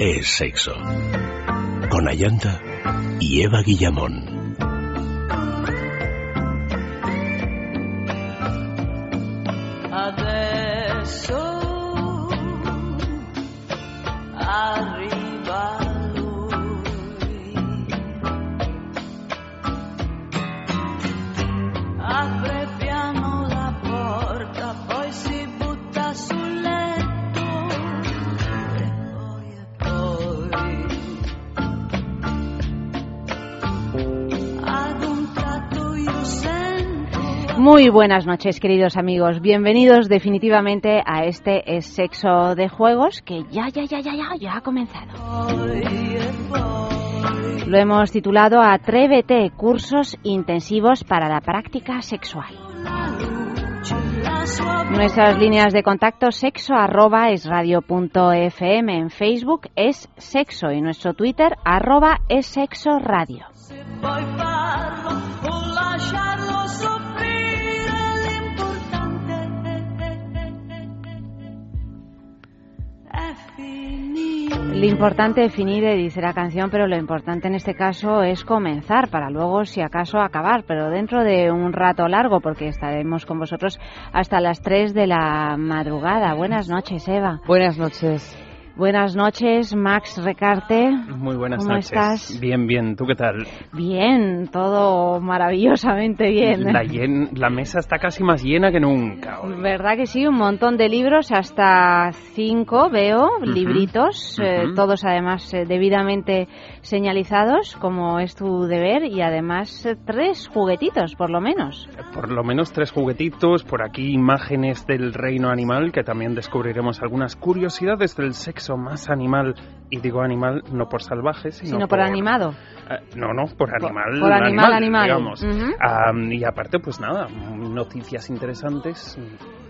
es sexo. Con Ayanta y Eva Guillamón. Muy buenas noches, queridos amigos. Bienvenidos definitivamente a este es Sexo de Juegos que ya, ya, ya, ya, ya, ha comenzado. Lo hemos titulado Atrévete, cursos intensivos para la práctica sexual. Nuestras líneas de contacto sexo arroba es en Facebook es sexo y nuestro Twitter arroba es sexo radio. Lo importante definir, dice la canción, pero lo importante en este caso es comenzar para luego, si acaso, acabar, pero dentro de un rato largo, porque estaremos con vosotros hasta las 3 de la madrugada. Buenas noches, Eva. Buenas noches. Buenas noches, Max Recarte. Muy buenas ¿Cómo noches. estás? Bien, bien. ¿Tú qué tal? Bien, todo maravillosamente bien. La, llen- la mesa está casi más llena que nunca. hoy. ¿Verdad que sí? Un montón de libros, hasta cinco veo, libritos, eh, todos además eh, debidamente señalizados, como es tu deber, y además eh, tres juguetitos, por lo menos. Por lo menos tres juguetitos, por aquí imágenes del reino animal, que también descubriremos algunas curiosidades del sexo más animal. Y digo animal no por salvaje, sino, Sino por animado. Eh, no, no, por animal. por animal, animal. digamos. Y aparte, pues nada, noticias interesantes,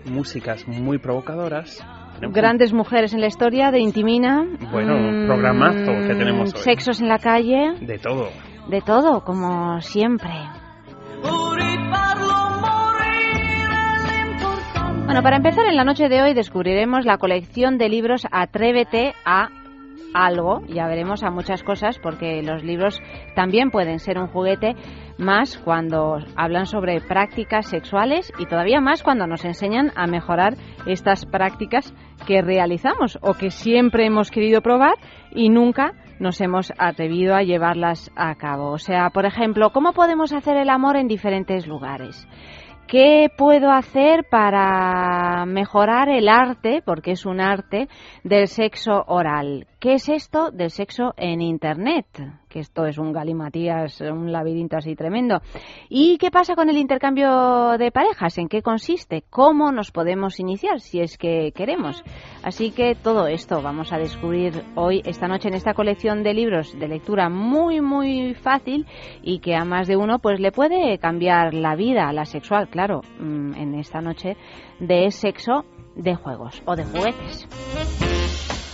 músicas muy provocadoras. Tenemos un- Grandes mujeres en la historia de Intimina. Bueno, mm, programazo que tenemos hoy. Sexos en la calle, De todo. de todo, como siempre. Bueno, para empezar, en la noche de hoy descubriremos la colección de libros Atrévete a algo. Ya veremos a muchas cosas porque los libros también pueden ser un juguete, más cuando hablan sobre prácticas sexuales y todavía más cuando nos enseñan a mejorar estas prácticas que realizamos o que siempre hemos querido probar y nunca nos hemos atrevido a llevarlas a cabo. O sea, por ejemplo, ¿cómo podemos hacer el amor en diferentes lugares? ¿Qué puedo hacer para mejorar el arte, porque es un arte, del sexo oral? ¿Qué es esto del sexo en Internet? Que esto es un galimatías, un laberinto así tremendo. ¿Y qué pasa con el intercambio de parejas? ¿En qué consiste? ¿Cómo nos podemos iniciar si es que queremos? Así que todo esto vamos a descubrir hoy, esta noche, en esta colección de libros de lectura muy, muy fácil y que a más de uno pues le puede cambiar la vida, la sexual, claro, mm, en esta noche de sexo de juegos o de juguetes.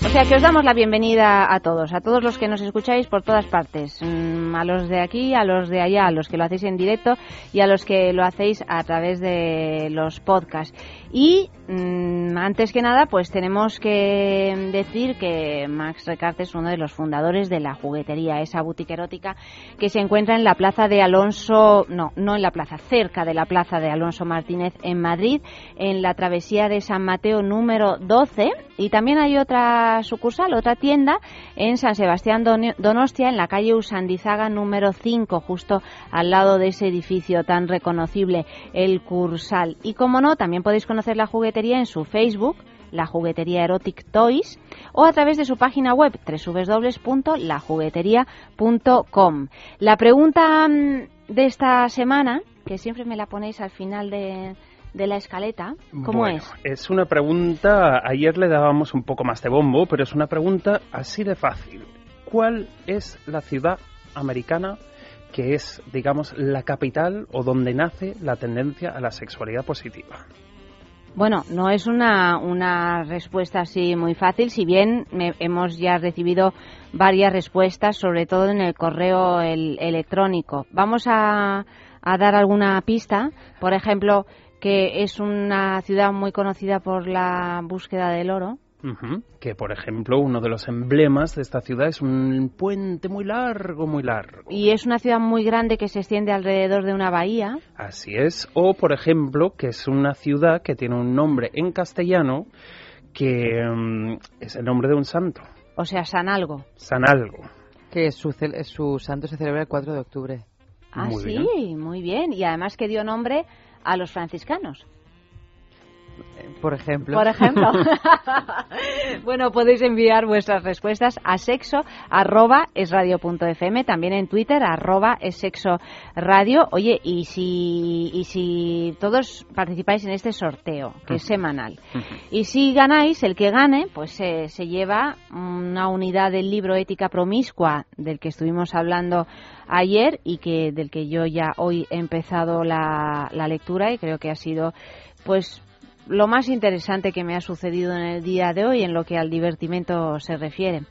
O sea que os damos la bienvenida a todos, a todos los que nos escucháis por todas partes, mm, a los de aquí, a los de allá, a los que lo hacéis en directo y a los que lo hacéis a través de los podcasts. Y mm, antes que nada, pues tenemos que decir que Max Recarte es uno de los fundadores de la juguetería, esa boutique erótica que se encuentra en la plaza de Alonso, no, no en la plaza, cerca de la plaza de Alonso Martínez en Madrid, en la travesía de San Mateo número 12. Y también hay otra sucursal, otra tienda en San Sebastián Don- Donostia, en la calle Usandizaga número 5, justo al lado de ese edificio tan reconocible, el Cursal. Y como no, también podéis conocer la juguetería en su Facebook, la juguetería Erotic Toys, o a través de su página web www.lajugueteria.com. La pregunta mm, de esta semana, que siempre me la ponéis al final de, de la escaleta, ¿cómo Bueno, es? Es una pregunta, ayer le dábamos un poco más de bombo, pero es una pregunta así de fácil. ¿Cuál es la ciudad americana que es, digamos, la capital o donde nace la tendencia a la sexualidad positiva? Bueno, no es una, una respuesta así muy fácil, si bien me- hemos ya recibido varias respuestas, sobre todo en el correo el- electrónico. Vamos a, a dar alguna pista, por ejemplo, que es una ciudad muy conocida por la búsqueda del oro. Que, por ejemplo, uno de los emblemas de esta ciudad es un puente muy largo, muy largo. Y es una ciudad muy grande que se extiende alrededor de una bahía. Así es. O, por ejemplo, que es una ciudad que tiene un nombre en castellano que mm, es el nombre de un santo, O sea, San algo. San Algo. Que su, cel- su santo se celebra el 4 de octubre. Ah, Muy sí, muy bien. Y además que dio nombre a los franciscanos. Eh, Por ejemplo. Por ejemplo. bueno, podéis enviar vuestras respuestas a sexo arroba es radio punto fm, también en Twitter arroba es sexo radio. Oye, y si, y si todos participáis en este sorteo, que es semanal, y si ganáis, el que gane, pues se se lleva una unidad del libro Ética Promiscua, del que estuvimos hablando ayer y que del que yo ya hoy he empezado la, la lectura y creo que ha sido pues lo más interesante que me ha sucedido en el día de hoy en lo que al divertimento se refiere.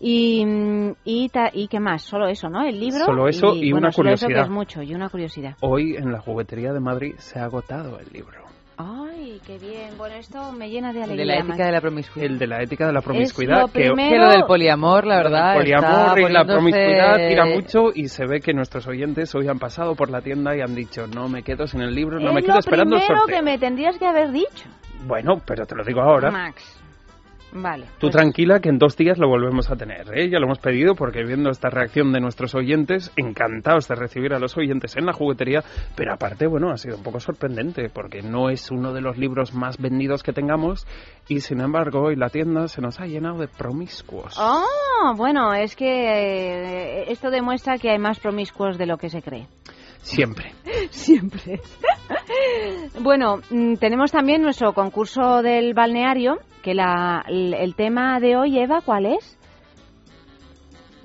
Y, mm, y, ta- y qué más, solo eso, ¿no? El libro. Solo eso y bueno, una solo eso que curiosidad. es mucho, y una curiosidad. Hoy en la juguetería de Madrid se ha agotado el libro. Ay, qué bien. Bueno, esto me llena de El alegría. de la ética de la promiscuidad. El de la ética de la Es promiscuidad. lo que primero- Que lo del poliamor, la verdad. el poliamor está y la promiscuidad tira mucho y se ve que nuestros oyentes hoy han pasado por la tienda y han dicho no me quedo sin el libro, no es me quedo lo esperando el primero sorteo. que me tendrías que haber dicho, Bueno, pero te lo digo ahora. Max. Vale. Tú pues- tranquila que en dos días lo volvemos a tener, ¿eh? Ya lo hemos pedido porque viendo esta reacción de nuestros oyentes, encantados de recibir a los oyentes en la juguetería, pero aparte, bueno, ha sido un poco sorprendente porque no es uno de los libros más vendidos que tengamos y sin embargo hoy la tienda se nos ha llenado de promiscuos. Oh, bueno, es que eh, esto demuestra que hay más promiscuos de lo que se cree. Siempre. Siempre. bueno, mm, tenemos también nuestro concurso del balneario, que la, el, el tema de hoy, Eva, ¿cuál es?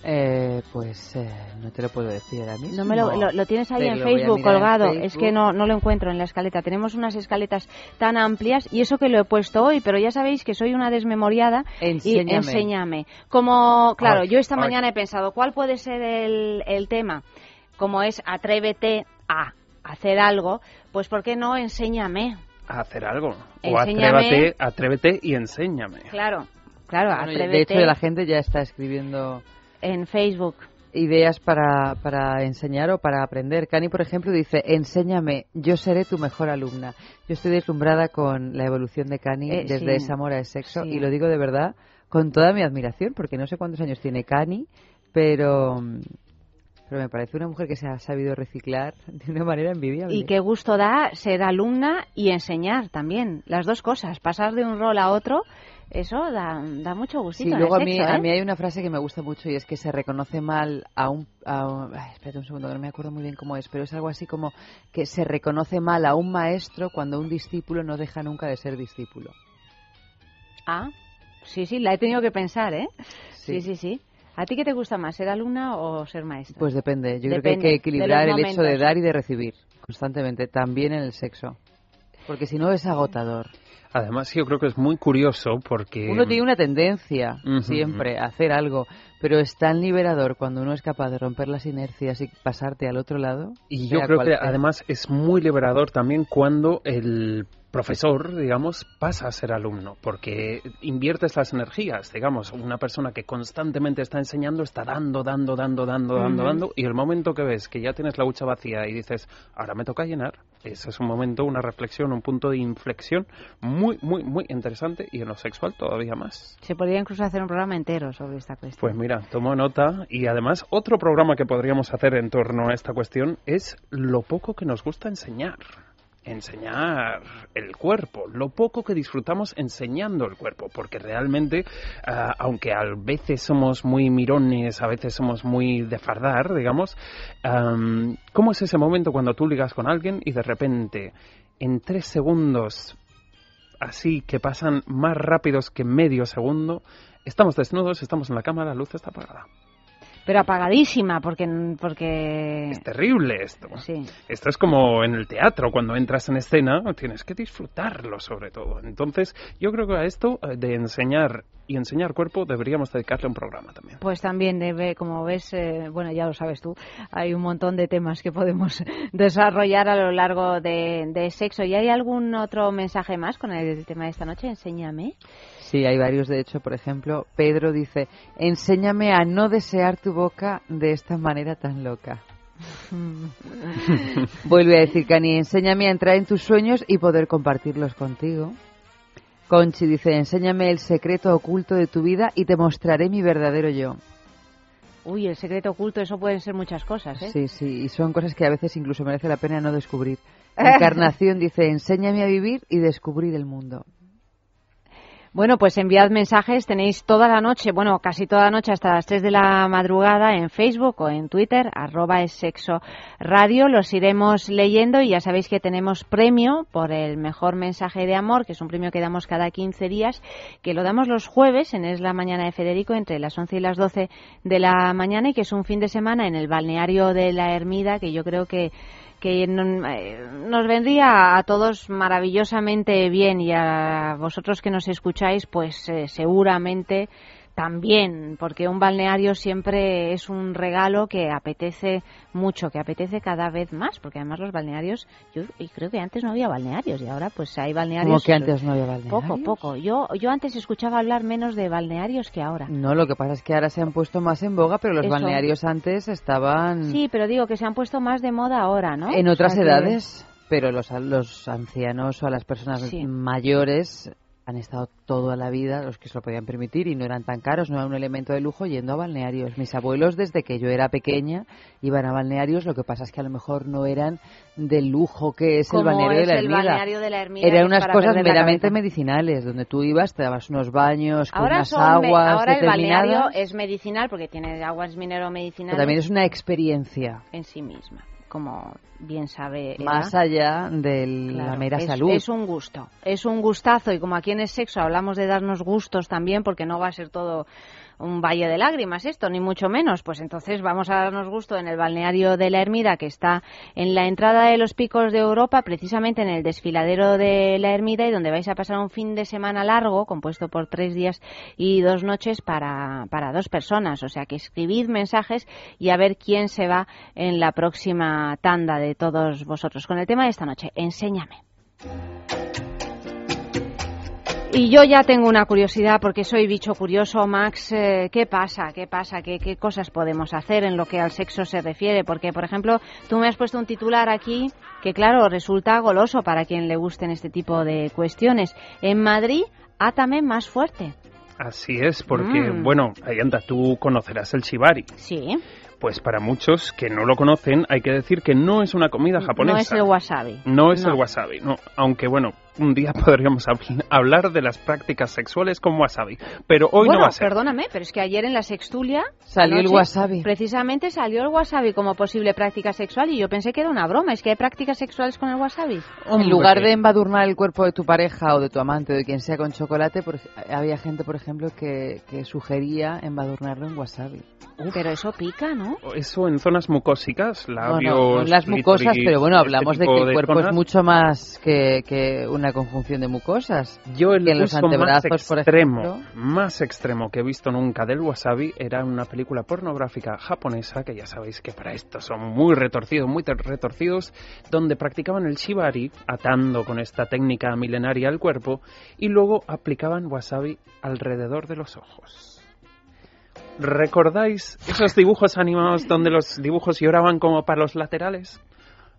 Eh, pues eh, no te lo puedo decir ahora mismo. No me lo, lo- lo tienes ahí Te en Facebook en colgado. Es que no, no lo encuentro en la escaleta. Tenemos unas escaletas tan amplias y eso que lo he puesto hoy, pero ya sabéis que soy una desmemoriada. Enséñame. Y enséñame. Como, claro, Ay, yo esta ay. mañana he pensado, ¿cuál puede ser el, el tema? Como es atrévete a hacer algo, pues ¿por qué no enséñame? A hacer algo. O Enséñame. atrévete, atrévete y enséñame. Claro, claro, Bueno, atrévete de hecho, la gente ya está escribiendo en Facebook. ideas para, para enseñar o para aprender. Cani, por ejemplo, dice, enséñame, yo seré tu mejor alumna. Yo estoy deslumbrada con la evolución de Cani Eh, desde sí. esa amor al sexo Sí. y lo digo de verdad con toda mi admiración, porque no sé cuántos años tiene Cani, pero, pero me parece una mujer que se ha sabido reciclar de una manera envidiable. Y qué gusto da ser alumna y enseñar también. Las dos cosas. Pasar de un rol a otro, eso da, da mucho Sí, gustito. en luego a mí, sexo, a ¿eh? mí hay una frase que me gusta mucho y es que se reconoce mal a un... A un- ay, espérate un segundo, no me acuerdo muy bien cómo es, pero es algo así como que se reconoce mal a un maestro cuando un discípulo no deja nunca de ser discípulo. Ah, sí, sí, la he tenido que pensar, ¿eh? Sí, Sí. sí, sí. ¿A ti qué te gusta más, ser alumna o ser maestra? Pues depende. Yo creo que hay que equilibrar el hecho de dar y de recibir constantemente, también en el sexo. Porque si no es agotador. Además, yo creo que es muy curioso porque... Uno tiene una tendencia siempre a hacer algo, pero es tan liberador cuando uno es capaz de romper las inercias y pasarte al otro lado. Y yo creo que además es muy liberador también cuando el profesor, digamos, pasa a ser alumno, porque inviertes las energías, digamos, una persona que constantemente está enseñando está dando, dando, dando, dando, dando, dando, y el momento que ves que ya tienes la hucha vacía y dices, ahora me toca llenar, ese es un momento, una reflexión, un punto de inflexión muy, muy, muy interesante y en lo sexual todavía más. Se podría incluso hacer un programa entero sobre esta cuestión. Pues mira, tomo nota y además otro programa que podríamos hacer en torno a esta cuestión es lo poco que nos gusta enseñar. Enseñar el cuerpo, lo poco que disfrutamos enseñando el cuerpo, porque realmente, ah, aunque a veces somos muy mirones, a veces somos muy de fardar, digamos, am, ¿cómo es ese momento cuando tú ligas con alguien y de repente, en tres segundos, así que pasan más rápidos que medio segundo, estamos desnudos, estamos en la cama, la luz está apagada. Pero apagadísima, porque... porque... Es terrible esto. Sí. Esto es como en el teatro, cuando entras en escena, tienes que disfrutarlo sobre todo. Entonces, yo creo que a esto eh, de enseñar y enseñar cuerpo deberíamos dedicarle un programa también. Pues también debe, como ves, eh, bueno, ya lo sabes tú, hay un montón de temas que podemos desarrollar a lo largo de, de sexo. ¿Y hay algún otro mensaje más con el tema de esta noche? Enséñame. Sí, hay varios, de hecho, por ejemplo, Pedro dice, enséñame a no desear tu boca de esta manera tan loca. Vuelve a decir Cani, enséñame a entrar en tus sueños y poder compartirlos contigo. Conchi dice, enséñame el secreto oculto de tu vida y te mostraré mi verdadero yo. Uy, el secreto oculto, eso pueden ser muchas cosas, ¿eh? Sí, sí, y son cosas que a veces incluso merece la pena no descubrir. Encarnación dice, enséñame a vivir y descubrir el mundo. Bueno, pues enviad mensajes, tenéis toda la noche, bueno, casi toda la noche hasta las 3 de la madrugada en Facebook o en Twitter, arroba es sexo radio, los iremos leyendo y ya sabéis que tenemos premio por el mejor mensaje de amor, que es un premio que damos cada 15 días, que lo damos los jueves en Es la Mañana de Federico entre las 11 y las 12 de la mañana y que es un fin de semana en el balneario de la Ermida, que yo creo que que eh, nos vendría a todos maravillosamente bien y a vosotros que nos escucháis, pues eh, seguramente también, porque un balneario siempre es un regalo que apetece mucho, que apetece cada vez más, porque además los balnearios, yo y creo que antes no había balnearios y ahora pues hay balnearios. ¿Cómo que antes no había balnearios? Poco, poco. Yo, yo antes escuchaba hablar menos de balnearios que ahora. No, lo que pasa es que ahora se han puesto más en boga, pero los balnearios antes estaban. Sí, pero digo que se han puesto más de moda ahora, ¿no? En otras edades. Pero los, los ancianos o a las personas mayores han estado toda la vida, los que se lo podían permitir y no eran tan caros, no era un elemento de lujo, yendo a balnearios. Mis abuelos, desde que yo era pequeña, iban a balnearios, lo que pasa es que a lo mejor no eran del lujo que es el balneario, de, la el balneario de la Ermida. Eran unas cosas meramente medicinales, donde tú ibas, te dabas unos baños con unas aguas Ahora el balneario es medicinal porque tiene aguas minero medicinales. Pero también es una experiencia. En sí misma como bien sabe. Más allá de la mera salud. Es un gusto, es un gustazo y como aquí en el sexo hablamos de darnos gustos también porque no va a ser todo un valle de lágrimas esto, ni mucho menos. Pues entonces vamos a darnos gusto en el balneario de la Ermida, que está en la entrada de los picos de Europa, precisamente en el desfiladero de la Ermida, y donde vais a pasar un fin de semana largo, compuesto por tres días y dos noches para, para dos personas. O sea que escribid mensajes y a ver quién se va en la próxima tanda de todos vosotros. Con el tema de esta noche, enséñame. Y yo ya tengo una curiosidad porque soy bicho curioso, Max. Eh, ¿Qué pasa? ¿Qué pasa? ¿Qué, ¿Qué cosas podemos hacer en lo que al sexo se refiere? Porque, por ejemplo, tú me has puesto un titular aquí que, claro, resulta goloso para quien le gusten este tipo de cuestiones. En Madrid, átame más fuerte. Así es, porque, mm. bueno, anda, tú conocerás el shibari. Sí. Pues para muchos que no lo conocen, hay que decir que no es una comida japonesa. No es el wasabi. No es el wasabi, no. Aunque bueno, un día podríamos hablar de las prácticas sexuales con wasabi. Pero hoy no va a ser. perdóname, pero es que ayer en la sextulia. Salió el wasabi. Precisamente salió el wasabi como posible práctica sexual y yo pensé que era una broma. Es que hay prácticas sexuales con el wasabi. En lugar de embadurnar el cuerpo de tu pareja o de tu amante o de quien sea con chocolate, había gente, por ejemplo, que, que sugería embadurnarlo en wasabi. Pero eso pica, ¿no? Eso en zonas mucosicas, labios. las mucosas, pero bueno, este hablamos de que el cuerpo es mucho más que, que una conjunción de mucosas. Yo el en los antebrazos, más por extremo, ejemplo. más extremo que he visto nunca del wasabi era una película pornográfica japonesa, que ya sabéis que para esto son muy retorcidos, muy retorcidos, donde practicaban el shibari, atando con esta técnica milenaria al cuerpo, y luego aplicaban wasabi alrededor de los ojos. ¿Recordáis esos dibujos animados donde los dibujos lloraban como para los laterales?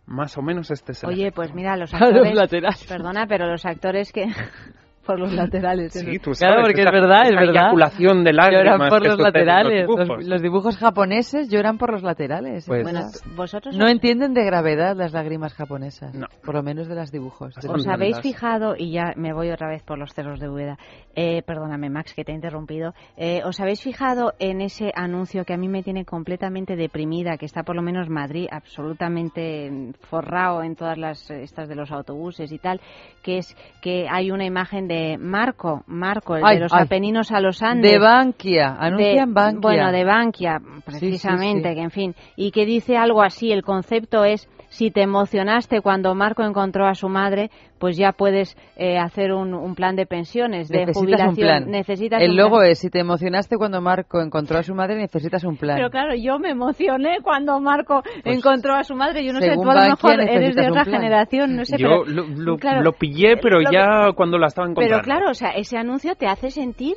Más o menos este es el Oye, pues mira, los actores... los laterales. Perdona, pero los actores que... por los laterales. Sí, tú sabes, claro, porque es verdad, es verdad. eyaculación de lágrimas Lloran por los laterales. Los dibujos. Los, dibujos japoneses lloran por los laterales. Pues, bueno, vosotros no entienden de gravedad las lágrimas japonesas. No. Por lo menos de los dibujos. De ¿Os habéis fijado, y ya me voy otra vez por los cerros de Úbeda, eh, perdóname Max que te he interrumpido, eh, ¿os habéis fijado en ese anuncio que a mí me tiene completamente deprimida, que está por lo menos Madrid absolutamente forrado en todas las estas de los autobuses y tal, que es que hay una imagen de Marco, Marco, el de los Apeninos a los Andes. De Bankia, anuncian de, Bankia. Bueno, de Bankia, precisamente, Sí, sí, sí. que en fin, y que dice algo así, el concepto es si te emocionaste cuando Marco encontró a su madre, pues ya puedes eh, hacer un, un, plan de pensiones, de necesitas jubilación. Un plan. Necesitas El un logo plan. es, si te emocionaste cuando Marco encontró a su madre, necesitas un plan. Pero claro, yo me emocioné cuando Marco Pues, encontró a su madre. Yo no sé, tú a lo mejor eres de otra generación, no sé, Yo pero, lo, lo- claro, lo pillé, pero lo- ya cuando la estaba encontrando. Pero claro, o sea, ese anuncio te hace sentir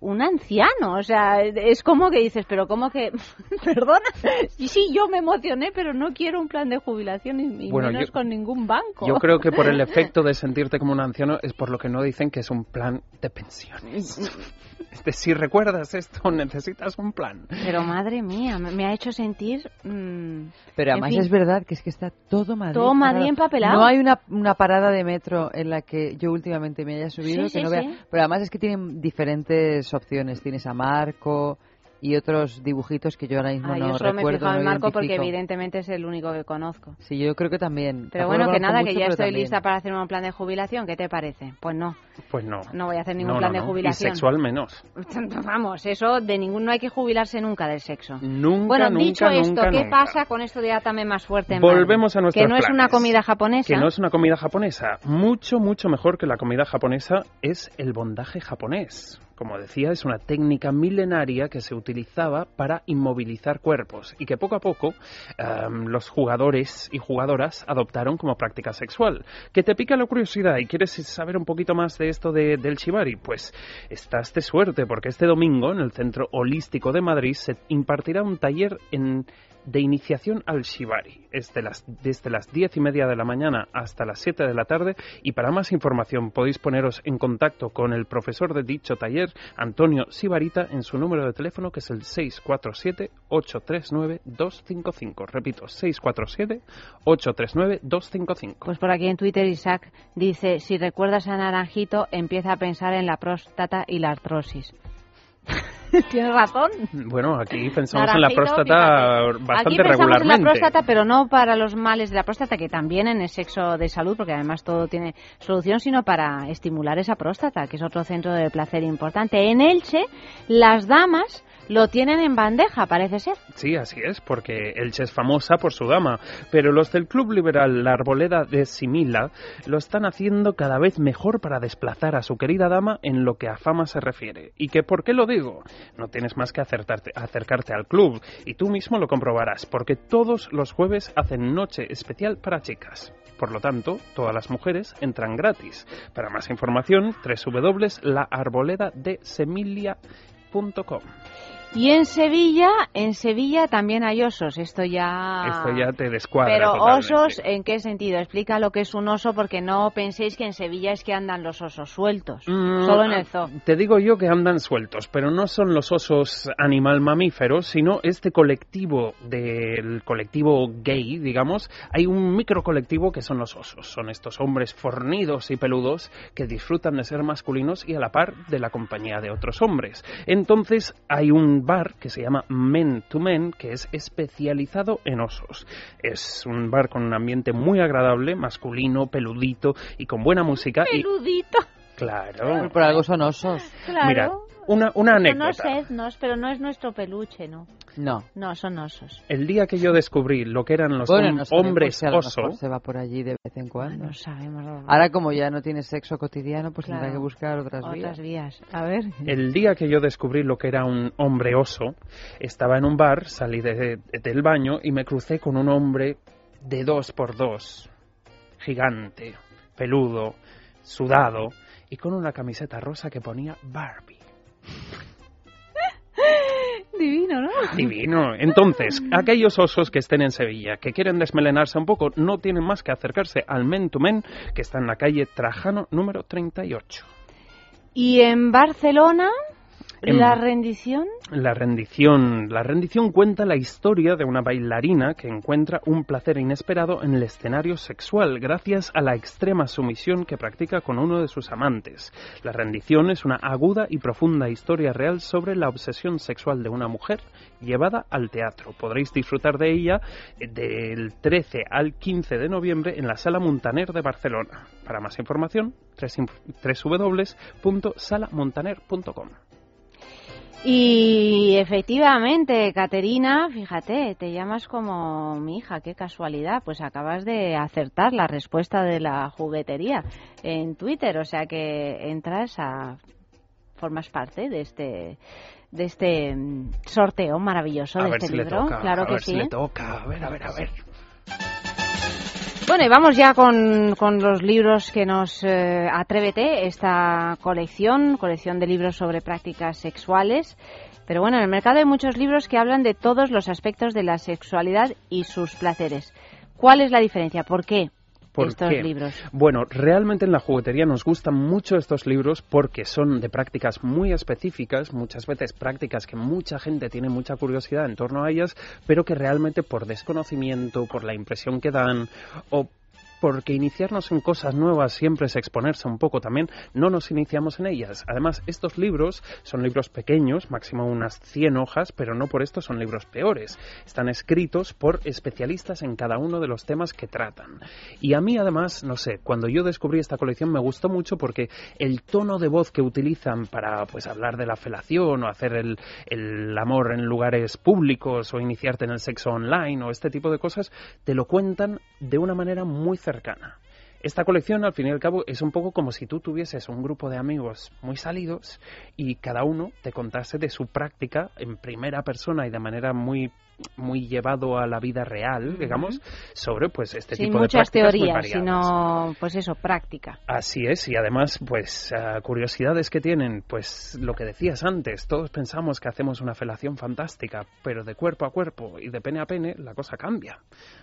un anciano, o sea, es como que dices, pero como que, perdona, y sí, yo me emocioné, pero no quiero un plan de jubilación y, y Bueno, menos yo- con ningún banco. Yo creo que por el efecto de sentirte como un anciano es por lo que no dicen que es un plan de pensiones. Es decir, recuerdas esto, necesitas un plan. Pero madre mía, me, me ha hecho sentir... mm, Pero además fin. es verdad que es que está todo Madrid. Todo Madrid empapelado. No hay una, una parada de metro en la que yo últimamente me haya subido Sí, que sí, no vea. sí. Pero además es que tienen diferentes opciones. Tienes a Marco y otros dibujitos que yo ahora mismo ah, no yo solo me he recuerdo. fijado en no Marco porque evidentemente es el único que conozco. Sí, yo creo que también. Pero bueno, que nada, mucho, que ya estoy también. lista para hacer un plan de jubilación. ¿Qué te parece? Pues no, Pues no. no voy a hacer ningún No, plan no, de jubilación. Y sexual menos. Vamos, eso de ningún no hay que jubilarse nunca del sexo. Nunca, bueno, nunca, dicho esto, nunca, ¿qué nunca. pasa con esto de Átame más fuerte? Volvemos a nuestros Que no es una planes. comida japonesa. Que no es una comida japonesa. Mucho, mucho mejor que la comida japonesa es el bondaje japonés. Como decía, es una técnica milenaria que se utilizaba para inmovilizar cuerpos y que poco a poco em, los jugadores y jugadoras adoptaron como práctica sexual. ¿Que te pica la curiosidad y quieres saber un poquito más de esto de- del shibari? Pues estás de suerte porque este domingo en el Centro Holístico de Madrid se impartirá un taller en de iniciación al Shibari. Es de las, desde las diez y media de la mañana hasta las 7 de la tarde y para más información podéis poneros en contacto con el profesor de dicho taller, Antonio Sibarita, en su número de teléfono que es el 647-839-255. Repito, 647-839-255. Pues por aquí en Twitter Isaac dice, si recuerdas a Naranjito, empieza a pensar en la próstata y la artrosis. Tienes razón. Bueno, aquí pensamos en la próstata fíjate. bastante Aquí pensamos en la próstata, pero no para los males de la próstata, que también en el sexo de salud, porque además todo tiene solución, sino para estimular esa próstata, que es otro centro de placer importante. En Elche, las damas lo tienen en bandeja, parece ser. Sí, así es, porque Elche es famosa por su dama, pero los del Club Liberal La Arboleda de Simila lo están haciendo cada vez mejor para desplazar a su querida dama en lo que a fama se refiere. ¿Y que por qué lo digo? No tienes más que acertarte- acercarte al club y tú mismo lo comprobarás, porque todos los jueves hacen noche especial para chicas. Por lo tanto, todas las mujeres entran gratis. Para más información, www.laarboledadesemilla.com. Y en Sevilla, en Sevilla también hay osos. Esto ya. Esto ya te descuadra. Pero totalmente. osos, ¿en qué sentido? Explica lo que es un oso porque no penséis que en Sevilla es que andan los osos sueltos, Mm, solo en el zoo. Te digo yo que andan sueltos, pero no son los osos animal mamíferos, sino este colectivo del colectivo gay, digamos. Hay un micro colectivo que son los osos. Son estos hombres fornidos y peludos que disfrutan de ser masculinos y a la par de la compañía de otros hombres. Entonces hay un bar que se llama Men to Men que es especializado en osos. Es un bar con un ambiente muy agradable, masculino, peludito y con buena música. y Peludito, Claro. Por algo son osos. claro. Mira, una, una Son anécdota. osednos, pero no es nuestro peluche, ¿no? No. No, son osos. El día que yo descubrí lo que eran los Bueno, hom- no sabemos hombres si oso, se va por allí de vez en cuando. No sabemos. Ahora como ya no tiene sexo cotidiano, pues Claro. tendrá que buscar otras, Otras vías. vías. A ver. el día que yo descubrí lo que era un hombre oso, estaba en un bar, salí de- del baño y me crucé con un hombre de dos por dos, gigante, peludo, sudado y con una camiseta rosa que ponía Barbie. Divino, ¿no? Divino. Entonces, aquellos osos que estén en Sevilla, que quieren desmelenarse un poco, no tienen más que acercarse al Men to Men, que está en la calle Trajano número 38. Y en Barcelona, En- la rendición. La rendición. La rendición cuenta la historia de una bailarina que encuentra un placer inesperado en el escenario sexual gracias a la extrema sumisión que practica con uno de sus amantes. La rendición es una aguda y profunda historia real sobre la obsesión sexual de una mujer llevada al teatro. Podréis disfrutar de ella eh, del 13 al 15 de noviembre en la Sala Montaner de Barcelona. Para más información, www.salamontaner.com. Y efectivamente, Caterina, fíjate, te llamas como mi hija, qué casualidad, pues acabas de acertar la respuesta de la juguetería en Twitter, o sea que entras a formas parte de este de este mm, sorteo maravilloso de este libro. claro a que ver sí. Si le toca, a ver, a ver, a ver. Bueno, y vamos ya con, con los libros que nos eh, atrévete, esta colección, colección de libros sobre prácticas sexuales. Pero bueno, en el mercado hay muchos libros que hablan de todos los aspectos de la sexualidad y sus placeres. ¿Cuál es la diferencia? ¿Por qué? ¿Por estos qué? libros. Bueno, realmente en la juguetería nos gustan mucho estos libros porque son de prácticas muy específicas, muchas veces prácticas que mucha gente tiene mucha curiosidad en torno a ellas, pero que realmente por desconocimiento, por la impresión que dan o porque iniciarnos en cosas nuevas siempre es exponerse un poco también, no nos iniciamos en ellas. Además, estos libros son libros pequeños, máximo unas 100 hojas, pero no por esto son libros peores. Están escritos por especialistas en cada uno de los temas que tratan. Y a mí, además, no sé, cuando yo descubrí esta colección me gustó mucho porque el tono de voz que utilizan para pues hablar de la felación o hacer el, el amor en lugares públicos o iniciarte en el sexo online o este tipo de cosas, te lo cuentan de una manera muy cercana. Esta colección, al fin y al cabo, es un poco como si tú tuvieses un grupo de amigos muy salidos y cada uno te contase de su práctica en primera persona y de manera muy muy llevado a la vida real, digamos, sobre pues este Sin tipo de muchas teorías, sino, pues eso, práctica. Así es, y además, pues, ah, curiosidades que tienen, pues, lo que decías antes, todos pensamos que hacemos una felación fantástica, pero de cuerpo a cuerpo y de pene a pene, la cosa cambia.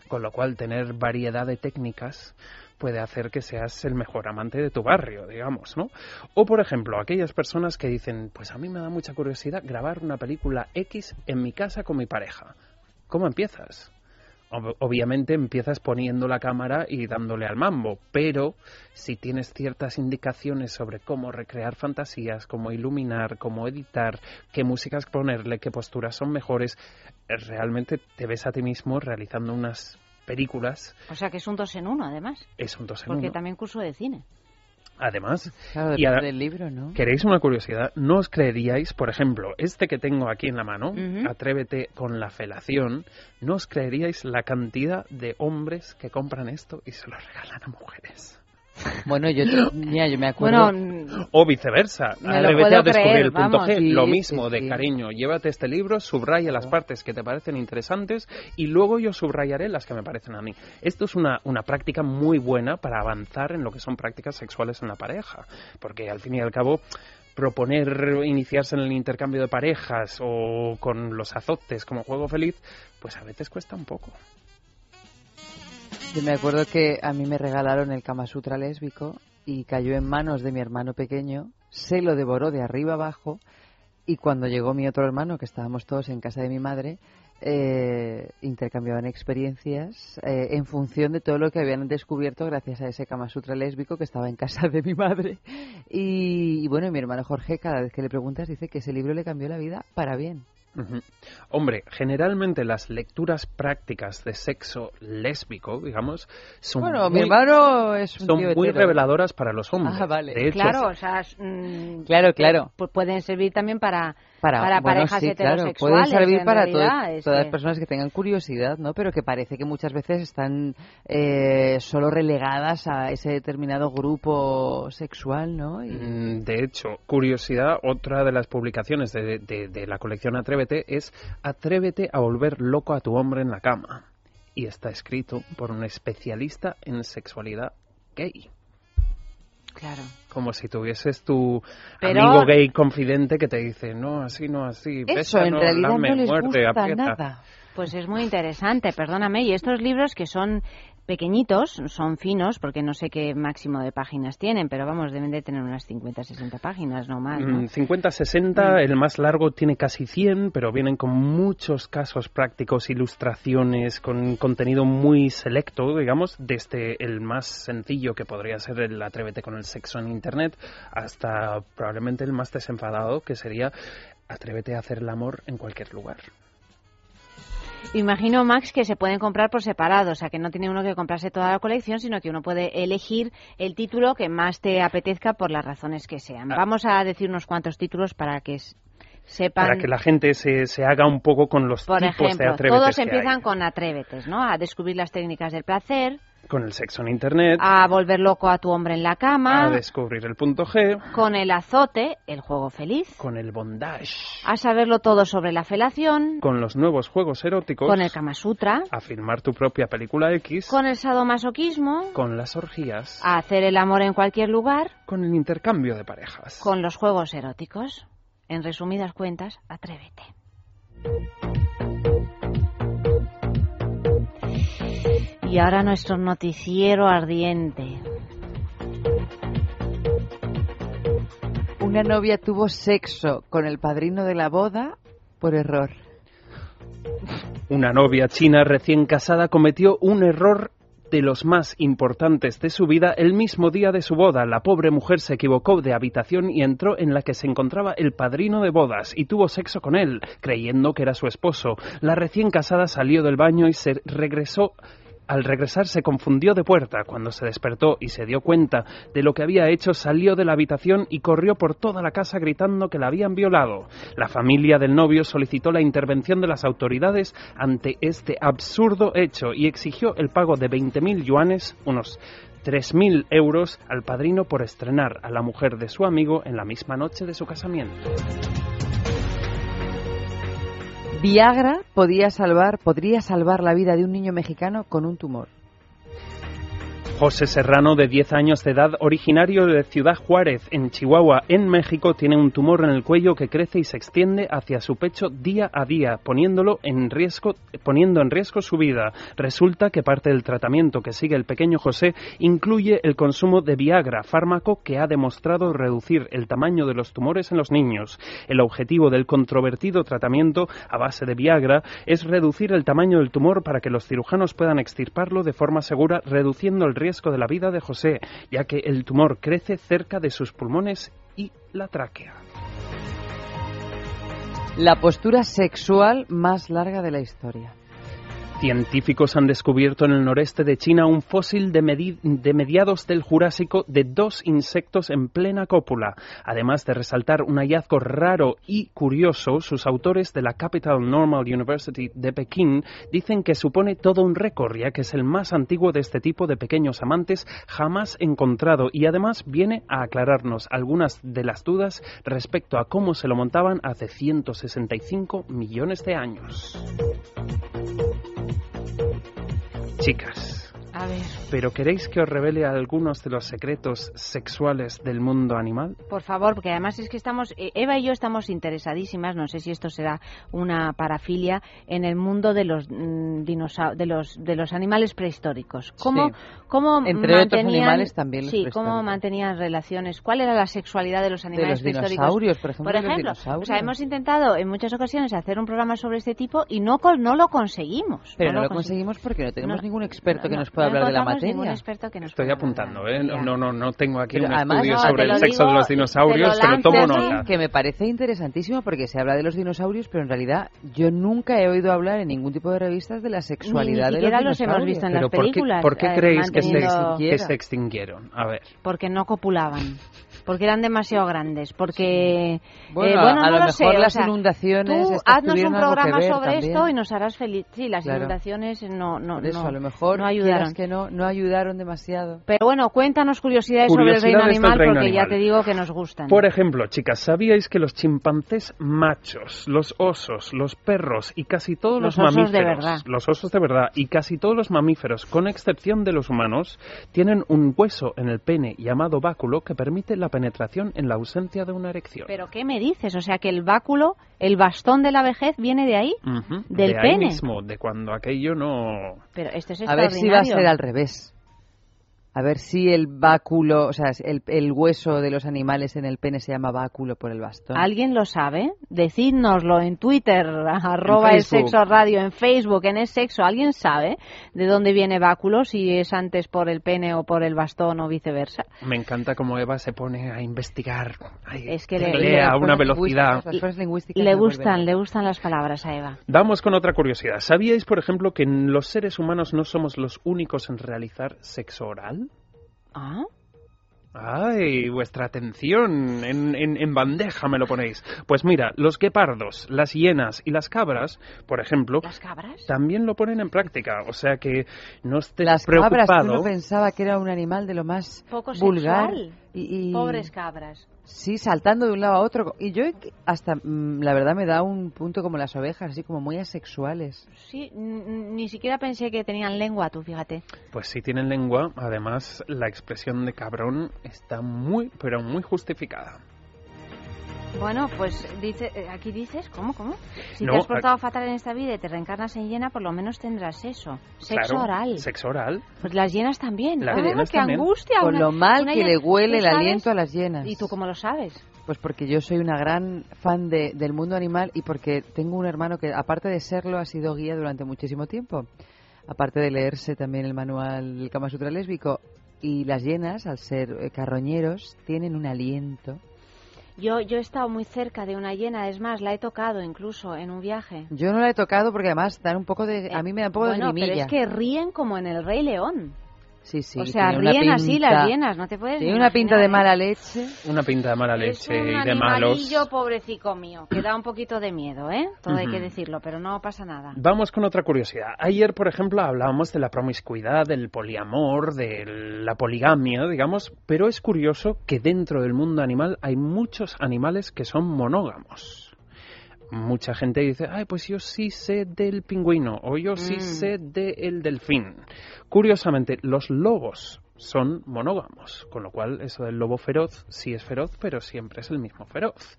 Con lo cual, tener variedad de técnicas puede hacer que seas el mejor amante de tu barrio, digamos, ¿no? O, por ejemplo, aquellas personas que dicen, pues a mí me da mucha curiosidad grabar una película X en mi casa con mi pareja. ¿Cómo empiezas? Ob- Obviamente empiezas poniendo la cámara y dándole al mambo, pero si tienes ciertas indicaciones sobre cómo recrear fantasías, cómo iluminar, cómo editar, qué músicas ponerle, qué posturas son mejores, eh, realmente te ves a ti mismo realizando unas películas. O sea que es un dos en uno, además, Es un dos en porque uno. también curso de cine. Además, Claro, Y del libro, ¿no? ¿Queréis una curiosidad? ¿No os creeríais, por ejemplo, este que tengo aquí en la mano, Ujú. Atrévete con la felación, no os creeríais la cantidad de hombres que compran esto y se lo regalan a mujeres? Bueno, yo, te- mira, yo me acuerdo... Bueno, O viceversa, atrévete a descubrir creer, el punto vamos. G. Sí, lo sí, mismo de sí. cariño, llévate este libro, subraya las partes que te parecen interesantes y luego yo subrayaré las que me parecen a mí. Esto es una, una práctica muy buena para avanzar en lo que son prácticas sexuales en la pareja, porque al fin y al cabo proponer iniciarse en el intercambio de parejas o con los azotes como juego feliz, pues a veces cuesta un poco. Yo me acuerdo que a mí me regalaron el Kama Sutra lésbico y cayó en manos de mi hermano pequeño, se lo devoró de arriba abajo y cuando llegó mi otro hermano, que estábamos todos en casa de mi madre, eh, intercambiaban experiencias eh, en función de todo lo que habían descubierto gracias a ese Kama Sutra lésbico que estaba en casa de mi madre. Y, y bueno, mi hermano Jorge, cada vez que le preguntas, dice que ese libro le cambió la vida para bien. Ujú. Hombre, generalmente las lecturas prácticas de sexo lésbico, digamos, son Bueno, muy, mi hermano es un son tío muy reveladoras para los hombres. Ah, vale. De hecho, claro, o sea, es, mm, Claro, claro. pu- pueden servir también para, para, para bueno, parejas sí, claro, pueden heterosexuales. servir en para realidad, todas las que- personas que tengan curiosidad, ¿no? Pero que parece que muchas veces están eh, solo relegadas a ese determinado grupo sexual, ¿no? Y- Mm, De hecho, curiosidad, otra de las publicaciones de, de- de la colección Atrévete es Atrévete a volver loco a tu hombre en la cama. Y está escrito por un especialista en sexualidad gay. Claro. Como si tuvieses tu Pero- amigo gay confidente que te dice, no, así, no, así. Eso en no, realidad lame, no les muerde, gusta aprieta". nada. Pues es muy interesante, perdóname. Y estos libros que son pequeñitos, son finos, porque no sé qué máximo de páginas tienen, pero vamos, deben de tener unas 50, 60 páginas, no más, ¿no? Mm, 50, 60, el más largo tiene casi 100, pero vienen con muchos casos prácticos, ilustraciones, con contenido muy selecto, digamos, desde el más sencillo que podría ser el Atrévete con el sexo en Internet, hasta probablemente el más desenfadado, que sería Atrévete a hacer el amor en cualquier lugar. Imagino, Max, que se pueden comprar por separado, o sea, que no tiene uno que comprarse toda la colección, sino que uno puede elegir el título que más te apetezca por las razones que sean. Ah. Vamos a decir unos cuantos títulos para que sepan... Para que la gente se, se haga un poco con los Por tipos de ejemplo, atrévetes todos que hay. empiezan con atrévetes, ¿no? A descubrir las técnicas del placer, Con el sexo en Internet, a volver loco a tu hombre en la a cama, descubrir el punto G, con el azote, el juego feliz, con el bondage, a saberlo todo sobre la felación, con los nuevos juegos eróticos, con el Kama Sutra, a filmar tu propia película X, con el sadomasoquismo, con las orgías, a hacer el amor en cualquier lugar, con el intercambio de parejas. con los juegos eróticos. En resumidas cuentas, atrévete. Y ahora nuestro noticiero ardiente. Una novia tuvo sexo con el padrino de la boda por error. Una novia china recién casada cometió un error de los más importantes de su vida el mismo día de su boda. La pobre mujer se equivocó de habitación y entró en la que se encontraba el padrino de bodas y tuvo sexo con él, creyendo que era su esposo. La recién casada salió del baño y se regresó al regresar se confundió de puerta. Cuando se despertó y se dio cuenta de lo que había hecho, salió de la habitación y corrió por toda la casa gritando que la habían violado. La familia del novio solicitó la intervención de las autoridades ante este absurdo hecho y exigió el pago de 20.000 yuanes, unos 3.000 euros, al padrino por estrenar a la mujer de su amigo en la misma noche de su casamiento. Viagra podía salvar, podría salvar la vida de un niño mexicano con un tumor. José Serrano, de 10 años de edad, originario de Ciudad Juárez, en Chihuahua, en México, tiene un tumor en el cuello que crece y se extiende hacia su pecho día a día, poniéndolo en riesgo, poniendo en riesgo su vida. Resulta que parte del tratamiento que sigue el pequeño José incluye el consumo de Viagra, fármaco que ha demostrado reducir el tamaño de los tumores en los niños. El objetivo del controvertido tratamiento a base de Viagra es reducir el tamaño del tumor para que los cirujanos puedan extirparlo de forma segura, reduciendo el riesgo de la vida de José, ya que el tumor crece cerca de sus pulmones y la tráquea. La postura sexual más larga de la historia. Científicos han descubierto en el noreste de China un fósil de, medi- de mediados del Jurásico de dos insectos en plena cópula. Además de resaltar un hallazgo raro y curioso, sus autores de la Capital Normal University de Pekín dicen que supone todo un récord, ya que es el más antiguo de este tipo de pequeños amantes jamás encontrado y además viene a aclararnos algunas de las dudas respecto a cómo se lo montaban hace 165 millones de años. Chicas, A ver, ¿pero queréis que os revele algunos de los secretos sexuales del mundo animal? por favor, porque además es que estamos, eh, Eva y yo estamos interesadísimas, no sé si esto será una parafilia, en el mundo de los mm, dinosa- de los de los animales prehistóricos. ¿Cómo, Sí. cómo Entre otros mantenían, animales también los sí, cómo mantenían relaciones, cuál era la sexualidad de los De animales los prehistóricos. dinosaurios, por ejemplo. Por de los ejemplo, o sea, hemos intentado en muchas ocasiones hacer un programa sobre este tipo y no no lo conseguimos. Pero no, lo conseguimos. conseguimos porque no tenemos No, ningún experto que No, nos pueda no hablar de la encontramos ningún materia. experto que nos Estoy apuntando. ¿eh? No, no, no tengo aquí Pero un además- estudio No, sobre el lo sexo de digo, los dinosaurios, lo pero tomo nota. Que me parece interesantísimo porque se habla de los dinosaurios, pero en realidad yo nunca he oído hablar en ningún tipo de revistas de la sexualidad Ni de siquiera los los hemos dinosaurios. visto en Pero las ¿por qué, películas, por qué eh, creéis que se, que se extinguieron? A ver. Porque no copulaban. Porque eran demasiado grandes. Porque. Bueno, eh, bueno a no lo lo mejor sé, o las sea, inundaciones Tú haznos un programa ver sobre también. esto y nos harás feliz. Sí, las Claro. inundaciones no, no, Por eso, no, a lo mejor no ayudaron. que no, no ayudaron demasiado. Pero bueno, cuéntanos curiosidades, sobre el reino animal reino porque ya te digo que nos gustan. Por ejemplo, chicas, ¿sabíais que los chimpancés machos, los osos, los perros y casi todos los, Los osos de mamíferos, verdad. los osos de verdad y casi todos los mamíferos, con excepción de los humanos, tienen un hueso en el pene llamado báculo que permite la penetración en la ausencia de una erección. ¿Pero qué me dices? O sea, que el báculo, el bastón de la vejez viene de ahí. Del de ahí pene. mismo, de cuando aquello no... Pero esto es A ver si va a ser al revés. A ver si el báculo, o sea, el, el hueso de los animales en el pene se llama báculo por el bastón. ¿Alguien lo sabe? Decídnoslo en Twitter, arroba el sexo radio, en Facebook, en es sexo. ¿Alguien sabe de dónde viene báculo? Si es antes por el pene o por el bastón o viceversa. Me encanta cómo Eva se pone a investigar. Ay, Es que le- lee a una velocidad. Le gustan, le gustan las palabras a Eva. Vamos con otra curiosidad. ¿Sabíais, por ejemplo, que los seres humanos no somos los únicos en realizar sexo oral? Ah, Ay, vuestra atención, en, en, en, bandeja me lo ponéis. Pues mira, los guepardos, las hienas y las cabras, por ejemplo, ¿Las cabras? también lo ponen en práctica. O sea que no estés Las preocupado. cabras, uno pensaba que era un animal de lo más Poco vulgar. sexual. Y, y- Pobres cabras. Sí, saltando de un lado a otro. Y yo hasta, mm, la verdad, me da un punto como las ovejas, así como muy asexuales. Sí, ni siquiera pensé que tenían lengua, tú fíjate. Pues si tienen lengua, además la expresión de cabrón está muy, pero muy justificada. Bueno, pues dice, eh, aquí dices, ¿cómo, cómo? Si No, te has portado fatal en esta vida y te reencarnas en hiena, por lo menos tendrás eso. Sexo Claro, oral. Sexo oral. Pues las hienas también. Las ¡Ah, hienas qué también. angustia! Con una- lo mal que hiena- le huele ¿Tú el aliento a las llenas. ¿Y tú cómo lo sabes? Pues porque yo soy una gran fan de- del mundo animal y porque tengo un hermano que, aparte de serlo, ha sido guía durante muchísimo tiempo. Aparte de leerse también el manual del Kama Sutra lésbico. Y las hienas, al ser eh, carroñeros, tienen un aliento. Yo, yo he estado muy cerca de una hiena, es más, la he tocado incluso en un viaje. Yo no la he tocado porque además dan un poco de... A mí me da un poco bueno, de pero grimilla. es que ríen como en el Rey León. Sí, sí. o sea, tiene una ríen así pinta- las hienas, no te puedes Tiene una pinta de mala leche. Una pinta de mala Es leche un y de malos. pobrecico mío, que da un poquito de miedo, ¿eh? Todo hay que decirlo, pero no pasa nada. Vamos con otra curiosidad. Ayer, por ejemplo, hablábamos de la promiscuidad, del poliamor, de la poligamia, digamos, pero es curioso que dentro del mundo animal hay muchos animales que son monógamos. Mucha gente dice, ay, pues yo sí sé del pingüino o yo sí Mm. sé del delfín. Curiosamente, los lobos son monógamos, con lo cual eso del lobo feroz sí es feroz, pero siempre es el mismo feroz.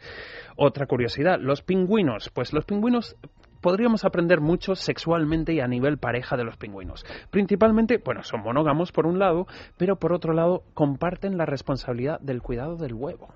Otra curiosidad, los pingüinos, pues los pingüinos podríamos aprender mucho sexualmente y a nivel pareja de los pingüinos. Principalmente, bueno, son monógamos por un lado, pero por otro lado comparten la responsabilidad del cuidado del huevo.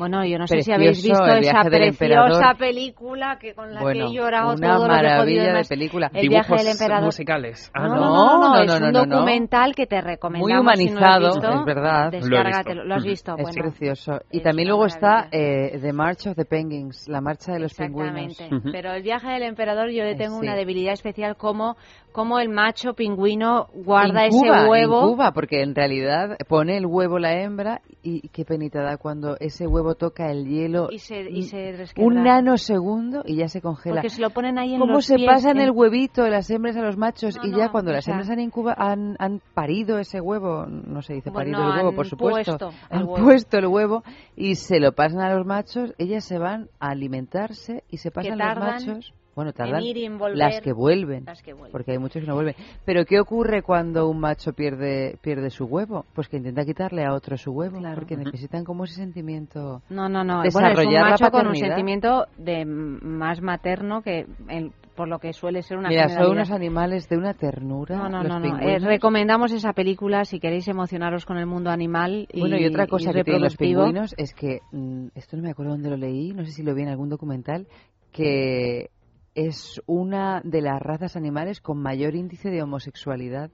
Bueno, yo no sé si habéis visto esa preciosa película que con la Bueno, que he llorado una todo lo que he maravilla de película. El viaje del Dibujos emperador. musicales. Ah, no, no. no, no, no, no, es no, un no, no. documental que te recomendamos. Muy humanizado, si no lo has visto, es verdad. Descárgatelo. Lo has visto. Es bueno. precioso. Y es también luego está maravilla. eh, The March of the Penguins, la marcha de los pingüinos. Exactamente. Pero el viaje del emperador yo le Eh, tengo sí. una debilidad especial como, como el macho pingüino guarda Incuba, ese huevo. incuba, porque en realidad pone el huevo la hembra y qué penita da cuando ese huevo toca el hielo Y se, y se un nanosegundo y ya se congela. Porque se lo ponen ahí en ¿Cómo los se pies, pasan en- el huevito de las hembras a los machos? No, y ya no, cuando las hembras han, incuba, han, han parido ese huevo, no se dice Bueno, parido el huevo, por supuesto, puesto han huevo. puesto el huevo y se lo pasan a los machos, ellas se van a alimentarse y se pasan los machos. Bueno, en tardan y volver. las que vuelven. Las que vuelven. Porque hay muchos que no vuelven. Pero ¿qué ocurre cuando un macho pierde pierde su huevo? Pues que intenta quitarle a otro su huevo, Claro. porque necesitan como ese sentimiento. No, no, no. desarrollar bueno, es un macho con un sentimiento de más materno que el- por lo que suele ser una Mira, son unos animales de una ternura. No, no, los no, no. Eh, recomendamos esa película si queréis emocionaros con el mundo animal y Bueno, y otra cosa que tienen los pingüinos es que, mm, esto no me acuerdo dónde lo leí, no sé si lo vi en algún documental, que es una de las razas animales con mayor índice de homosexualidad,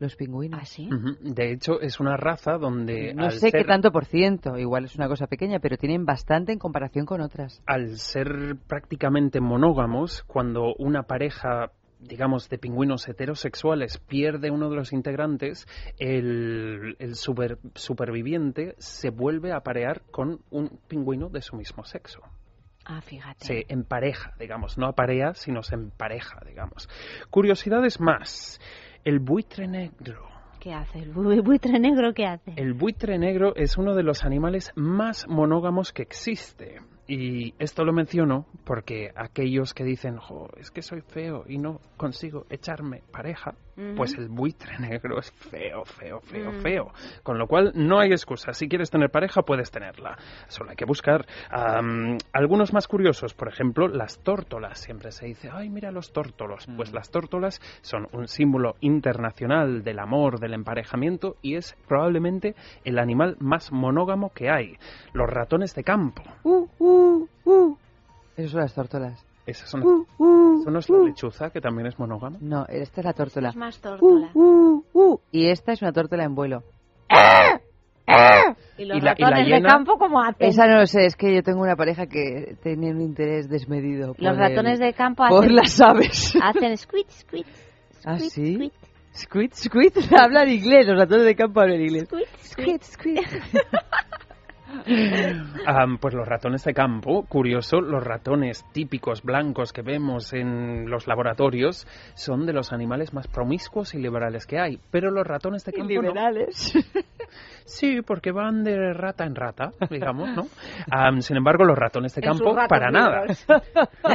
los pingüinos. ¿Ah, sí? De hecho, es una raza donde No al sé qué tanto por ciento, igual es una cosa pequeña, pero tienen bastante en comparación con otras. al ser prácticamente monógamos, cuando una pareja digamos, de pingüinos heterosexuales pierde uno de los integrantes, el, el super- superviviente se vuelve a aparear con un pingüino de su mismo sexo. Ah, fíjate. Se empareja, digamos, no aparea, sino se empareja, digamos. Curiosidades más. El buitre negro. ¿Qué hace? ¿El bu- buitre negro qué hace? El buitre negro es uno de los animales más monógamos que existe. Y esto lo menciono porque aquellos que dicen, jo, es que soy feo y no consigo echarme pareja, Pues el buitre negro es feo, feo, feo, Mm. feo. Con lo cual no hay excusa. Si quieres tener pareja, puedes tenerla. Solo hay que buscar. Am, algunos más curiosos, por ejemplo, las tórtolas. Siempre se dice, ay, mira los tórtolos. Pues las tórtolas son un símbolo internacional del amor, del emparejamiento y es probablemente el animal más monógamo que hay. Los ratones de campo. Uh, uh, uh. Esas son las tórtolas. Esas son, Uh, uh, ¿eso no es la uh. lechuza, que también es monógama? No, esta es la tórtola. Es más Uh, tórtola. uh, uh. Y esta es una tórtola en vuelo. ¿Y los y la- y la ratones de campo cómo hacen? Esa no lo sé, es que yo tengo una pareja que tiene un interés desmedido. por Los ratones el- de campo Por hacen, las aves. hacen squid, squid, ¿Ah, squid, sí? squid. Squid, squid, hablan inglés, los ratones de campo hablan inglés. Squid, squid. Am, pues los ratones de campo, curioso, los ratones típicos blancos que vemos en los laboratorios son de los animales más promiscuos y liberales que hay. Pero los ratones de Y campo no. liberales. Sí, porque van de rata en rata, digamos, ¿no? Sin embargo, los ratones de campo, para nada.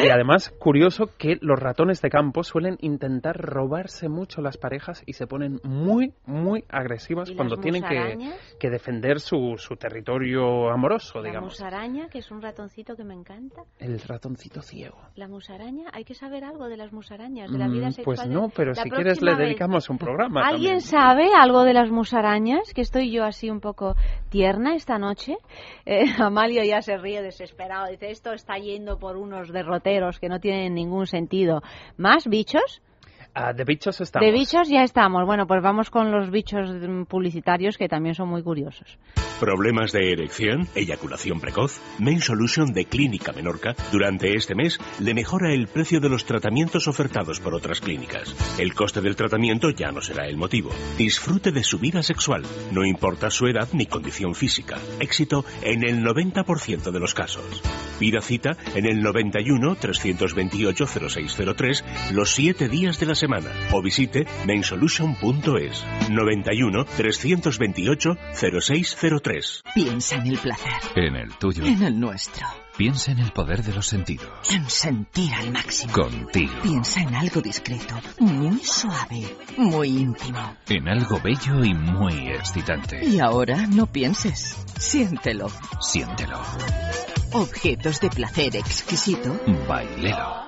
Y además, curioso que los ratones de campo suelen intentar robarse mucho las parejas y se ponen muy, muy agresivas ¿Y cuando tienen que, defender su, su territorio amoroso, La digamos. musaraña, que es un ratoncito que me encanta. El ratoncito ciego. La musaraña, hay que saber algo de las musarañas, de la vida Mm, sexual. Pues no, pero La si quieres le vez- dedicamos un programa. ¿Alguien también. sabe algo de las musarañas? Que estoy yo así un poco tierna esta noche. Eh, Amalio ya se ríe desesperado. Dice, esto está yendo por unos derroteros que no tienen ningún sentido. ¿Más bichos? Ah, de bichos estamos. De bichos ya estamos. Bueno, pues vamos con los bichos publicitarios que también son muy curiosos. ¿Problemas de erección? ¿Eyaculación precoz? Main Solution de Clínica Menorca durante este mes le mejora el precio de los tratamientos ofertados por otras clínicas. El coste del tratamiento ya no será el motivo. Disfrute de su vida sexual, no importa su edad ni condición física. Éxito en el 90% de los casos. Pida cita en el 91 328 0603 los 7 días de la semana o visite mainsolution.es 91 328 0603. Piensa en el placer, En el tuyo. en el nuestro, Piensa en el poder de los sentidos. en sentir al máximo. Contigo. Piensa en algo discreto, muy suave, muy íntimo. En algo bello y muy excitante. Y ahora no pienses, siéntelo. Siéntelo. Objetos de placer exquisito Bailelo.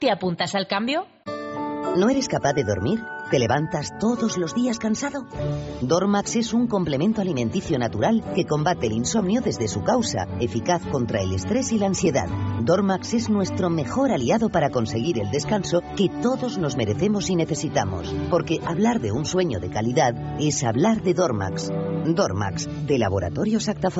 ¿Te apuntas al cambio? ¿No eres capaz de dormir? ¿Te levantas todos los días cansado? Dormax es un complemento alimenticio natural que combate el insomnio desde su causa, eficaz contra el estrés y la ansiedad. Dormax es nuestro mejor aliado para conseguir el descanso que todos nos merecemos y necesitamos, porque hablar de un sueño de calidad es hablar de Dormax. Dormax, de Laboratorios Acta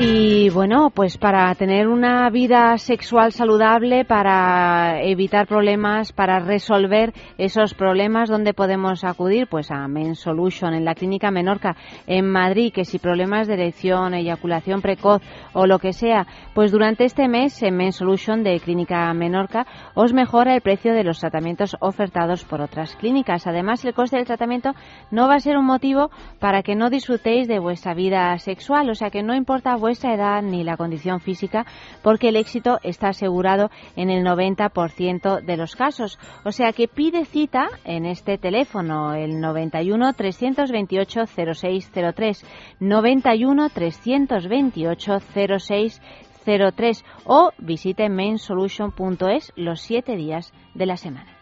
Y bueno, pues para tener una vida sexual saludable, para evitar problemas, para resolver esos problemas, ¿dónde podemos acudir? Pues a Men Solution, en la Clínica Menorca, en Madrid, que si problemas de erección, eyaculación precoz o lo que sea, pues durante este mes en Men Solution de Clínica Menorca os mejora el precio de los tratamientos ofertados por otras clínicas. Además, el coste del tratamiento no va a ser un motivo para que no disfrutéis de vuestra vida sexual, o sea que no importa vuestra edad ni la condición física, porque el éxito está asegurado en el 90% de los casos. O sea que pide cita en este teléfono, el 91 328 0603, 91 328 0603 o visite mainsolution.es los siete días de la semana.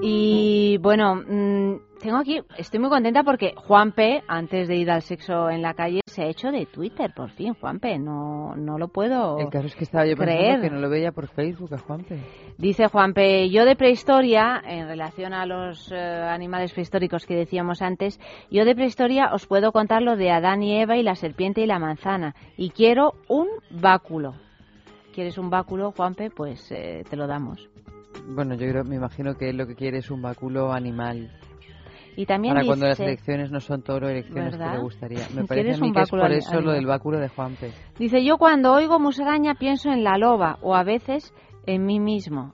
Y bueno, mm, tengo aquí, estoy muy contenta porque Juan P, antes de ir al sexo en la calle, se ha hecho de Twitter, por fin, Juan P. No, no lo puedo El caso es que estaba yo pensando creer. que no lo veía por Facebook a Juanpe. Dice Juan P. Yo de prehistoria, en relación a los eh, animales prehistóricos que decíamos antes, yo de prehistoria os puedo contar lo de Adán y Eva y la serpiente y la manzana. Y quiero un báculo. ¿Quieres un báculo, Juan P? Pues eh, te lo damos. Bueno, yo creo, me imagino que lo que quiere es un báculo animal. Y también Para cuando las dice- elecciones no son toro, elecciones que ¿Verdad? le gustaría. Me ¿Quieres parece a mí un que es por eso lo del báculo de Juanpe. Dice, yo cuando oigo musaraña pienso en la loba o a veces en mí mismo.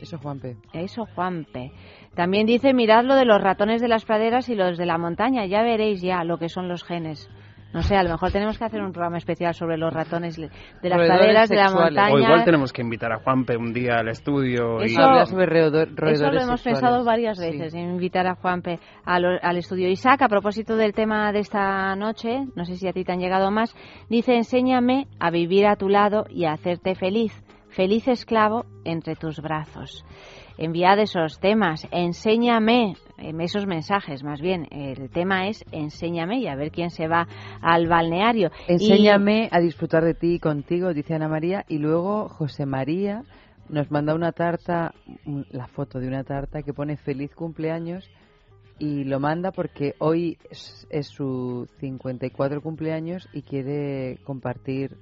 Eso, Juanpe. Eso, Juanpe. También dice, mirad lo de los ratones de las praderas y los de la montaña. Ya veréis ya lo que son los genes. No sé, a lo mejor tenemos que hacer un programa especial sobre los ratones de las praderas, de la montaña. O igual tenemos que invitar a Juanpe un día al estudio y... Eso- Habla sobre roedor- roedores Eso lo hemos sexuales. pensado varias Sí. veces, invitar a Juanpe al, al estudio. Isaac, a propósito del tema de esta noche, no sé si a ti te han llegado más, dice, enséñame a vivir a tu lado y a hacerte feliz, feliz esclavo entre tus brazos. Enviad esos temas, enséñame, em, esos mensajes más bien. El tema es enséñame y a ver quién se va al balneario. Enséñame a disfrutar de ti y contigo, dice Ana María. Y luego José María nos manda una tarta, un- la foto de una tarta que pone feliz cumpleaños y lo manda porque hoy es, es su 54 cumpleaños y quiere compartir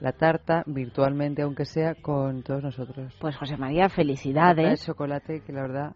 la tarta virtualmente, aunque sea, con todos nosotros. Pues José María, El felicidades. chocolate que la verdad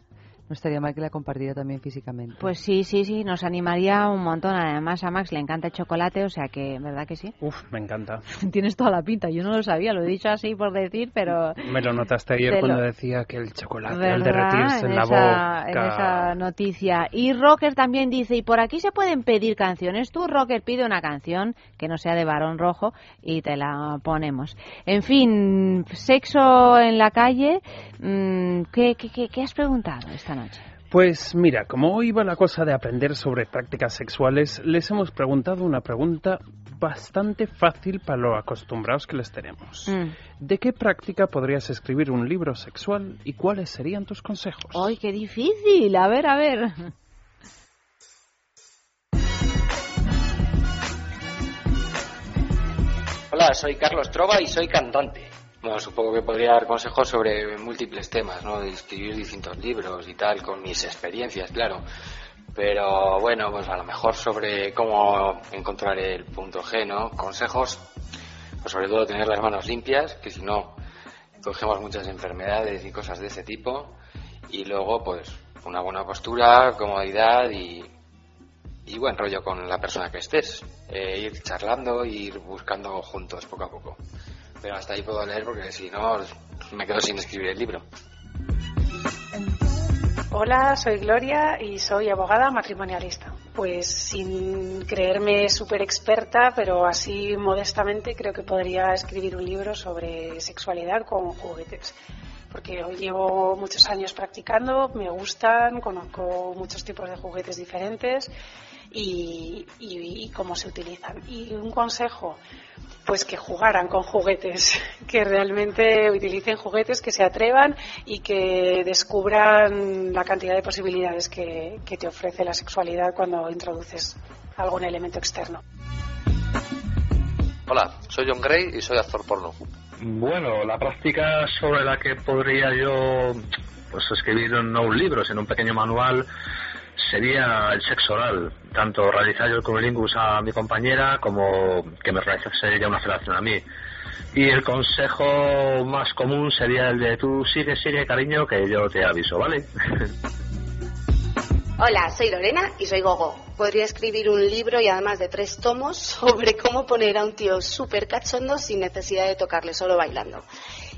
no estaría mal que la compartiera también físicamente. Pues sí, sí, sí, nos animaría un montón. Además a Max le encanta el chocolate, o sea que, ¿verdad que sí? Uf, me encanta. Tienes toda la pinta, yo no lo sabía, lo he dicho así por decir, pero... Me lo notaste ayer cuando lo- decía que el chocolate al ¿Verdad? derretirse en, la esa, boca... en esa noticia. Y Rocker también dice, y por aquí se pueden pedir canciones. Tú, Rocker, pide una canción que no sea de varón rojo y te la ponemos. En fin, sexo en la calle. mm, ¿Qué, qué, qué- qué has preguntado esta noche? Pues mira, como hoy va la cosa de aprender sobre prácticas sexuales, les hemos preguntado una pregunta bastante fácil para lo acostumbrados que les tenemos. Mm. ¿De qué práctica podrías escribir un libro sexual y cuáles serían tus consejos? ¡Ay, qué difícil! A ver, a ver. Hola, soy Carlos Trova y soy cantante. Bueno, supongo que podría dar consejos sobre múltiples temas, ¿no? De escribir distintos libros y tal, con mis experiencias, claro. Pero bueno, pues a lo mejor sobre cómo encontrar el punto G, ¿no? Consejos, pues sobre todo tener las manos limpias, que si no, cogemos muchas enfermedades y cosas de ese tipo. Y luego, pues, una buena postura, comodidad y, y buen rollo con la persona que estés. Eh, ir charlando, ir buscando juntos poco a poco. Pero hasta ahí puedo leer porque si no me quedo sin escribir el libro. Hola, soy Gloria y soy abogada matrimonialista. Pues sin creerme súper experta, pero así modestamente creo que podría escribir un libro sobre sexualidad con juguetes. Porque hoy llevo muchos años practicando, me gustan, conozco muchos tipos de juguetes diferentes y, y- y cómo se utilizan. Y un consejo, pues que jugaran con juguetes, que realmente utilicen juguetes, que se atrevan y que descubran la cantidad de posibilidades que, que te ofrece la sexualidad cuando introduces algún elemento externo. Hola, soy John Gray y soy actor porno. Bueno, la práctica sobre la que podría yo pues escribir no un libro, sino un pequeño manual sería el sexo oral, tanto realizar yo el cunnilingus a mi compañera como que me realizase ella una felación a mí. Y el consejo más común sería el de tú sigue, sigue cariño que yo te aviso, ¿vale? Hola, soy Lorena y soy Gogo. Podría escribir un libro y además de tres tomos sobre cómo poner a un tío súper cachondo sin necesidad de tocarle, solo bailando.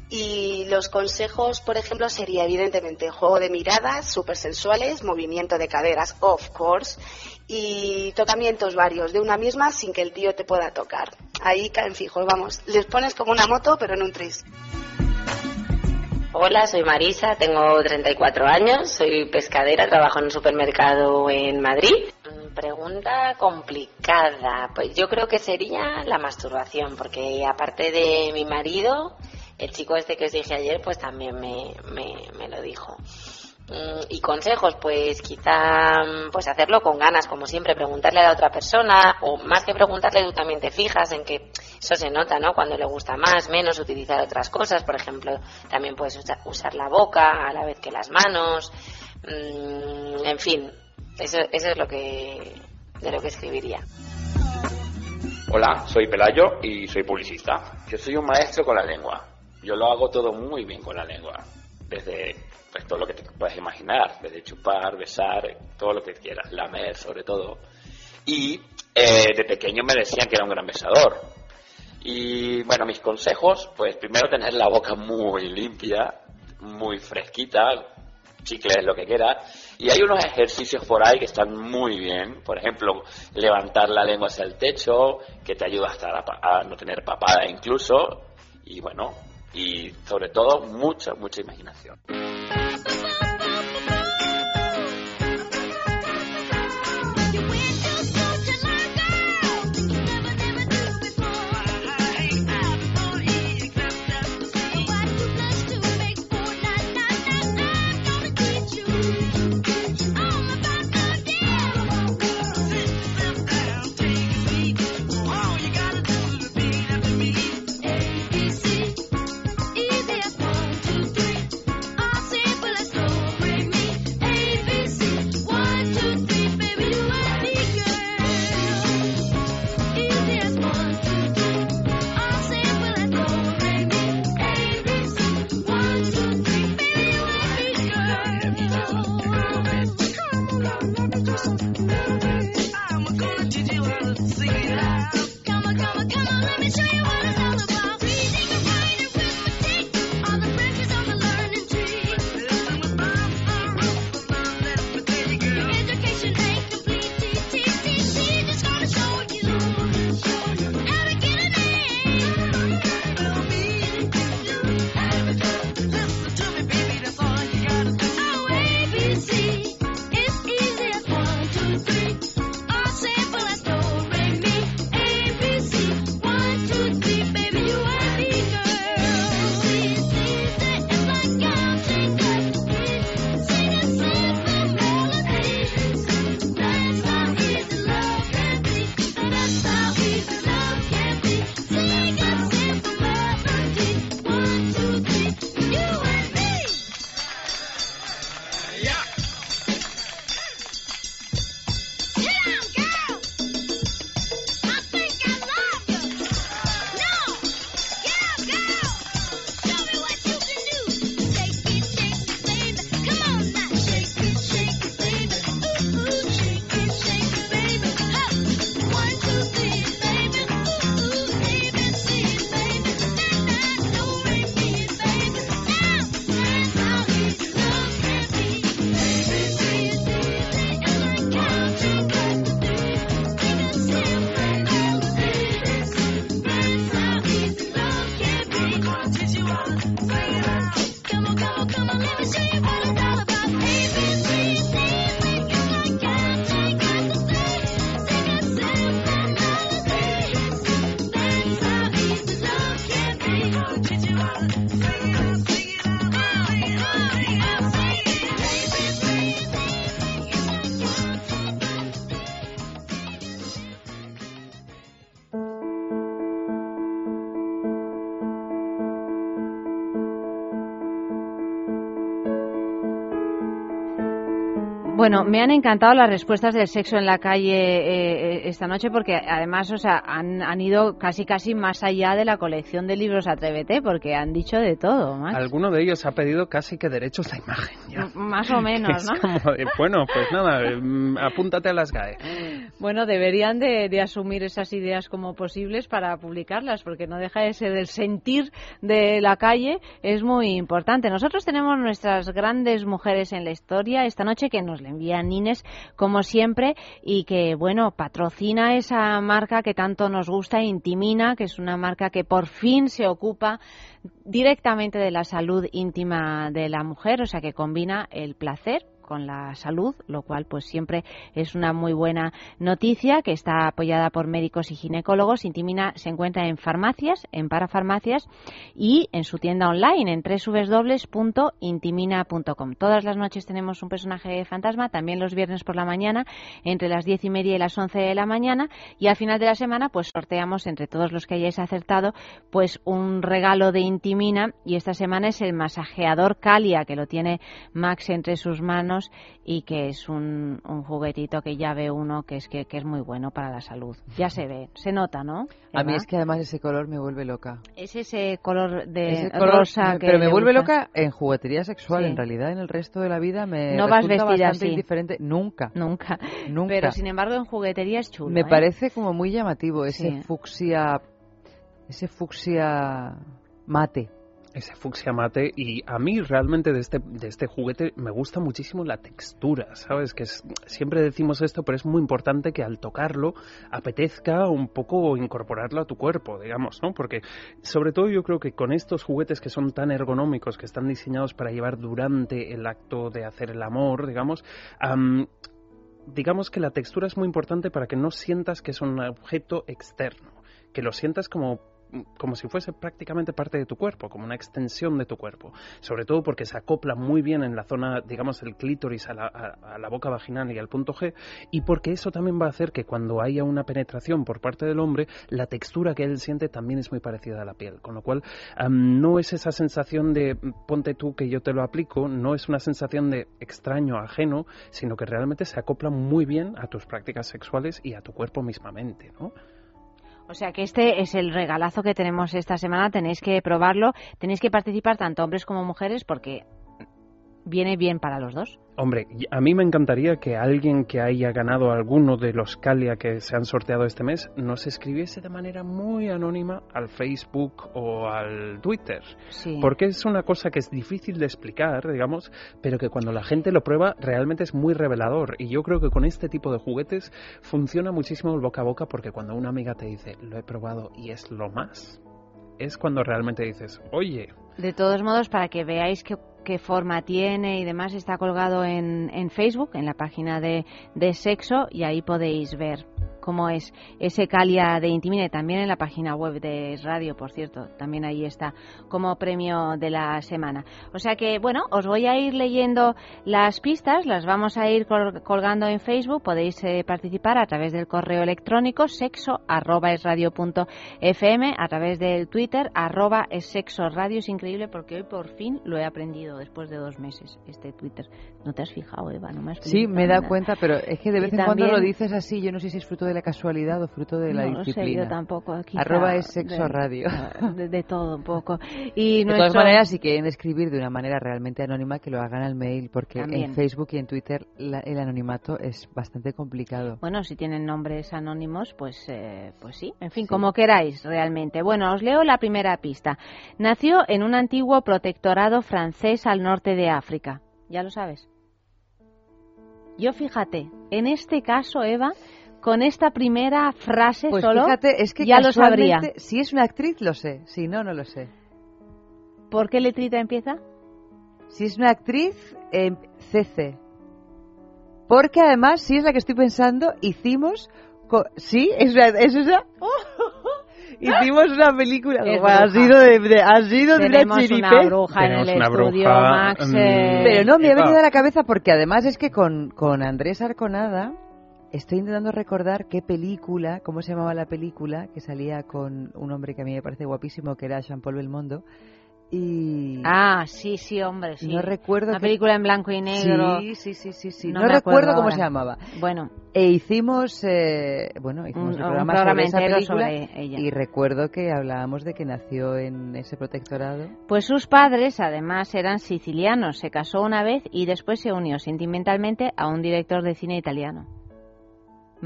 Y los consejos, por ejemplo, sería evidentemente juego de miradas súper sensuales, movimiento de caderas, of course, y tocamientos varios de una misma sin que el tío te pueda tocar. Ahí caen fijos, vamos. Les pones como una moto, pero en un tris. Hola, soy Marisa, tengo 34 años, soy pescadera, trabajo en un supermercado en Madrid. Pregunta complicada, pues yo creo que sería la masturbación, porque aparte de mi marido, el chico este que os dije ayer, pues también me, me, me lo dijo. Mm, Y consejos, pues quizá mm, pues hacerlo con ganas, como siempre, preguntarle a la otra persona, o más que preguntarle, tú también te fijas en que eso se nota, ¿no? Cuando le gusta más, menos, utilizar otras cosas, por ejemplo, también puedes usa- usar la boca a la vez que las manos, Mm, en fin, eso, eso es lo que, de lo que escribiría. Hola, soy Pelayo y soy publicista. Yo soy un maestro con la lengua. Yo lo hago todo muy bien con la lengua. Desde pues, todo lo que te puedas imaginar, desde chupar, besar, todo lo que quieras, lamer sobre todo. Y eh, de pequeño me decían que era un gran besador. Y bueno, mis consejos, pues primero tener la boca muy limpia, muy fresquita, chicles, lo que quieras. Y hay unos ejercicios por ahí que están muy bien. Por ejemplo, levantar la lengua hacia el techo, que te ayuda hasta a, a no tener papada incluso. Y bueno, y sobre todo mucha, mucha imaginación. Bueno, me han encantado las respuestas del sexo en la calle eh, eh, esta noche porque además, o sea, han, han, ido casi casi más allá de la colección de libros Atrévete porque han dicho de todo. Max. Alguno de ellos ha pedido casi que derechos de imagen. Ya. Más o menos, ¿no? Como de, bueno, pues nada, mm, apúntate a las GAE. Bueno, deberían de, de, asumir esas ideas como posibles para publicarlas porque no deja de ser el sentir de la calle es muy importante. Nosotros tenemos nuestras grandes mujeres en la historia esta noche que nos le envía Nines como siempre y que bueno patrocina esa marca que tanto nos gusta Intimina que es una marca que por fin se ocupa directamente de la salud íntima de la mujer o sea que combina el placer con la salud, lo cual pues siempre es una muy buena noticia que está apoyada por médicos y ginecólogos. Intimina se encuentra en farmacias, en parafarmacias y en su tienda online en www.intimina.com. Todas las noches tenemos un personaje fantasma, también los viernes por la mañana entre las diez y media y las once de la mañana y al final de la semana pues sorteamos entre todos los que hayáis acertado pues un regalo de Intimina y esta semana es el masajeador Calia que lo tiene Max entre sus manos y que es un, un, juguetito que ya ve uno que es que, que, es muy bueno para la salud. Ya se ve, se nota, ¿no? A mí es que además ese color me vuelve loca. Es ese color de ese color, rosa que Pero me vuelve gusta. loca en juguetería sexual, Sí. en realidad en el resto de la vida me No vas vestida bastante así. indiferente. Nunca. Nunca. Nunca. Pero sin embargo en juguetería es chulo. me ¿eh? parece como muy llamativo ese Sí. fucsia ese fucsia mate. Ese fucsia mate y a mí realmente de este, de este juguete me gusta muchísimo la textura, ¿sabes? Que es, siempre decimos esto, pero es muy importante que al tocarlo apetezca un poco incorporarlo a tu cuerpo, digamos, ¿no? Porque sobre todo yo creo que con estos juguetes que son tan ergonómicos, que están diseñados para llevar durante el acto de hacer el amor, digamos, digamos que la textura es muy importante para que no sientas que es un objeto externo, que lo sientas como como si fuese prácticamente parte de tu cuerpo, como una extensión de tu cuerpo. Sobre todo porque se acopla muy bien en la zona, digamos, el clítoris a la, boca vaginal y al punto G, y porque eso también va a hacer que cuando haya una penetración por parte del hombre, la textura que él siente también es muy parecida a la piel. Con lo cual, no es esa sensación de ponte tú que yo te lo aplico, no es una sensación de extraño, ajeno, sino que realmente se acopla muy bien a tus prácticas sexuales y a tu cuerpo mismamente, ¿no? O sea que este es el regalazo que tenemos esta semana. Tenéis que probarlo. Tenéis que participar tanto hombres como mujeres porque viene bien para los dos. Hombre, a mí me encantaría que alguien que haya ganado alguno de los Calia que se han sorteado este mes nos escribiese de manera muy anónima al Facebook o al Twitter. Porque es una cosa que es difícil de explicar, digamos, pero que cuando la gente lo prueba realmente es muy revelador. Y yo creo que con este tipo de juguetes funciona muchísimo el boca a boca porque cuando una amiga te dice, lo he probado y es lo más, es cuando realmente dices, oye. De todos modos, para que veáis que qué forma tiene y demás está colgado en, en Facebook, en la página de, de Sexo, y ahí podéis ver cómo es ese Calia de Intimine, también en la página web de Radio, por cierto, también ahí está como premio de la semana. O sea que, bueno, os voy a ir leyendo las pistas, las vamos a ir colgando en Facebook, podéis eh, participar a través del correo electrónico sexo arroba es radio punto fm, a través del Twitter arroba es sexo radio, es increíble porque hoy por fin lo he aprendido después de dos meses, este Twitter. ¿No te has fijado, Eva? No me has sí, me he dado cuenta, pero es que de vez en cuando lo dices así, yo no sé si es fruto de la casualidad o fruto de la disciplina. No sé, yo tampoco. Arroba es sexo radio. De, todo un poco. Y de todas maneras, si quieren escribir de una manera realmente anónima, que lo hagan al mail, porque en Facebook y en Twitter el anonimato es bastante complicado. Bueno, si tienen nombres anónimos, pues, eh, pues sí. En fin, como queráis realmente. Bueno, os leo la primera pista. Nació en un antiguo protectorado francés al norte de África. Ya lo sabes. Yo fíjate, en este caso, Eva, con esta primera frase pues solo fíjate, es que ya lo sabría. Si es una actriz, lo sé. Si no, no lo sé. ¿Por qué letrita empieza? Si es una actriz, eh, CC. Porque además, si es la que estoy pensando, hicimos... ¿Sí? ¿Es, es esa? Hicimos una película. ha sido de, ha sido de una una bruja en el estudio, Max. Mm, eh, Pero no, me ha venido a la cabeza porque además es que con, con Andrés Arconada Estoy intentando recordar qué película, cómo se llamaba la película, que salía con un hombre que a mí me parece guapísimo, que era Jean-Paul Belmondo. Y... Ah, sí, sí, hombre, sí. No recuerdo. Una película en blanco y negro. Sí, sí, sí, sí. sí. No, recuerdo cómo se llamaba. Bueno. E hicimos, eh, bueno, hicimos un, el programa, sobre esa película y recuerdo que hablábamos de que nació en ese protectorado. Pues sus padres, además, eran sicilianos. Se casó una vez y después se unió sentimentalmente a un director de cine italiano.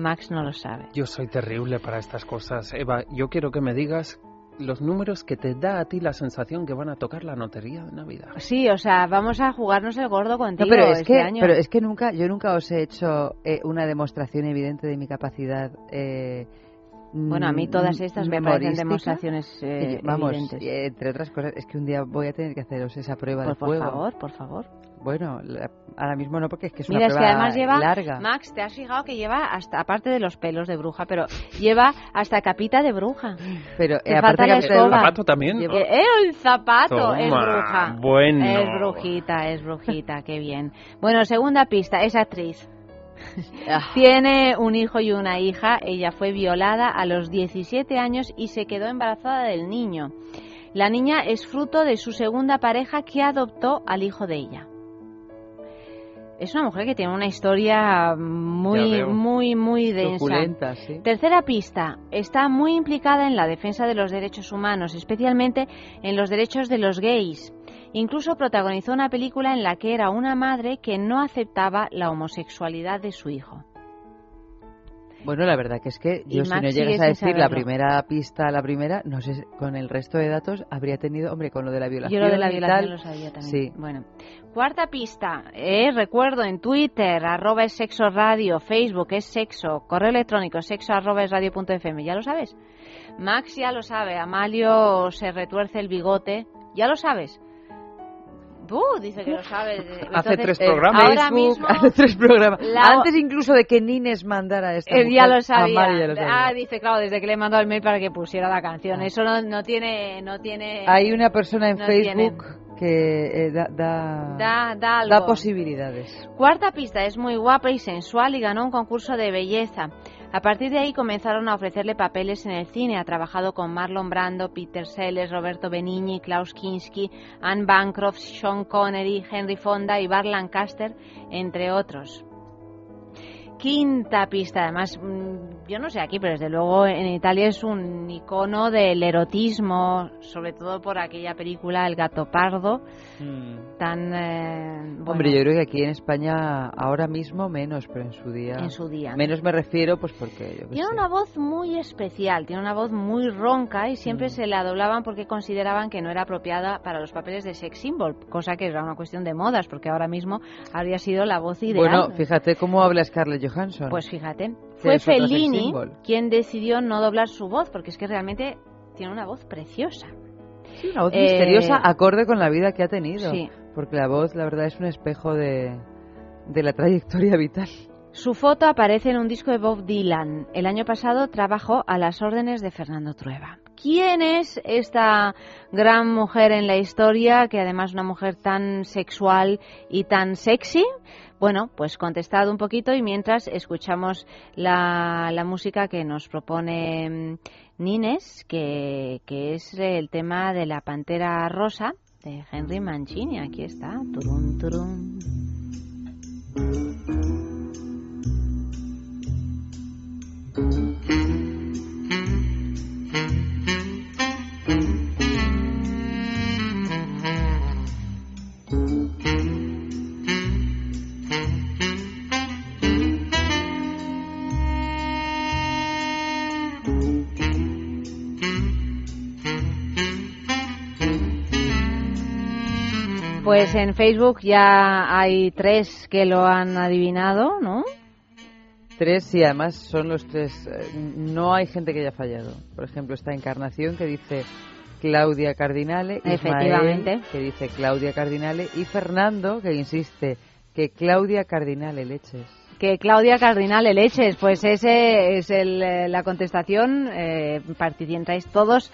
Max no lo sabe. Yo soy terrible para estas cosas. Eva, yo quiero que me digas los números que te da a ti la sensación que van a tocar la notería de Navidad. Sí, o sea, vamos a jugarnos el gordo contigo pero es este que, año. Pero es que nunca, yo nunca os he hecho eh, una demostración evidente de mi capacidad. Eh, bueno, a mí todas estas me parecen demostraciones eh, Vamos, evidentes. entre otras cosas, es que un día voy a tener que haceros esa prueba de fuego. Por favor, por favor. Bueno, ahora mismo no, porque es que es Mira, una prueba es que además lleva, larga. Max, te has fijado que lleva hasta, aparte de los pelos de bruja, pero lleva hasta capita de bruja. Pero Te aparte la escoba. ¿El zapato también? Eh, el zapato Toma, es bruja. bueno. Es brujita, es brujita, qué bien. Bueno, segunda pista, es actriz. Tiene un hijo y una hija. Ella fue violada a los 17 años y se quedó embarazada del niño. La niña es fruto de su segunda pareja que adoptó al hijo de ella. Es una mujer que tiene una historia muy, muy, muy densa. Sí. Tercera pista. Está muy implicada en la defensa de los derechos humanos, especialmente en los derechos de los gays. Incluso protagonizó una película en la que era una madre que no aceptaba la homosexualidad de su hijo. Bueno, la verdad que es que Y yo si no llegas a decir la primera pista, la primera, no sé, con el resto de datos habría tenido, hombre, con lo de la violación Yo lo de la violación tal, lo sabía también. Sí. Bueno, cuarta pista. eh, recuerdo en Twitter, arroba es sexo radio, Facebook es sexo, correo electrónico sexo arroba es radio punto fm. ¿Ya lo sabes? Max ya lo sabe. Amalio se retuerce el bigote. ¿Ya lo sabes? Uh, dice que lo sabe. Hace Entonces, tres eh, programas. Ahora Facebook, mismo, hace tres programas. la- Antes incluso de que Nines mandara esta él ya lo sabía. Amalia ya lo sabía. Ah, dice, claro, desde que le he mandado el mail para que pusiera la canción. Eso no, no tiene, no tiene. Hay una persona en no tiene- Facebook que eh, da, da, Da, da algo. da posibilidades. Cuarta pista, es muy guapa y sensual y ganó un concurso de belleza. A partir de ahí comenzaron a ofrecerle papeles en el cine. Ha trabajado con Marlon Brando, Peter Sellers, Roberto Benigni, Klaus Kinski, Anne Bancroft, Sean Connery, Henry Fonda y Bart Lancaster, entre otros. Quinta pista, además, mm, yo no sé aquí, pero desde luego en Italia es un icono del erotismo, sobre todo por aquella película El gato pardo, tan... eh, bueno, Hombre, yo creo que aquí en España ahora mismo menos, pero en su día. En su día. Menos me refiero, pues porque. Yo Tiene sé. una voz muy especial, tiene una voz muy ronca y siempre Mm. se la doblaban porque consideraban que no era apropiada para los papeles de sex symbol, cosa que era una cuestión de modas, porque ahora mismo habría sido la voz ideal. Bueno, fíjate cómo habla Scarlett Johansson. Pues fíjate, fue Fellini quien decidió no doblar su voz, porque es que realmente tiene una voz preciosa. Una voz Eh, misteriosa, acorde con la vida que ha tenido. sí. Porque la voz, la verdad, es un espejo de, de la trayectoria vital. Su foto aparece en un disco de Bob Dylan. El año pasado trabajó a las órdenes de Fernando Trueba. ¿Quién es esta gran mujer en la historia, que además es una mujer tan sexual y tan sexy? Bueno, pues contestad un poquito y mientras escuchamos la, música que nos propone mm, Nines, que, que es el tema de la Pantera Rosa de Henry Mancini. Aquí está. Turum, turum. Pues en Facebook ya hay tres que lo han adivinado, ¿no? Tres, y además son los tres. eh, No hay gente que haya fallado. Por ejemplo, esta encarnación que dice Claudia Cardinale. Ismael, Efectivamente. que dice Claudia Cardinale. Y Fernando, que insiste que Claudia Cardinale leches. Que Claudia Cardinal Leches, pues ese es el, eh, la contestación. Eh, participáis todos,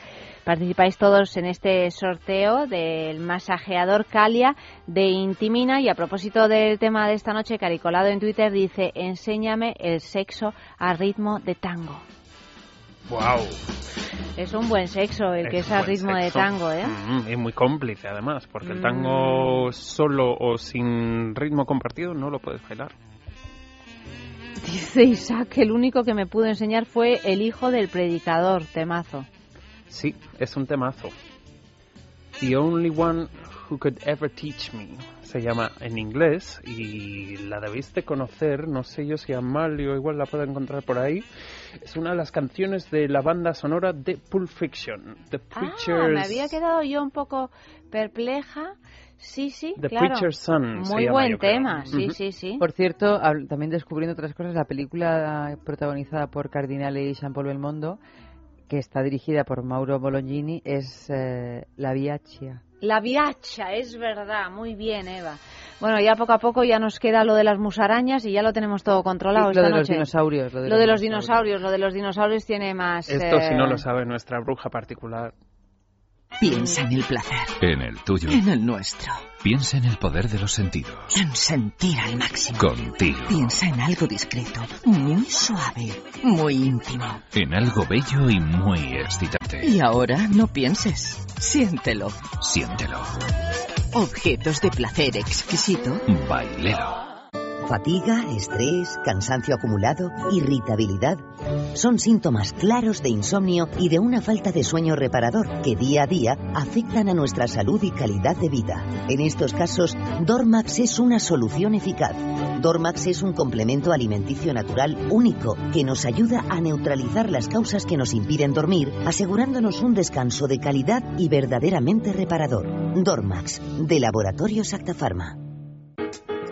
participáis todos en este sorteo del masajeador Calia de Intimina. Y a propósito del tema de esta noche, Caricolado en Twitter dice: Enséñame el sexo a ritmo de tango. ¡Wow! Es un buen sexo el que es a buen ritmo de tango, ¿eh? Mm, y muy cómplice, además, porque el Mm. tango solo o sin ritmo compartido no lo puedes bailar. Dice Isaac que el único que me pudo enseñar fue el hijo del predicador, temazo. Sí, es un temazo. The Only One Who Could Ever Teach Me se llama en inglés y la debéis de conocer, no sé yo si Amalio igual la puedo encontrar por ahí. Es una de las canciones de la banda sonora de Pulp Fiction. The Ah, Preacher's, me había quedado yo un poco perpleja. Sí, sí, The claro. Preacher's Son Muy llama, buen creo. tema, sí, sí, sí. Por cierto, también descubriendo otras cosas, la película protagonizada por Cardinale y Jean-Paul Belmondo, que está dirigida por Mauro Bolognini, es eh, La Viaccia. La viacha, es verdad, muy bien, Eva. Bueno, ya poco a poco ya nos queda lo de las musarañas y ya lo tenemos todo controlado esta lo de los dinosaurios. Lo de, Lo de los dinosaurios, lo de los dinosaurios tiene más... Esto, si no eh, lo sabe nuestra bruja particular. Piensa en el placer. En el tuyo. En el nuestro. Piensa en el poder de los sentidos. En sentir al máximo. Contigo. Piensa en algo discreto, muy suave, muy íntimo. En algo bello y muy excitante. Y ahora no pienses. Siéntelo. Siéntelo. Objetos de placer exquisito. Bailelo. Fatiga, estrés, cansancio acumulado, irritabilidad. Son síntomas claros de insomnio y de una falta de sueño reparador que día a día afectan a nuestra salud y calidad de vida. En estos casos, Dormax es una solución eficaz. Dormax es un complemento alimenticio natural único que nos ayuda a neutralizar las causas que nos impiden dormir, asegurándonos un descanso de calidad y verdaderamente reparador. Dormax, de Laboratorios Acta Pharma.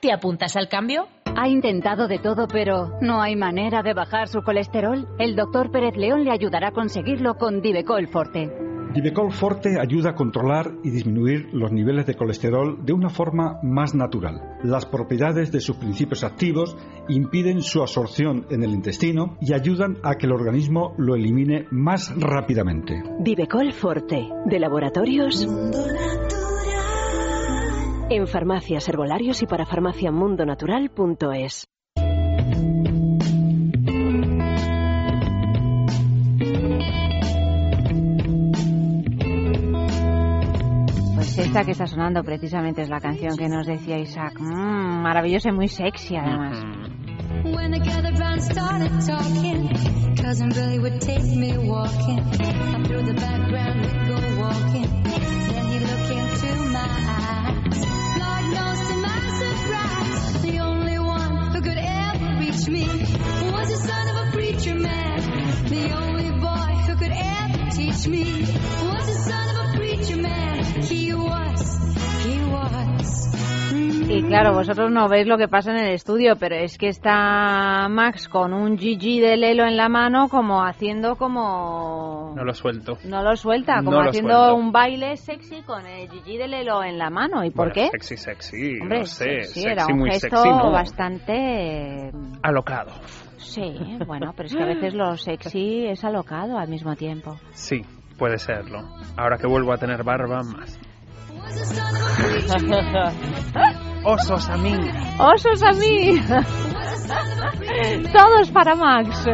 ¿Te apuntas al cambio? Ha intentado de todo, pero no hay manera de bajar su colesterol. El doctor Pérez León le ayudará a conseguirlo con Divecol Forte. Divecol Forte ayuda a controlar y disminuir los niveles de colesterol de una forma más natural. Las propiedades de sus principios activos impiden su absorción en el intestino y ayudan a que el organismo lo elimine más rápidamente. Divecol Forte, de laboratorios. En farmacias, herbolarios y para farmaciamundonatural.es. Pues esta que está sonando precisamente es la canción que nos decía Isaac. Mm, maravillosa y muy sexy además. When I gathered round and started talking, cousin Billy would take me walking. Up through the background we'd go walking. Me was the son of a preacher man. The only boy who could ever teach me Y claro, vosotros no veis lo que pasa en el estudio, pero es que está Max con un GG de Lelo en la mano como haciendo como... No lo suelto. No lo suelta, como No haciendo suelto. un baile sexy con el GG de Lelo en la mano. ¿Y por Bueno, qué? Sexy, sexy. Hombre, no sé. sexy, era un muy gesto sexy, ¿no? bastante... Alocado. Sí, bueno, pero es que a veces lo sexy es alocado al mismo tiempo. Sí, puede serlo. Ahora que vuelvo a tener barba, más. Osos a mí. ¡Osos a mí! Todos para Max.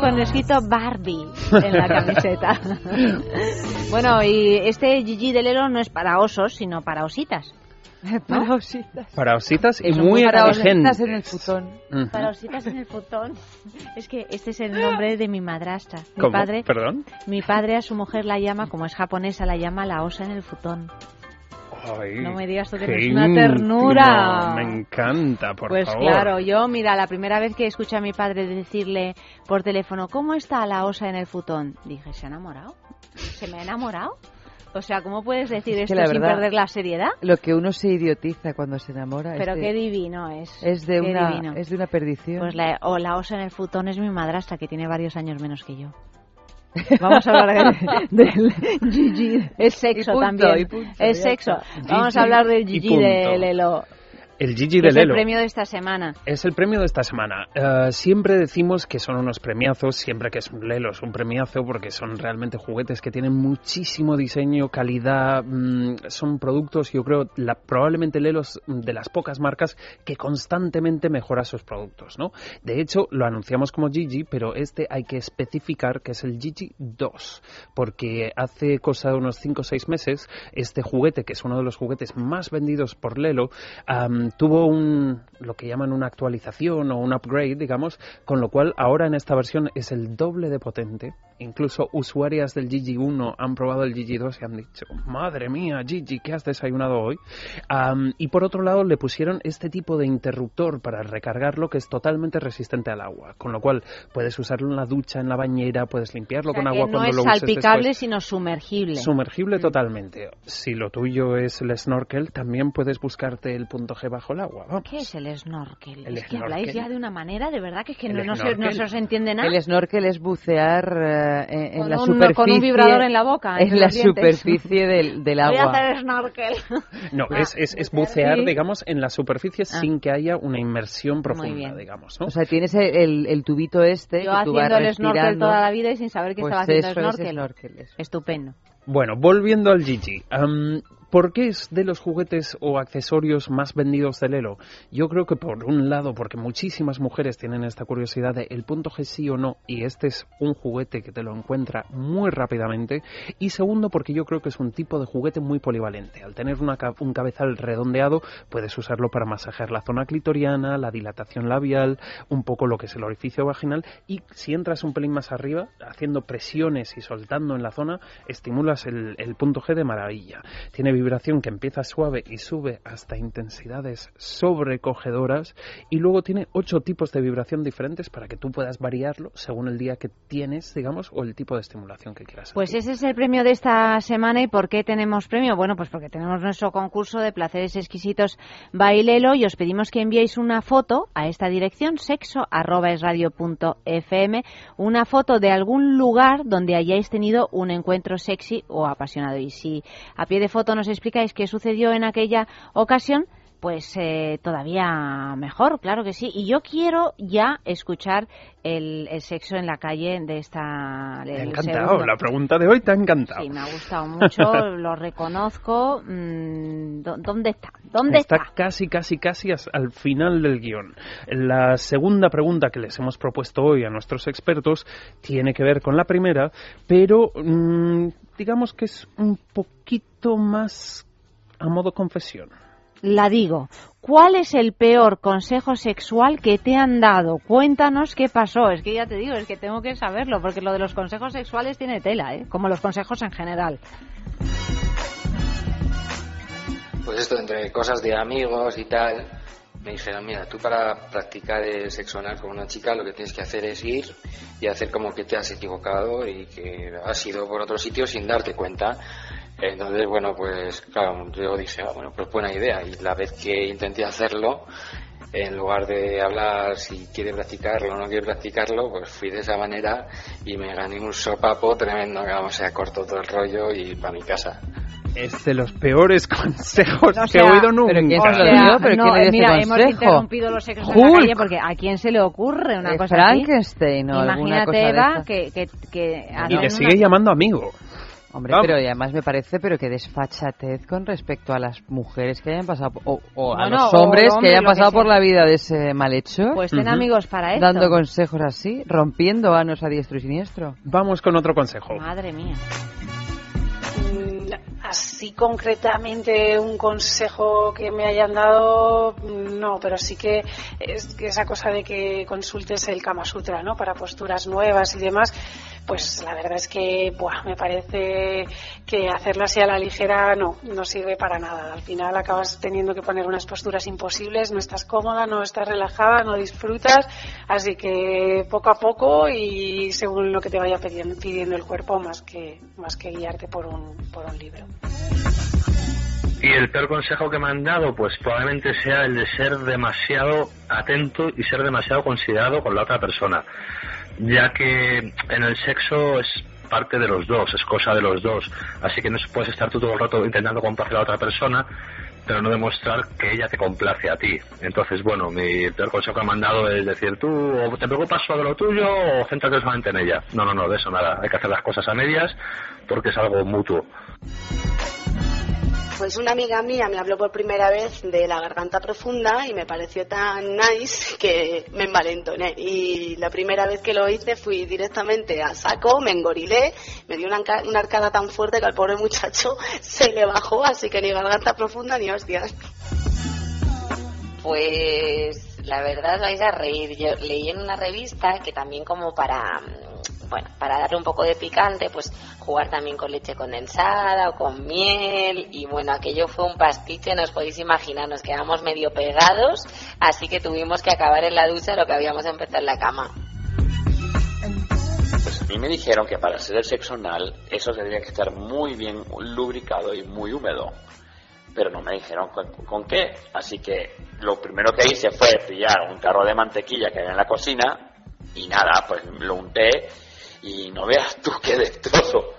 Con escrito Barbie en la camiseta. bueno, y este Gigi de Lelo no es para osos, sino para ositas. Para ositas. Para ositas y Eso, muy para inteligentes. ositas en el futón. Para ositas en el futón. Es que este es el nombre de mi madrastra. Mi ¿Cómo? padre, ¿Perdón? mi padre a su mujer la llama, como es japonesa, la llama la osa en el futón. Ay, No me digas tú que eres una ternura. Me encanta, por pues favor. claro, yo, mira, la primera vez que escuché a mi padre decirle por teléfono, ¿cómo está la osa en el futón? Dije, ¿se ha enamorado? ¿Se me ha enamorado? O sea, ¿cómo puedes decir Es esto la sin perder la seriedad? Lo que uno se idiotiza cuando se enamora. Pero es de, qué divino es. es de una divino. es de una perdición. Pues la, o la osa en el futón es mi madrastra, que tiene varios años menos que yo. Vamos a hablar de- del Gigi. Es sexo punto, también. punto, es sexo. Vamos a hablar del Gigi de. Lelo. El Gigi de es Lelo. el premio de esta semana. Es el premio de esta semana. Eh, siempre decimos que son unos premiazos, siempre que es un Lelo es un premiazo porque son realmente juguetes que tienen muchísimo diseño, calidad, mm, son productos, yo creo, la, probablemente Lelo es de las pocas marcas que constantemente mejora sus productos, ¿no? De hecho, lo anunciamos como Gigi, pero este hay que especificar que es el Gigi 2, porque hace cosa de unos 5 o 6 meses, este juguete, que es uno de los juguetes más vendidos por Lelo, tuvo un, lo que llaman una actualización o un upgrade, digamos, con lo cual ahora en esta versión es el doble de potente. Incluso usuarias del Gigi 1 han probado el Gigi 2 y han dicho, madre mía, Gigi, ¿qué has desayunado hoy? Am, y por otro lado le pusieron este tipo de interruptor para recargarlo que es totalmente resistente al agua, con lo cual puedes usarlo en la ducha, en la bañera, puedes limpiarlo O sea, con agua no cuando es lo uses salpicable, después. sino sumergible. Sumergible totalmente. Si lo tuyo es el snorkel, también puedes buscarte el punto G bajo el agua. Vamos. ¿Qué es el snorkel. El es que snorkel. habláis ya de una manera, de verdad, que es que no, no se, snorkel. no se os entiende nada. El snorkel es bucear eh, en, en Con la un- superficie. con un vibrador en la boca, En la superficie del, del Voy a agua. hacer snorkel. No, Ah, es, es, es bucear, sí. digamos, en la superficie Ah. sin que haya una inmersión profunda, digamos, ¿no? O sea, tienes el, el- el tubito este. Yo que tú vas haciendo el snorkel toda la vida y sin saber que Pues estaba haciendo eso es snorkel. snorkel, eso. Estupendo. Bueno, volviendo al Gigi. am, ¿Por qué es de los juguetes o accesorios más vendidos del Elo? Yo creo que por un lado, porque muchísimas mujeres tienen esta curiosidad de el punto G sí o no, y este es un juguete que te lo encuentra muy rápidamente. Y segundo, porque yo creo que es un tipo de juguete muy polivalente. Al tener una un cabezal redondeado, puedes usarlo para masajear la zona clitoriana, la dilatación labial, un poco lo que es el orificio vaginal. Y si entras un pelín más arriba, haciendo presiones y soltando en la zona, estimulas el, el punto G de maravilla. Tiene vibración que empieza suave y sube hasta intensidades sobrecogedoras y luego tiene ocho tipos de vibración diferentes para que tú puedas variarlo según el día que tienes, digamos, o el tipo de estimulación que quieras. Pues ese es el premio de esta semana. ¿Y por qué tenemos premio? Bueno, pues porque tenemos nuestro concurso de placeres exquisitos Bailelo y os pedimos que enviéis una foto a esta dirección sexo arroba es radio punto fm, una foto de algún lugar donde hayáis tenido un encuentro sexy o apasionado. Y si a pie de foto nos explicáis qué sucedió en aquella ocasión, pues eh, todavía mejor, claro que sí. Y yo quiero ya escuchar el, el sexo en la calle de esta. Te ha encantado, segundo. la pregunta de hoy te ha encantado. Sí, me ha gustado mucho, lo reconozco. Mm, ¿dó- ¿Dónde está? ¿Dónde está? casi, casi, casi as- al final del guion. La segunda pregunta que les hemos propuesto hoy a nuestros expertos tiene que ver con la primera, pero mm, digamos que es un poquito más a modo confesión. La digo. ¿Cuál es el peor consejo sexual que te han dado? Cuéntanos qué pasó. Es que ya te digo, es que tengo que saberlo, porque lo de los consejos sexuales tiene tela, ¿eh? Como los consejos en general. Pues esto, entre cosas de amigos y tal, me dijeron, mira, tú para practicar el sexo anal con una chica lo que tienes que hacer es ir y hacer como que te has equivocado y que has ido por otro sitio sin darte cuenta. Entonces, bueno, pues claro, yo dije, ah, bueno, pues buena idea. Y la vez que intenté hacerlo, en lugar de hablar si quiere practicarlo o no quiere practicarlo, pues fui de esa manera y me gané un sopapo tremendo, que vamos, se cortó todo el rollo y para mi casa. Es de los peores consejos O que sea, he oído nunca. ¿pero quién O se lo sea, dio? ¿Pero no, quién le mira, hemos interrumpido los sexos en la Hulk. calle porque ¿a quién se le ocurre una Eh, cosa así? Frankenstein o alguna Imagínate, cosa de Eva, esas. que, que, que Y le una- sigue llamando amigo. Hombre, Vamos. pero y además me parece, pero que desfachatez con respecto a las mujeres que hayan pasado, o, o a los hombres hombre, que hayan que pasado por la vida de ese mal hecho. Pues ten amigos para esto. Dando consejos así, rompiendo vanos a diestro y siniestro. Vamos con otro consejo. Madre mía. Mm, Así concretamente un consejo que me hayan dado, mm, no, pero sí que es que esa cosa de que consultes el Kama Sutra, ¿no? Para posturas nuevas y demás, pues la verdad es que, buah, me parece que hacerlo así a la ligera no, no sirve para nada. Al final acabas teniendo que poner unas posturas imposibles, no estás cómoda, no estás relajada, no disfrutas, así que poco a poco y según lo que te vaya pidiendo, pidiendo el cuerpo más que, más que guiarte por un, por un libro. Y el peor consejo que me han dado, pues probablemente sea el de ser demasiado atento y ser demasiado considerado con la otra persona, ya que en el sexo es parte de los dos, es cosa de los dos, así que no puedes estar tú todo el rato intentando complacer a otra persona, pero no demostrar que ella te complace a ti. Entonces, bueno, mi peor consejo que me han dado es decir, tú o te preocupas solo de lo tuyo o céntrate solamente en ella. No, no, no, de eso nada, hay que hacer las cosas a medias porque es algo mutuo. Pues una amiga mía me habló por primera vez de la garganta profunda y me pareció tan nice que me envalentoné. Y la primera vez que lo hice fui directamente a saco, me engorilé, me dio una, arcada tan fuerte que al pobre muchacho se le bajó, así que ni garganta profunda ni hostias. Pues la verdad vais a reír. Yo leí en una revista que también como para, mm, bueno, para darle un poco de picante, pues jugar también con leche condensada o con miel y bueno, aquello fue un pastiche, no os podéis imaginar, nos quedamos medio pegados, así que tuvimos que acabar en la ducha lo que habíamos empezado en la cama. Pues a mí me dijeron que para hacer el sexo anal eso tendría que estar muy bien lubricado y muy húmedo. pero no me dijeron con, con qué. Así que lo primero que hice fue pillar un tarro de mantequilla que había en la cocina y nada, pues lo unté y no veas tú qué destrozo.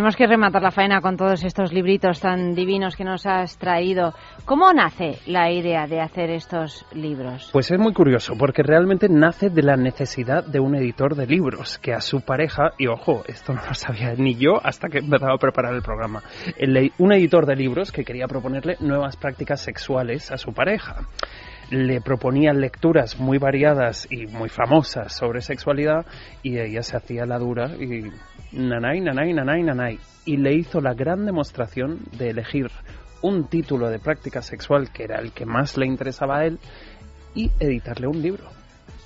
Tenemos que rematar la faena con todos estos libritos tan divinos que nos has traído. ¿Cómo nace la idea de hacer estos libros? Pues es muy curioso, porque realmente nace de la necesidad de un editor de libros, que a su pareja, y ojo, esto no lo sabía ni yo hasta que empezaba a preparar el programa, un editor de libros que quería proponerle nuevas prácticas sexuales a su pareja. Le proponía lecturas muy variadas y muy famosas sobre sexualidad y ella se hacía la dura y nanay, nanay, nanay, nanay. Y le hizo la gran demostración de elegir un título de práctica sexual que era el que más le interesaba a él y editarle un libro.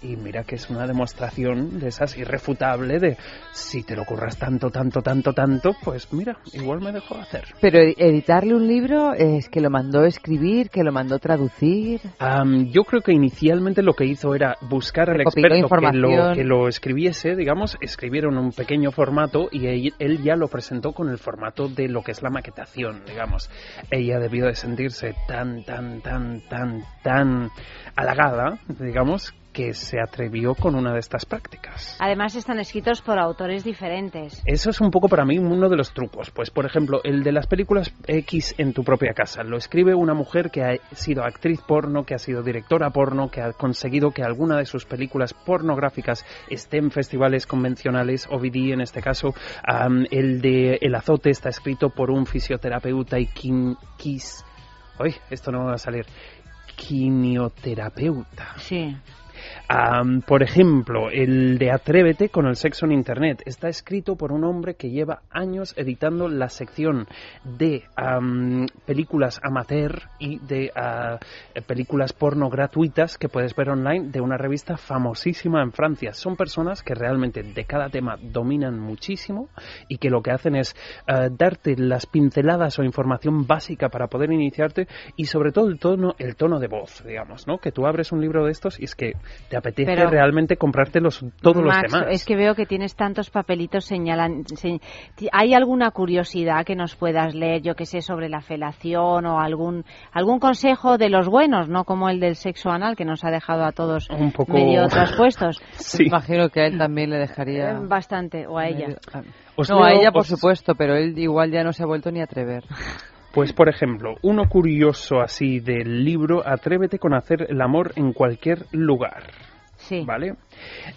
Y mira que es una demostración de esas irrefutable de si te lo curras tanto, tanto, tanto, tanto, pues mira, igual me dejo hacer. Pero ed- editarle un libro es que lo mandó escribir, que lo mandó traducir. Am, yo creo que inicialmente lo que hizo era buscar al Recopiló experto que lo, que lo escribiese, digamos, escribieron un pequeño formato y él ya lo presentó con el formato de lo que es la maquetación, digamos. Ella debió de sentirse tan, tan, tan, tan, tan halagada, digamos, que se atrevió con una de estas prácticas. Además están escritos por autores diferentes. Eso es un poco para mí uno de los trucos. Pues, por ejemplo, el de las películas X en tu propia casa. Lo escribe una mujer que ha sido actriz porno, que ha sido directora porno, que ha conseguido que alguna de sus películas pornográficas esté en festivales convencionales, OVD en este caso. Am, el de El azote está escrito por un fisioterapeuta y quin, quis... Uy, esto no va a salir. Quimioterapeuta. Sí. Por ejemplo, el de Atrévete con el sexo en Internet está escrito por un hombre que lleva años editando la sección de am, películas amateur y de eh, películas porno gratuitas que puedes ver online de una revista famosísima en Francia. Son personas que realmente de cada tema dominan muchísimo y que lo que hacen es ah, darte las pinceladas o información básica para poder iniciarte y sobre todo el tono, el tono de voz, digamos, ¿no? Que tú abres un libro de estos y es que te apetece Pero- realmente comprarte los, todos Max, los demás. es que veo que tienes tantos papelitos señalan. se- ¿Hay alguna curiosidad que nos puedas leer, yo que sé, sobre la felación o algún algún consejo de los buenos, no como el del sexo anal que nos ha dejado a todos Un poco- medio traspuestos? Me imagino que a él también le dejaría... Eh, Bastante, o a ella. Os no, a ella por os- supuesto, pero él igual ya no se ha vuelto ni a atrever. Pues, por ejemplo, uno curioso así del libro, Atrévete con hacer el amor en cualquier lugar. Sí. ¿Vale?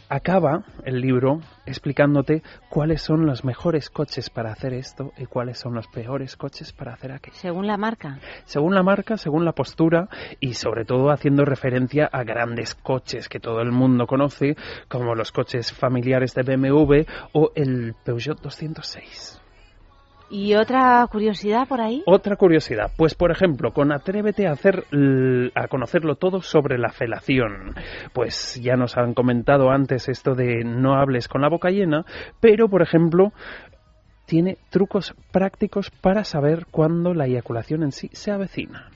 Acaba el libro explicándote cuáles son los mejores coches para hacer esto y cuáles son los peores coches para hacer aquello. Según la marca. Según la marca, según la postura y sobre todo haciendo referencia a grandes coches que todo el mundo conoce, como los coches familiares de BMW o el Peugeot 206. ¿Y otra curiosidad por ahí? Otra curiosidad, pues por ejemplo, con Atrévete a hacer a conocerlo todo sobre la felación. Pues ya nos han comentado antes esto de no hables con la boca llena, pero por ejemplo, tiene trucos prácticos para saber cuándo la eyaculación en sí se avecina.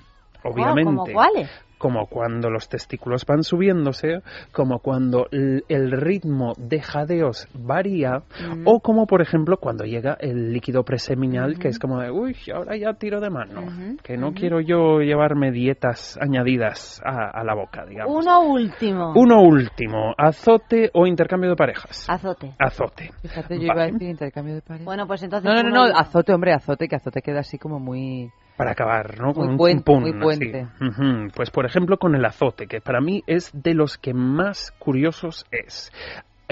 Obviamente. ¿Cómo cuáles? Como cuando los testículos van subiéndose, como cuando el ritmo de jadeos varía, Mm. o como por ejemplo cuando llega el líquido preseminal, que es como de, uy, ahora ya tiro de mano, que no quiero yo llevarme dietas añadidas a, a la boca, digamos. Uno último. Uno último, azote o intercambio de parejas. Azote. Azote. Fíjate, yo iba a decir intercambio de parejas. Bueno, pues entonces. No, no, no, azote, hombre, azote, que azote queda así como muy... para acabar, ¿no? Muy un puente, chimpún, muy así. puente. Pues por ejemplo con el azote, que para mí es de los que más curiosos es.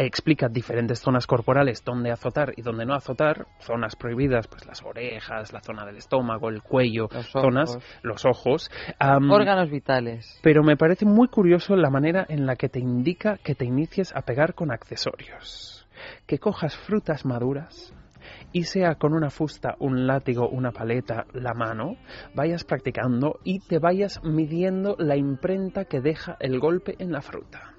Explica diferentes zonas corporales donde azotar y donde no azotar, zonas prohibidas, pues las orejas, la zona del estómago, el cuello, Los zonas, los ojos. Am, Órganos vitales. pero me parece muy curioso la manera en la que te indica que te inicies a pegar con accesorios. Que cojas frutas maduras y sea con una fusta, un látigo, una paleta, la mano, vayas practicando y te vayas midiendo la imprenta que deja el golpe en la fruta.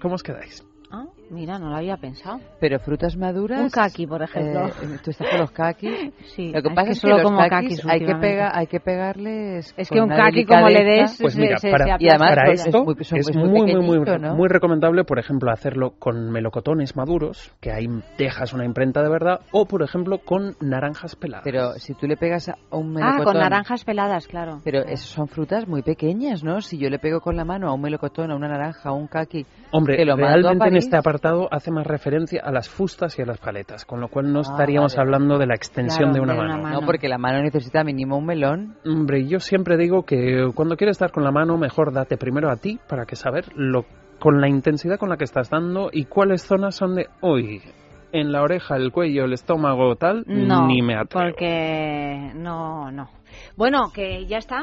¿Cómo os quedáis? Ah, mira, no lo había pensado. Pero frutas maduras. Un kaki, por ejemplo. eh, ¿Tú estás con los kakis? Sí, Lo que es pasa que es que solo los como kakis kakis hay que, pega, hay que pegarles. Es con que un kaki, como le des, Pues mira, se- para, se Y además, para esto es muy- es es muy, muy muy, ¿no? muy recomendable, por ejemplo, hacerlo con melocotones maduros, que ahí dejas una imprenta de verdad, o por ejemplo con naranjas peladas. Pero si tú le pegas a un Ah, melocotón... con naranjas peladas, claro. Pero esas son frutas muy pequeñas, ¿no? Si yo le pego con la mano a un melocotón, a una naranja, a un kaki... Hombre, que lo mando a realmente en París, este apartado hace más referencia a las fustas y a las paletas, con lo cual no Ah, estaríamos vale. hablando de la extensión Claro, de una de una mano. mano. No, porque la mano necesita mínimo un melón. Hombre, yo siempre digo que cuando quieres estar con la mano, mejor date primero a ti para que saber lo, con la intensidad con la que estás dando y cuáles zonas son de, uy, en la oreja, el cuello, el estómago, tal, No, ni me atrevo. porque no, no. Bueno, que ya está.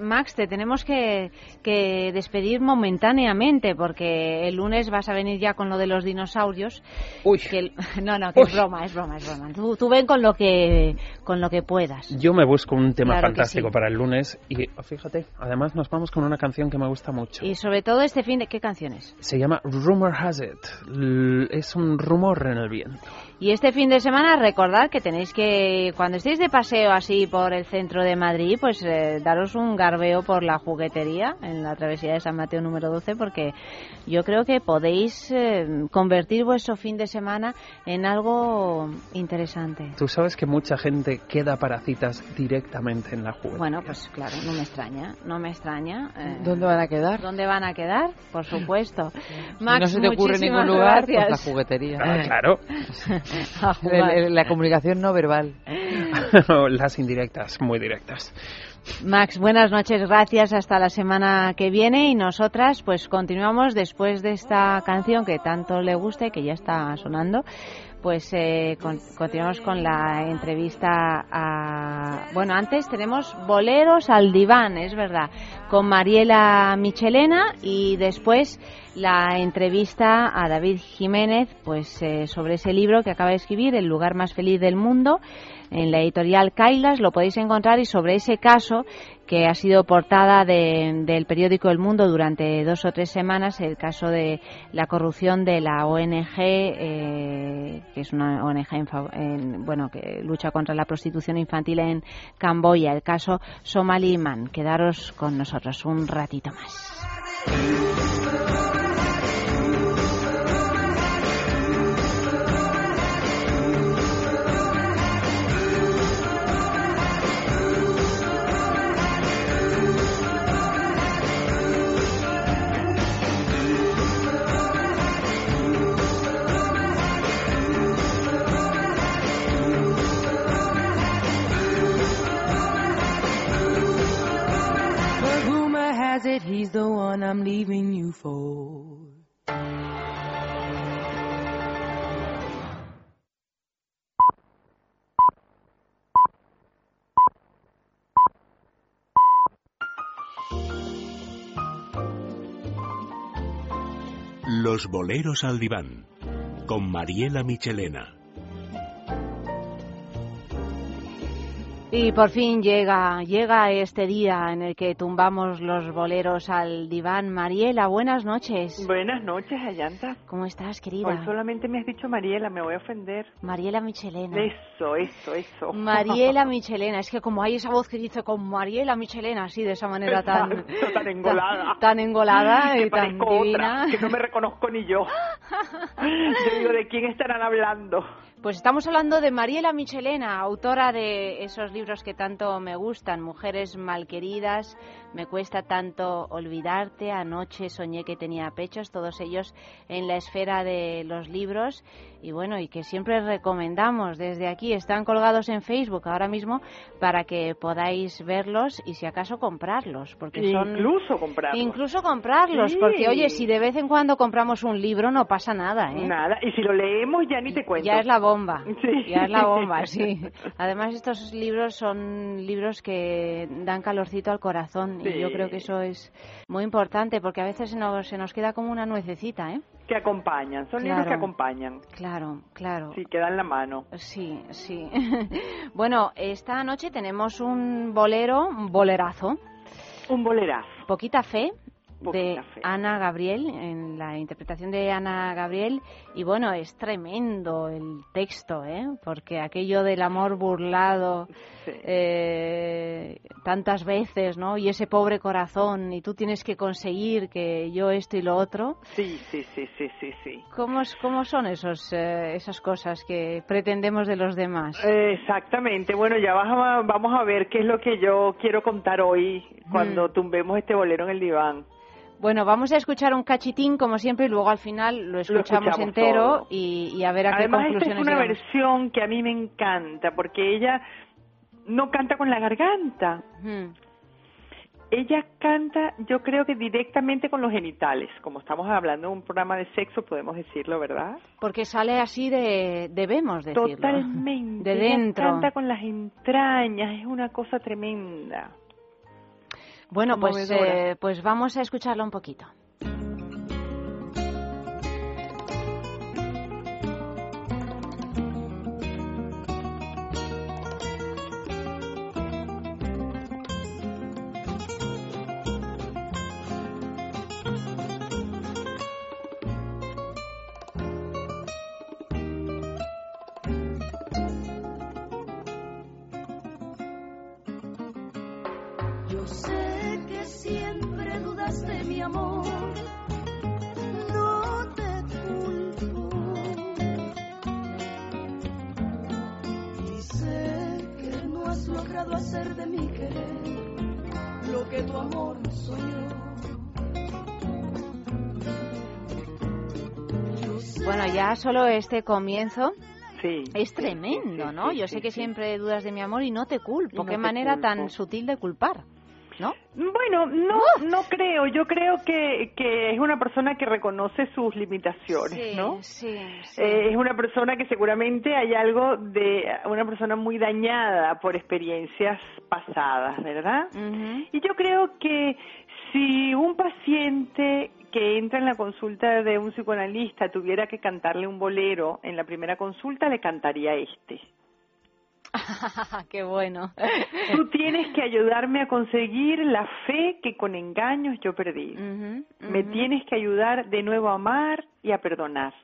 Max, te tenemos que, que despedir momentáneamente porque el lunes vas a venir ya con lo de los dinosaurios. Que el- no, no, que es broma, es broma, es broma. Tú, tú ven con lo que con lo que puedas. Yo me busco un tema Claro fantástico sí. para el lunes y fíjate, además nos vamos con una canción que me gusta mucho. Y sobre todo este fin de qué canciones. Se llama Rumor Has It. L- es un rumor en el viento. Y este fin de semana recordad que tenéis que, cuando estéis de paseo así por el centro de Madrid, pues eh, daros un garbeo por la juguetería en la travesía de San Mateo número 12, porque yo creo que podéis eh, convertir vuestro fin de semana en algo interesante. Tú sabes que mucha gente queda para citas directamente en la juguetería. Bueno, pues claro, no me extraña, no me extraña. eh, ¿Dónde van a quedar? ¿Dónde van a quedar? Por supuesto. Si Max, no se te ocurre ningún lugar, pues la juguetería. Ah, claro. La comunicación no verbal. Las indirectas, muy directas. Max, buenas noches, gracias. Hasta la semana que viene y nosotras pues continuamos después de esta canción que tanto le guste, que ya está sonando. Pues eh, con- continuamos con la entrevista a... Bueno, antes tenemos Boleros al diván, es verdad, con Mariela Michelena y después la entrevista a David Jiménez pues eh, sobre ese libro que acaba de escribir, El lugar más feliz del mundo, en la editorial Kailas, lo podéis encontrar y sobre ese caso que ha sido portada de- del periódico El Mundo durante dos o tres semanas, el caso de la corrupción de la ONG, eh, que es una ONG en en- bueno, que lucha contra la prostitución infantil en Camboya, el caso Somaliman. Quedaros con nosotros un ratito más. Has it he's the one I'm leaving you for. Los boleros al diván, con Mariela Michelena. Y por fin llega, llega este día en el que tumbamos los boleros al diván. Mariela, buenas noches. Buenas noches, Ayanta. ¿Cómo estás, querida? Hoy solamente me has dicho Mariela, me voy a ofender. Mariela Michelena. Eso, eso, eso. Mariela Michelena, es que como hay esa voz que dice con Mariela Michelena, así de esa manera tan tan engolada. tan, tan engolada Que y tan divina. otra, que no me reconozco ni yo. Yo digo, ¿de quién estarán hablando? Pues estamos hablando de Mariela Michelena, autora de esos libros que tanto me gustan, Mujeres malqueridas, Me cuesta tanto olvidarte, Anoche soñé que tenía pechos, todos ellos en la esfera de los libros y bueno, y que siempre recomendamos desde aquí, están colgados en Facebook ahora mismo para que podáis verlos y si acaso comprarlos, porque son Incluso comprarlos. incluso comprarlos, Sí. porque oye, si de vez en cuando compramos un libro no pasa nada, ¿eh? Nada, y si lo leemos ya ni te cuento. Ya es la bomba. Sí. Ya es la bomba, sí. Además, estos libros son libros que dan calorcito al corazón Sí. y yo creo que eso es muy importante porque a veces se nos, se nos queda como una nuececita, ¿eh? Que acompañan, son libros que Claro. acompañan. Claro, claro. Sí, que dan la mano. Sí, sí. bueno, esta noche tenemos un bolero, un bolerazo. Un bolerazo. Poquita fe. De. Ana Gabriel, en la interpretación de Ana Gabriel, y bueno, es tremendo el texto, ¿eh? Porque aquello del amor burlado eh, tantas veces, ¿no? Y ese pobre corazón, y tú tienes que conseguir que yo esto y lo otro. Sí, sí, sí, sí, sí, sí. ¿Cómo, cómo son esos, eh, esas cosas que pretendemos de los demás? Exactamente. Bueno, ya vas a- vamos a ver qué es lo que yo quiero contar hoy cuando Mm. tumbemos este bolero en el diván. Bueno, vamos a escuchar un cachitín, como siempre, y luego al final lo escuchamos, escuchamos entero y, y a ver a qué Además, esta es conclusiones una llegamos. versión que a mí me encanta porque ella no canta con la garganta. Mm. Ella canta, yo creo que directamente con los genitales. Como estamos hablando de un programa de sexo, podemos decirlo, ¿verdad? Porque sale así de, debemos decirlo. Totalmente. De Ella dentro. canta con las entrañas, es una cosa tremenda. Bueno, pues, eh, pues vamos a escucharlo un poquito. Solo este comienzo Sí. es tremendo, ¿no? Yo sé que siempre dudas de mi amor y no te culpo. No Qué te manera culpo. tan sutil de culpar, ¿no? Bueno, no, no creo. Yo creo que, que es una persona que reconoce sus limitaciones, Sí, ¿no? sí, Eh, es una persona que seguramente hay algo de una persona muy dañada por experiencias pasadas, ¿verdad? Y yo creo que si un paciente que entra en la consulta de un psicoanalista tuviera que cantarle un bolero en la primera consulta, le cantaría este. Qué bueno. Tú tienes que ayudarme a conseguir la fe que con engaños yo perdí. Me tienes que ayudar de nuevo a amar y a perdonar.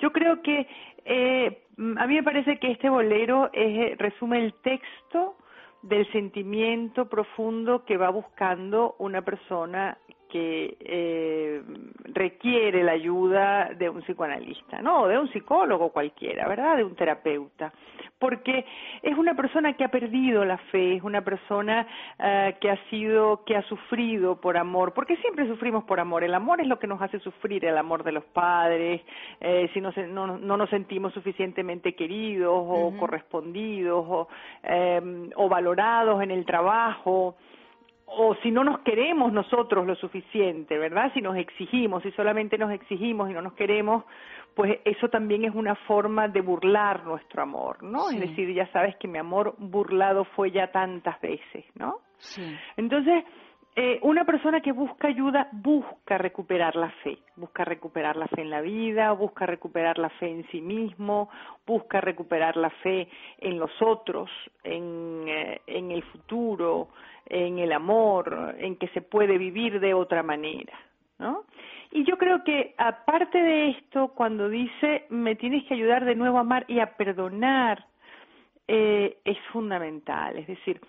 Yo creo que eh, a mí me parece que este bolero es- resume el texto del sentimiento profundo que va buscando una persona que eh, requiere la ayuda de un psicoanalista, ¿no? De un psicólogo cualquiera, ¿verdad? De un terapeuta. Porque es una persona que ha perdido la fe, es una persona eh, que ha sido, que ha sufrido por amor, porque siempre sufrimos por amor. El amor es lo que nos hace sufrir, el amor de los padres, eh, si no, no, no nos sentimos suficientemente queridos o correspondidos o, eh, o valorados en el trabajo o si no nos queremos nosotros lo suficiente, ¿verdad? Si nos exigimos, si solamente nos exigimos y no nos queremos, pues eso también es una forma de burlar nuestro amor, ¿no? Sí. Es decir, ya sabes que mi amor burlado fue ya tantas veces, ¿no? Sí. Entonces, eh, una persona que busca ayuda busca recuperar la fe, busca recuperar la fe en la vida, busca recuperar la fe en sí mismo, busca recuperar la fe en los otros, en, eh, en el futuro, en el amor, en que se puede vivir de otra manera, ¿no? Y yo creo que aparte de esto, cuando dice me tienes que ayudar de nuevo a amar y a perdonar, eh, es fundamental. Es decir,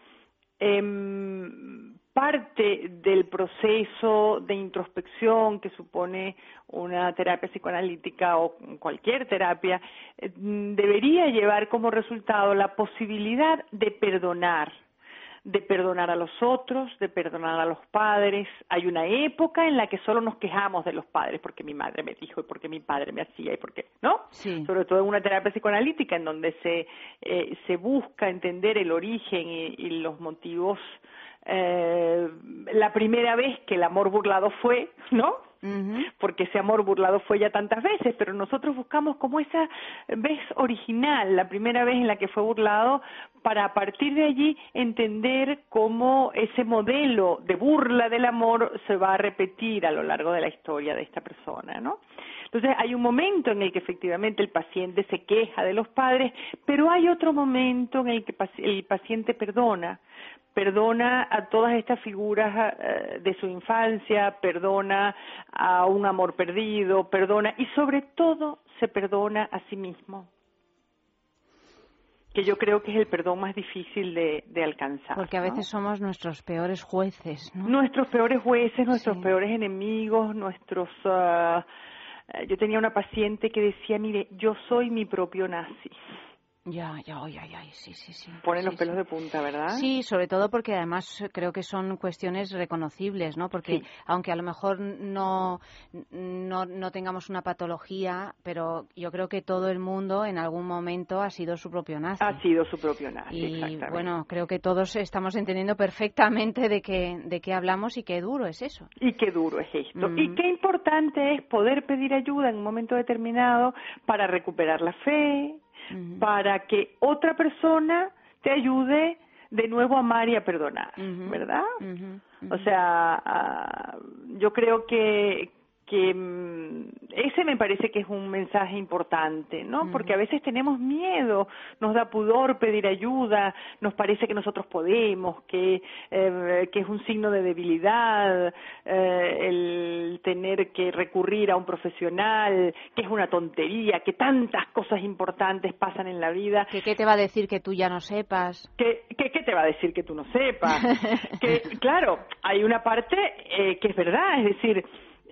em, parte del proceso de introspección que supone una terapia psicoanalítica o cualquier terapia, eh, debería llevar como resultado la posibilidad de perdonar de perdonar a los otros, de perdonar a los padres. Hay una época en la que solo nos quejamos de los padres porque mi madre me dijo y porque mi padre me hacía y porque, ¿no? Sí. Sobre todo en una terapia psicoanalítica en donde se, eh, se busca entender el origen y, y los motivos. Eh, la primera vez que el amor burlado fue, ¿no? porque ese amor burlado fue ya tantas veces, pero nosotros buscamos como esa vez original, la primera vez en la que fue burlado, para a partir de allí entender cómo ese modelo de burla del amor se va a repetir a lo largo de la historia de esta persona, ¿no? Entonces hay un momento en el que efectivamente el paciente se queja de los padres, pero hay otro momento en el que el paciente perdona, perdona a todas estas figuras eh, de su infancia, perdona a un amor perdido, perdona y sobre todo se perdona a sí mismo que yo creo que es el perdón más difícil de, de alcanzar. Porque a ¿no? veces somos nuestros peores jueces, ¿no? Nuestros peores jueces, nuestros peores enemigos, nuestros... eh, yo tenía una paciente que decía, mire, yo soy mi propio nazi. Ya, ya, ay, ay, ay, sí, sí, sí. Ponen Sí, los pelos de punta, ¿verdad? Sí, sobre todo porque además creo que son cuestiones reconocibles, ¿no? Porque Sí. aunque a lo mejor no, no, no tengamos una patología, pero yo creo que todo el mundo en algún momento ha sido su propio nazi. Ha sido su propio nazi, Y exactamente. bueno, creo que todos estamos entendiendo perfectamente de qué, de qué hablamos y qué duro es eso. Y qué duro es esto. Mm. Y qué importante es poder pedir ayuda en un momento determinado para recuperar la fe, para que otra persona te ayude de nuevo a amar y a perdonar, ¿verdad? O sea, ah, yo creo que que mm, ese me parece que es un mensaje importante, ¿no? Porque a veces tenemos miedo, nos da pudor pedir ayuda, nos parece que nosotros podemos, que eh, que es un signo de debilidad eh, el tener que recurrir a un profesional, que es una tontería, que tantas cosas importantes pasan en la vida. ¿Que ¿Qué te va a decir que tú ya no sepas? ¿Qué, qué, qué te va a decir que tú no sepas? que, claro, hay una parte eh, que es verdad, es decir,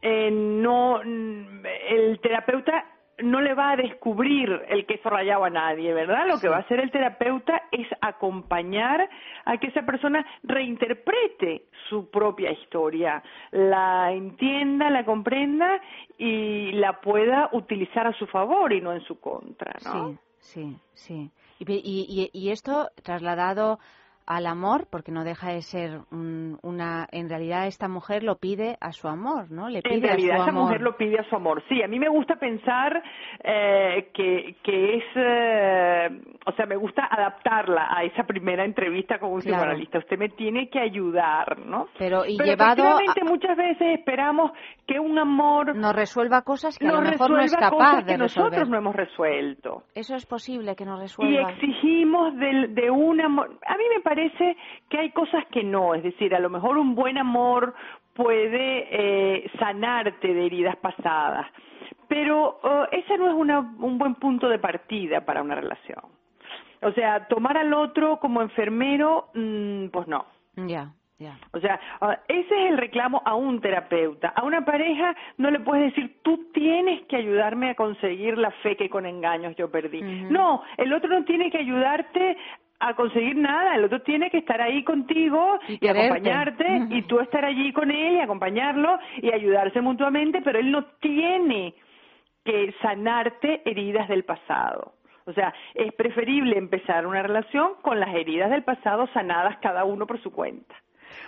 eh, no, mm, el terapeuta no le va a descubrir el queso rallado a nadie, ¿verdad? Lo que va a hacer el terapeuta es acompañar a que esa persona reinterprete su propia historia, la entienda, la comprenda y la pueda utilizar a su favor y no en su contra, ¿no? Sí, sí, sí. Y, y- y esto trasladado al amor, porque no deja de ser un- una... En realidad esta mujer lo pide a su amor, ¿no? Le pide En realidad a su esa amor. mujer lo pide a su amor. Sí, a mí me gusta pensar eh, que, que es, eh, o sea, me gusta adaptarla a esa primera entrevista con un Claro. psicoanalista. Usted me tiene que ayudar, ¿no? Pero, y Pero llevado efectivamente muchas veces esperamos que un amor nos resuelva cosas que a nos lo mejor no es resuelva capaz cosas de que nosotros no hemos resuelto. Eso es posible que nos Y resuelva. exigimos del- de, un amor. A mí me parece que hay cosas que no, es decir, a lo mejor un buen amor puede eh, sanarte de heridas pasadas, pero eh, ese no es una- un buen punto de partida para una relación. O sea, tomar al otro como enfermero, mm, pues no. Ya, ya. O sea, ah, ese es el reclamo a un terapeuta. A una pareja no le puedes decir, tú tienes que ayudarme a conseguir la fe que con engaños yo perdí. No, el otro no tiene que ayudarte a conseguir nada, el otro tiene que estar ahí contigo y, acompañarte y tú estar allí con él y acompañarlo y ayudarse mutuamente, pero él no tiene que sanarte heridas del pasado. O sea, es preferible empezar una relación con las heridas del pasado sanadas cada uno por su cuenta.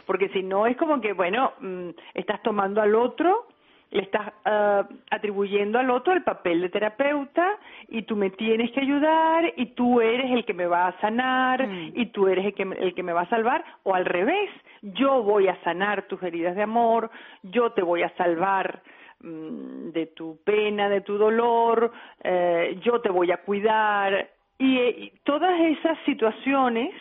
Porque si no es como que, bueno, mm, estás tomando al otro, le estás ah, atribuyendo al otro el papel de terapeuta y tú me tienes que ayudar y tú eres el que me va a sanar y tú eres el que, me- el que me va a salvar o al revés, yo voy a sanar tus heridas de amor, yo te voy a salvar mm, de tu pena, de tu dolor, eh, yo te voy a cuidar y, eh, y todas esas situaciones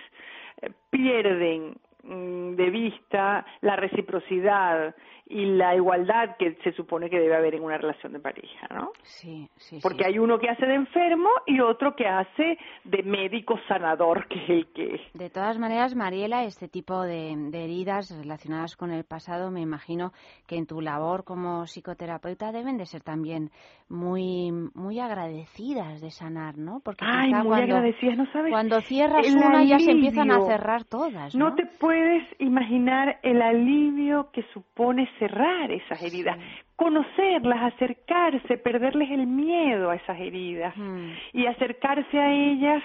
eh, pierden mm, de vista la reciprocidad y la igualdad que se supone que debe haber en una relación de pareja, ¿no? Sí, sí. Porque hay uno que hace de enfermo y otro que hace de médico sanador, que es el que... De todas maneras, Mariela, este tipo de, de heridas relacionadas con el pasado, me imagino que en tu labor como psicoterapeuta deben de ser también muy muy agradecidas de sanar, ¿no? Porque Ay, muy cuando, agradecidas, ¿no sabes? cuando cierras El una ya se empiezan a alivio. cerrar todas, ¿no? No te puedes imaginar el alivio que supone cerrar esas heridas, conocerlas, acercarse, perderles el miedo a esas heridas Mm. y acercarse a ellas.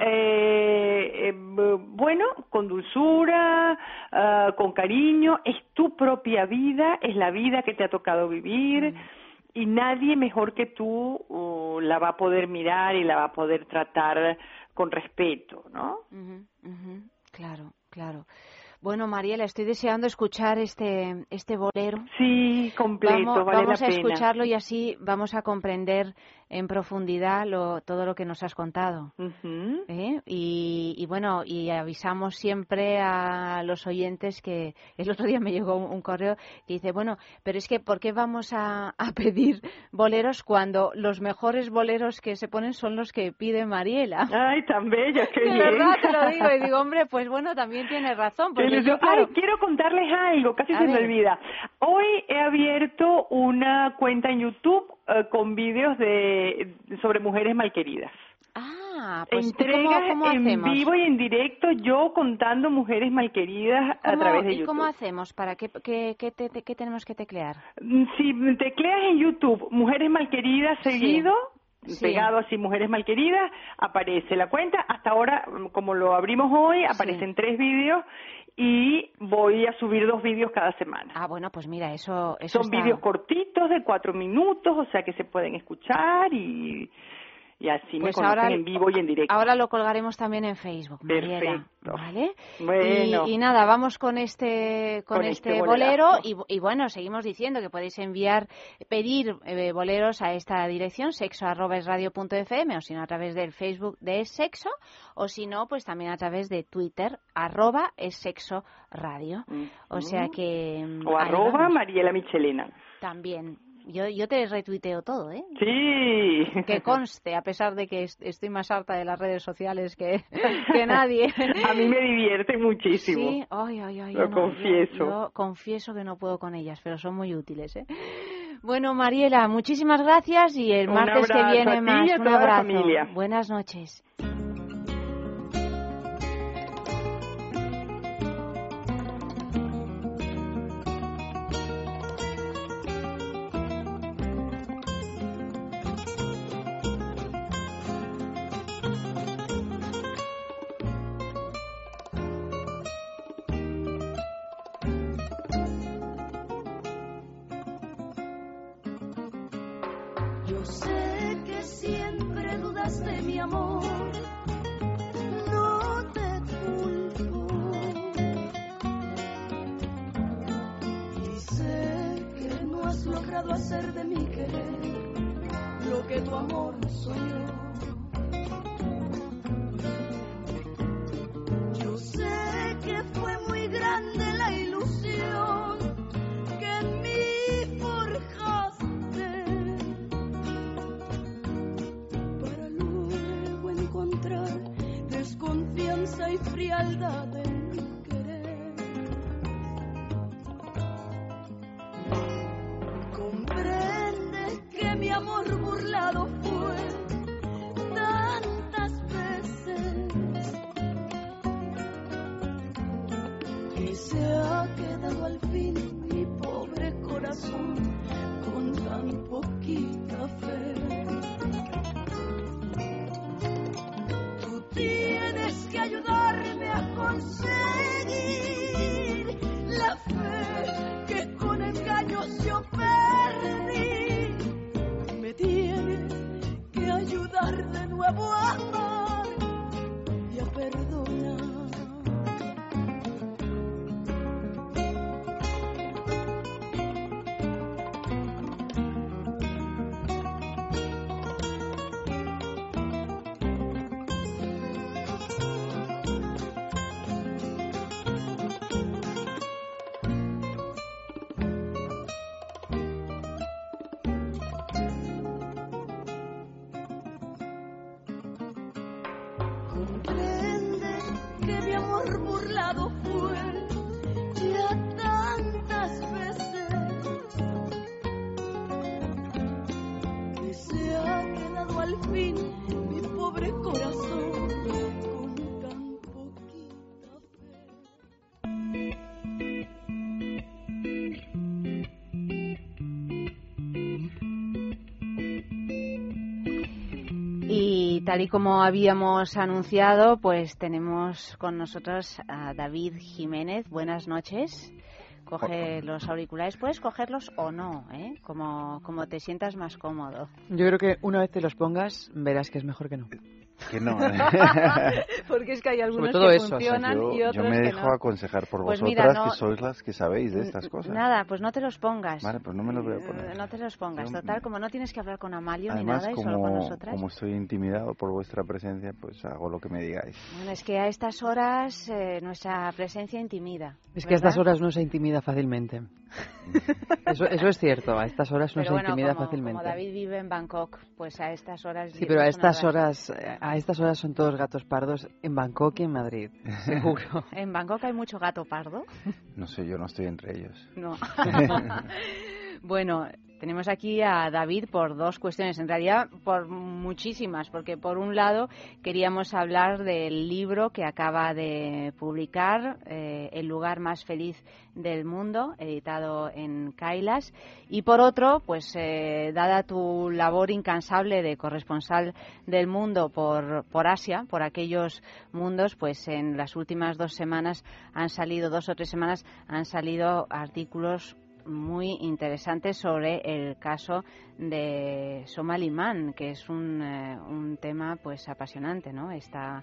eh, eh, bueno, con dulzura, ah, con cariño, es tu propia vida, es la vida que te ha tocado vivir Mm. y nadie mejor que tú uh, la va a poder mirar y la va a poder tratar con respeto, ¿no? Claro, claro. Bueno, Mariela, estoy deseando escuchar este este bolero. Sí, completo, Vamos, vale vamos la a pena. escucharlo y así vamos a comprender en profundidad lo, todo lo que nos has contado. ¿eh? Y, y bueno, y avisamos siempre a los oyentes que el otro día me llegó un, un correo que dice, bueno, pero es que ¿por qué vamos a, a pedir boleros cuando los mejores boleros que se ponen son los que pide Mariela? Ay, tan bella, qué De bien. verdad te lo digo y digo, hombre, pues bueno, también tienes razón. Porque yo, claro, Ay, quiero contarles algo, casi A se me olvida. Hoy he abierto una cuenta en YouTube eh, con vídeos de sobre mujeres malqueridas. Ah, pues ¿y Entregas ¿cómo, cómo en vivo y en directo, yo contando mujeres malqueridas a ¿Cómo- través de ¿Y YouTube. cómo hacemos? ¿Para qué, qué, qué te- qué tenemos que teclear? Mm, Si tecleas en YouTube Mujeres Malqueridas seguido, Sí. pegado así Mujeres Malqueridas, aparece la cuenta. Hasta ahora, mm, como lo abrimos hoy, aparecen tres vídeos y voy a subir dos vídeos cada semana. Ah, bueno, pues mira, eso, eso Son está- vídeos cortitos de cuatro minutos, o sea que se pueden escuchar y, y así me Pues conocen ahora- en vivo y en directo. Ahora lo colgaremos también en Facebook, Mariela. Perfecto. ¿Vale? Bueno. Y, y nada, vamos con este con, Con este, este bolero y, y bueno, seguimos diciendo que podéis enviar, pedir eh, boleros a esta dirección sexo arroba es radio punto fm o si no a través del Facebook de Es Sexo o si no, pues también a través de Twitter arroba es sexo radio. O sea que... mm, o arroba vamos. Mariela Michelena. También. Yo, yo te retuiteo todo, ¿eh? Sí. Que conste, a pesar de que est- estoy más harta de las redes sociales que, que nadie. A mí me divierte muchísimo. Sí, ay, ay, ay. Lo yo no- yo- confieso. Yo, confieso que no puedo con ellas, pero son muy útiles, ¿eh? Bueno, Mariela, muchísimas gracias y el Un martes que viene a ti más. y a Un toda la abrazo. familia. Buenas noches. Tal y como habíamos anunciado, pues tenemos con nosotros a David Jiménez. Buenas noches. Coge los auriculares. Puedes cogerlos o no, ¿eh? como, como te sientas más cómodo. Yo creo que una vez te los pongas, verás que es mejor que no. Que no. Porque es que hay algunos todo que eso, o sea, funcionan yo, y yo otros me que dejo no. aconsejar por Pues vosotras, mira, no- que sois las que sabéis de estas cosas. Nada, pues no te los pongas. Vale, pues no me los voy a poner. No te los pongas. Yo- Total, como no tienes que hablar con Amalio ni Además, nada y solo con nosotras. como estoy intimidado por vuestra presencia, pues hago lo que me digáis. Bueno, es que a estas horas eh, nuestra presencia intimida. Es que a estas ¿verdad? horas no se intimida fácilmente. Eso, eso es cierto, a estas horas no Pero se bueno, intimida como, fácilmente. como David vive en Bangkok, pues a estas horas... Sí, pero a estas horas, a estas horas son todos gatos pardos en Bangkok y en Madrid, seguro. ¿En Bangkok hay mucho gato pardo? No sé, yo no estoy entre ellos. No. bueno, tenemos aquí a David por dos cuestiones, en realidad por muchísimas, porque por un lado queríamos hablar del libro que acaba de publicar, eh, El lugar más feliz del mundo, editado en Kailas, y por otro, pues eh, dada tu labor incansable de corresponsal del mundo por, por Asia, por aquellos mundos, pues en las últimas dos semanas han salido, dos o tres semanas, han salido artículos muy interesantes sobre el caso de Somaliman, que es un, eh, un tema pues apasionante, ¿no? Esta,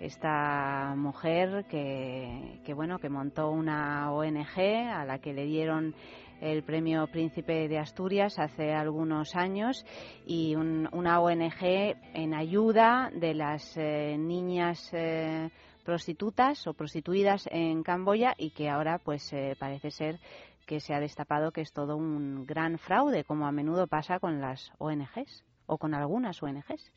esta mujer que, que bueno que montó una ONG a la que le dieron el premio Príncipe de Asturias hace algunos años y un- una ONG en ayuda de las eh, niñas eh, prostitutas o prostituidas en Camboya y que ahora pues eh, parece ser que se ha destapado que es todo un gran fraude como a menudo pasa con las ONGs o con algunas ONGs.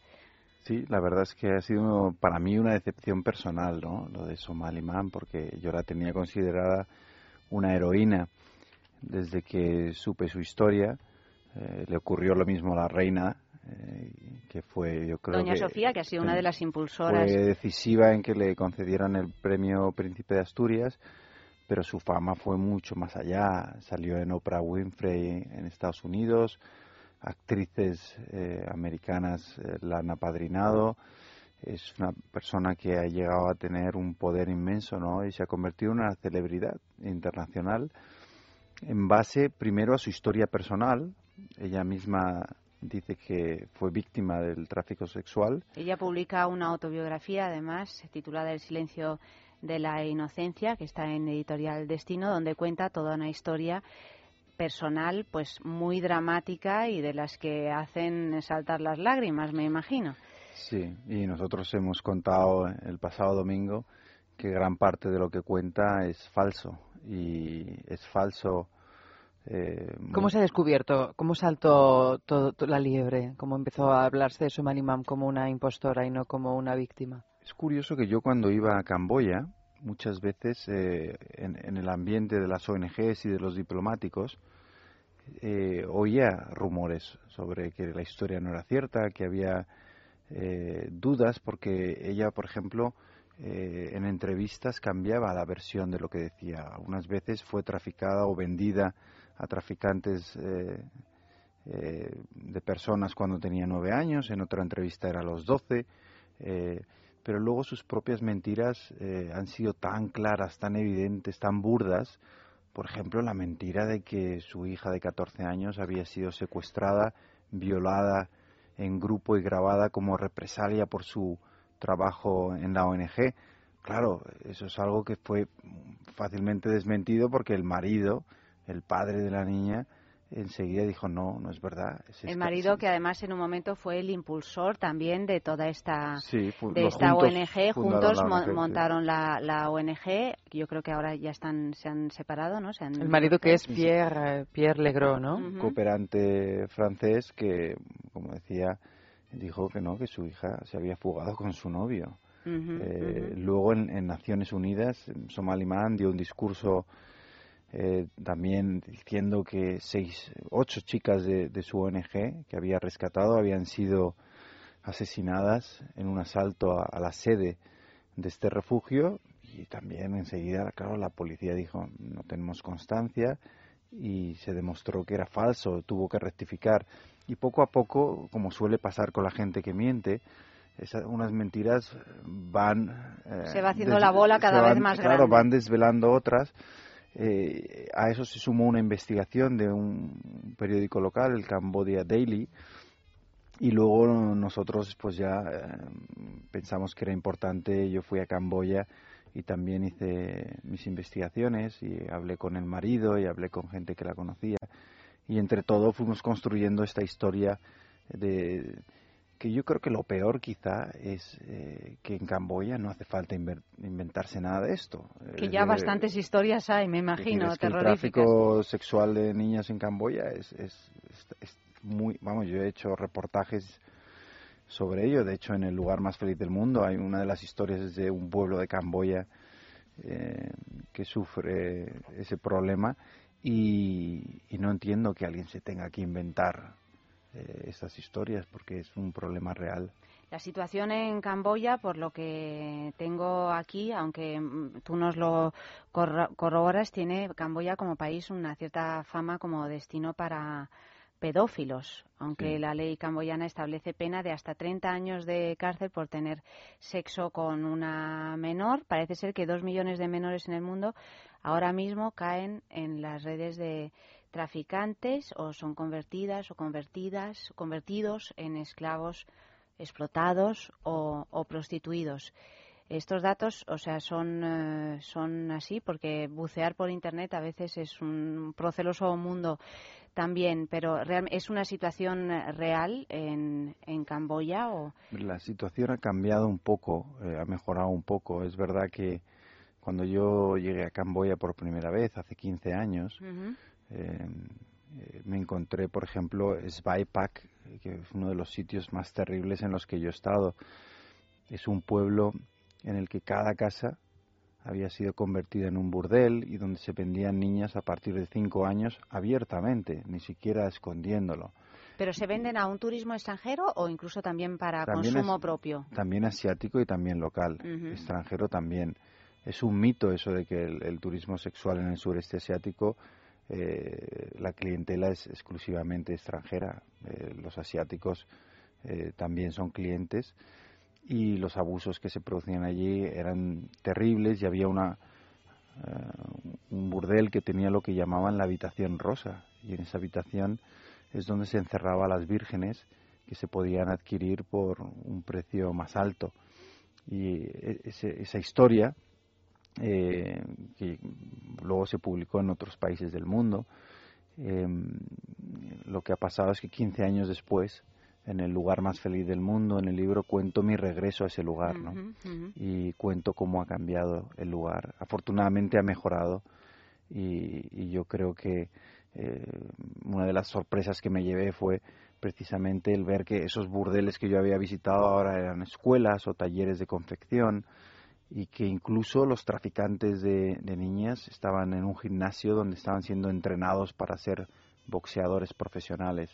Sí, la verdad es que ha sido para mí una decepción personal, ¿no? Lo de Somaliman, porque yo la tenía considerada una heroína. Desde que supe su historia, eh, le ocurrió lo mismo a la reina, eh, que fue, yo creo Doña que Sofía, que ha sido una de las impulsoras. fue decisiva en que le concedieran el premio Príncipe de Asturias, pero su fama fue mucho más allá. Salió en Oprah Winfrey en Estados Unidos, actrices eh, americanas eh, la han apadrinado. Es una persona que ha llegado a tener un poder inmenso, ¿no? Y se ha convertido en una celebridad internacional en base primero a su historia personal. Ella misma dice que fue víctima del tráfico sexual Ella publica una autobiografía, además, titulada El silencio de la inocencia, que está en Editorial Destino, donde cuenta toda una historia personal, pues muy dramática y de las que hacen saltar las lágrimas, me imagino. Sí, y nosotros hemos contado el pasado domingo que gran parte de lo que cuenta es falso y es falso. eh, ¿Cómo se ha descubierto? ¿Cómo saltó todo, to- la liebre? ¿Cómo empezó a hablarse de Somalimam como una impostora y no como una víctima? Es curioso que yo cuando iba a Camboya, muchas veces eh, en, el ambiente de las ONGs y de los diplomáticos, eh, oía rumores sobre que la historia no era cierta, que había eh, dudas, porque ella, por ejemplo, en entrevistas cambiaba la versión de lo que decía. Unas veces fue traficada o vendida a traficantes de personas cuando tenía nueve años, en otra entrevista era a los doce, pero luego sus propias mentiras eh, han sido tan claras, tan evidentes, tan burdas. Por ejemplo, la mentira de que su hija de 14 años había sido secuestrada, violada en grupo y grabada como represalia por su trabajo en la ONG. Claro, eso es algo que fue fácilmente desmentido porque el marido, el padre de la niña, enseguida dijo no, no es verdad. Es El marido que además en un momento fue el impulsor también de toda esta Sí, de esta juntos ONG, juntos la sí. montaron la, la ONG, yo creo que ahora ya están se han separado, ¿no? Se han El marido que es. Pierre, Pierre Legros, ¿no? un cooperante francés que, como decía, dijo que no, que su hija se había fugado con su novio. Eh, luego en, en Naciones Unidas, Somaliman dio un discurso eh, también diciendo que seis, ocho chicas de, de su ONG que había rescatado habían sido asesinadas en un asalto a, a la sede de este refugio y también enseguida, claro, la policía dijo no tenemos constancia y se demostró que era falso, tuvo que rectificar y poco a poco, como suele pasar con la gente que miente, esa- unas mentiras van eh, Se va haciendo la bola cada vez más claro, grande. van desvelando otras. Eh, a eso se sumó una investigación de un periódico local, el Cambodia Daily, y luego nosotros pues ya eh, pensamos que era importante, yo fui a Camboya y también hice mis investigaciones y hablé con el marido y hablé con gente que la conocía. Y entre todo fuimos construyendo esta historia de que yo creo que lo peor quizá es eh, que en Camboya no hace falta inventarse nada de esto. Que ya de- bastantes historias hay, me decir, imagino, es que el terroríficas. tráfico sexual de niñas en Camboya es, es, es- es muy, vamos, yo he hecho reportajes sobre ello. De hecho, en el lugar más feliz del mundo hay una de las historias de un pueblo de Camboya eh, que sufre ese problema y, y no entiendo que alguien se tenga que inventar eh, estas historias porque es un problema real. La situación en Camboya, por lo que tengo aquí, aunque mm, tú nos lo corro- corroboras, tiene Camboya como país una cierta fama como destino para pedófilos, aunque Sí. la ley camboyana establece pena de hasta 30 años de cárcel por tener sexo con una menor. Parece ser que dos millones de menores en el mundo ahora mismo caen en las redes de traficantes o son convertidas o convertidas, convertidos en esclavos explotados o, o prostituidos. Estos datos, o sea, son, eh, son así porque bucear por Internet a veces es un proceloso mundo también, pero real- es una situación real en, en Camboya o La situación ha cambiado un poco, eh, ha mejorado un poco. Es verdad que cuando yo llegué a Camboya por primera vez, hace 15 años, eh, me encontré, por ejemplo, Svaipak, eh, que es uno de los sitios más terribles en los que yo he estado. Es un pueblo en el que cada casa había sido convertida en un burdel y donde se vendían niñas a partir de 5 años abiertamente, ni siquiera escondiéndolo. pero se venden a un turismo extranjero o incluso también para También consumo es- propio. También asiático y también local. Extranjero también. Es un mito eso de que el, el turismo sexual en el sureste asiático, eh, la clientela es exclusivamente extranjera. Eh, los asiáticos eh, también son clientes. Y los abusos que se producían allí eran terribles y había una un burdel que tenía lo que llamaban la habitación rosa. Y en esa habitación es donde se encerraba a las vírgenes que se podían adquirir por un precio más alto. Y esa historia eh, que luego se publicó en otros países del mundo eh, lo que ha pasado es que 15 años después en el lugar más feliz del mundo en el libro cuento mi regreso a ese lugar ¿no? Y cuento cómo ha cambiado el lugar. Afortunadamente ha mejorado y, y yo creo que eh, una de las sorpresas que me llevé fue precisamente el ver que esos burdeles que yo había visitado ahora eran escuelas o talleres de confección y que incluso los traficantes de, de niñas estaban en un gimnasio donde estaban siendo entrenados para ser boxeadores profesionales.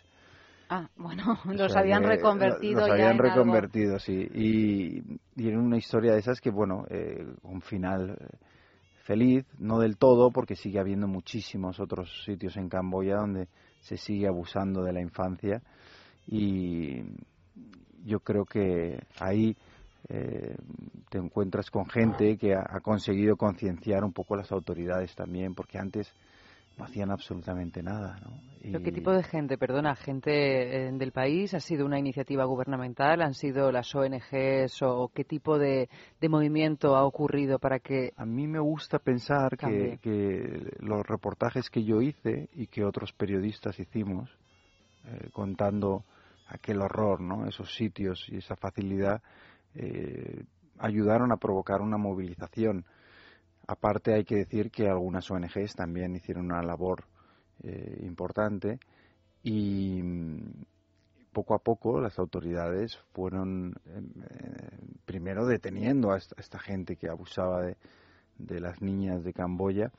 Ah, bueno, O los sea habían reconvertido Los ya habían algo. reconvertido, sí. Y, y en una historia de esas que, bueno, eh, un final eh, feliz, no del todo, porque sigue habiendo muchísimos otros sitios en Camboya donde se sigue abusando de la infancia. Y yo creo que ahí eh, te encuentras con gente que ha, ha conseguido concienciar un poco a las autoridades también, porque antes no hacían absolutamente nada, ¿no? ¿Pero Y- qué tipo de gente? Perdona, gente eh, del país. ¿Ha sido una iniciativa gubernamental? ¿Han sido las ONGs o qué tipo de, de movimiento ha ocurrido para que A mí me gusta pensar que, los reportajes que yo hice y que otros periodistas hicimos, eh, contando aquel horror, ¿no? esos sitios y esa facilidad, eh, ayudaron a provocar una movilización. Aparte hay que decir que algunas ONGs también hicieron una labor eh, importante y mm, poco a poco las autoridades fueron eh, primero deteniendo a esta, a esta, gente que abusaba de, de las niñas de Camboya.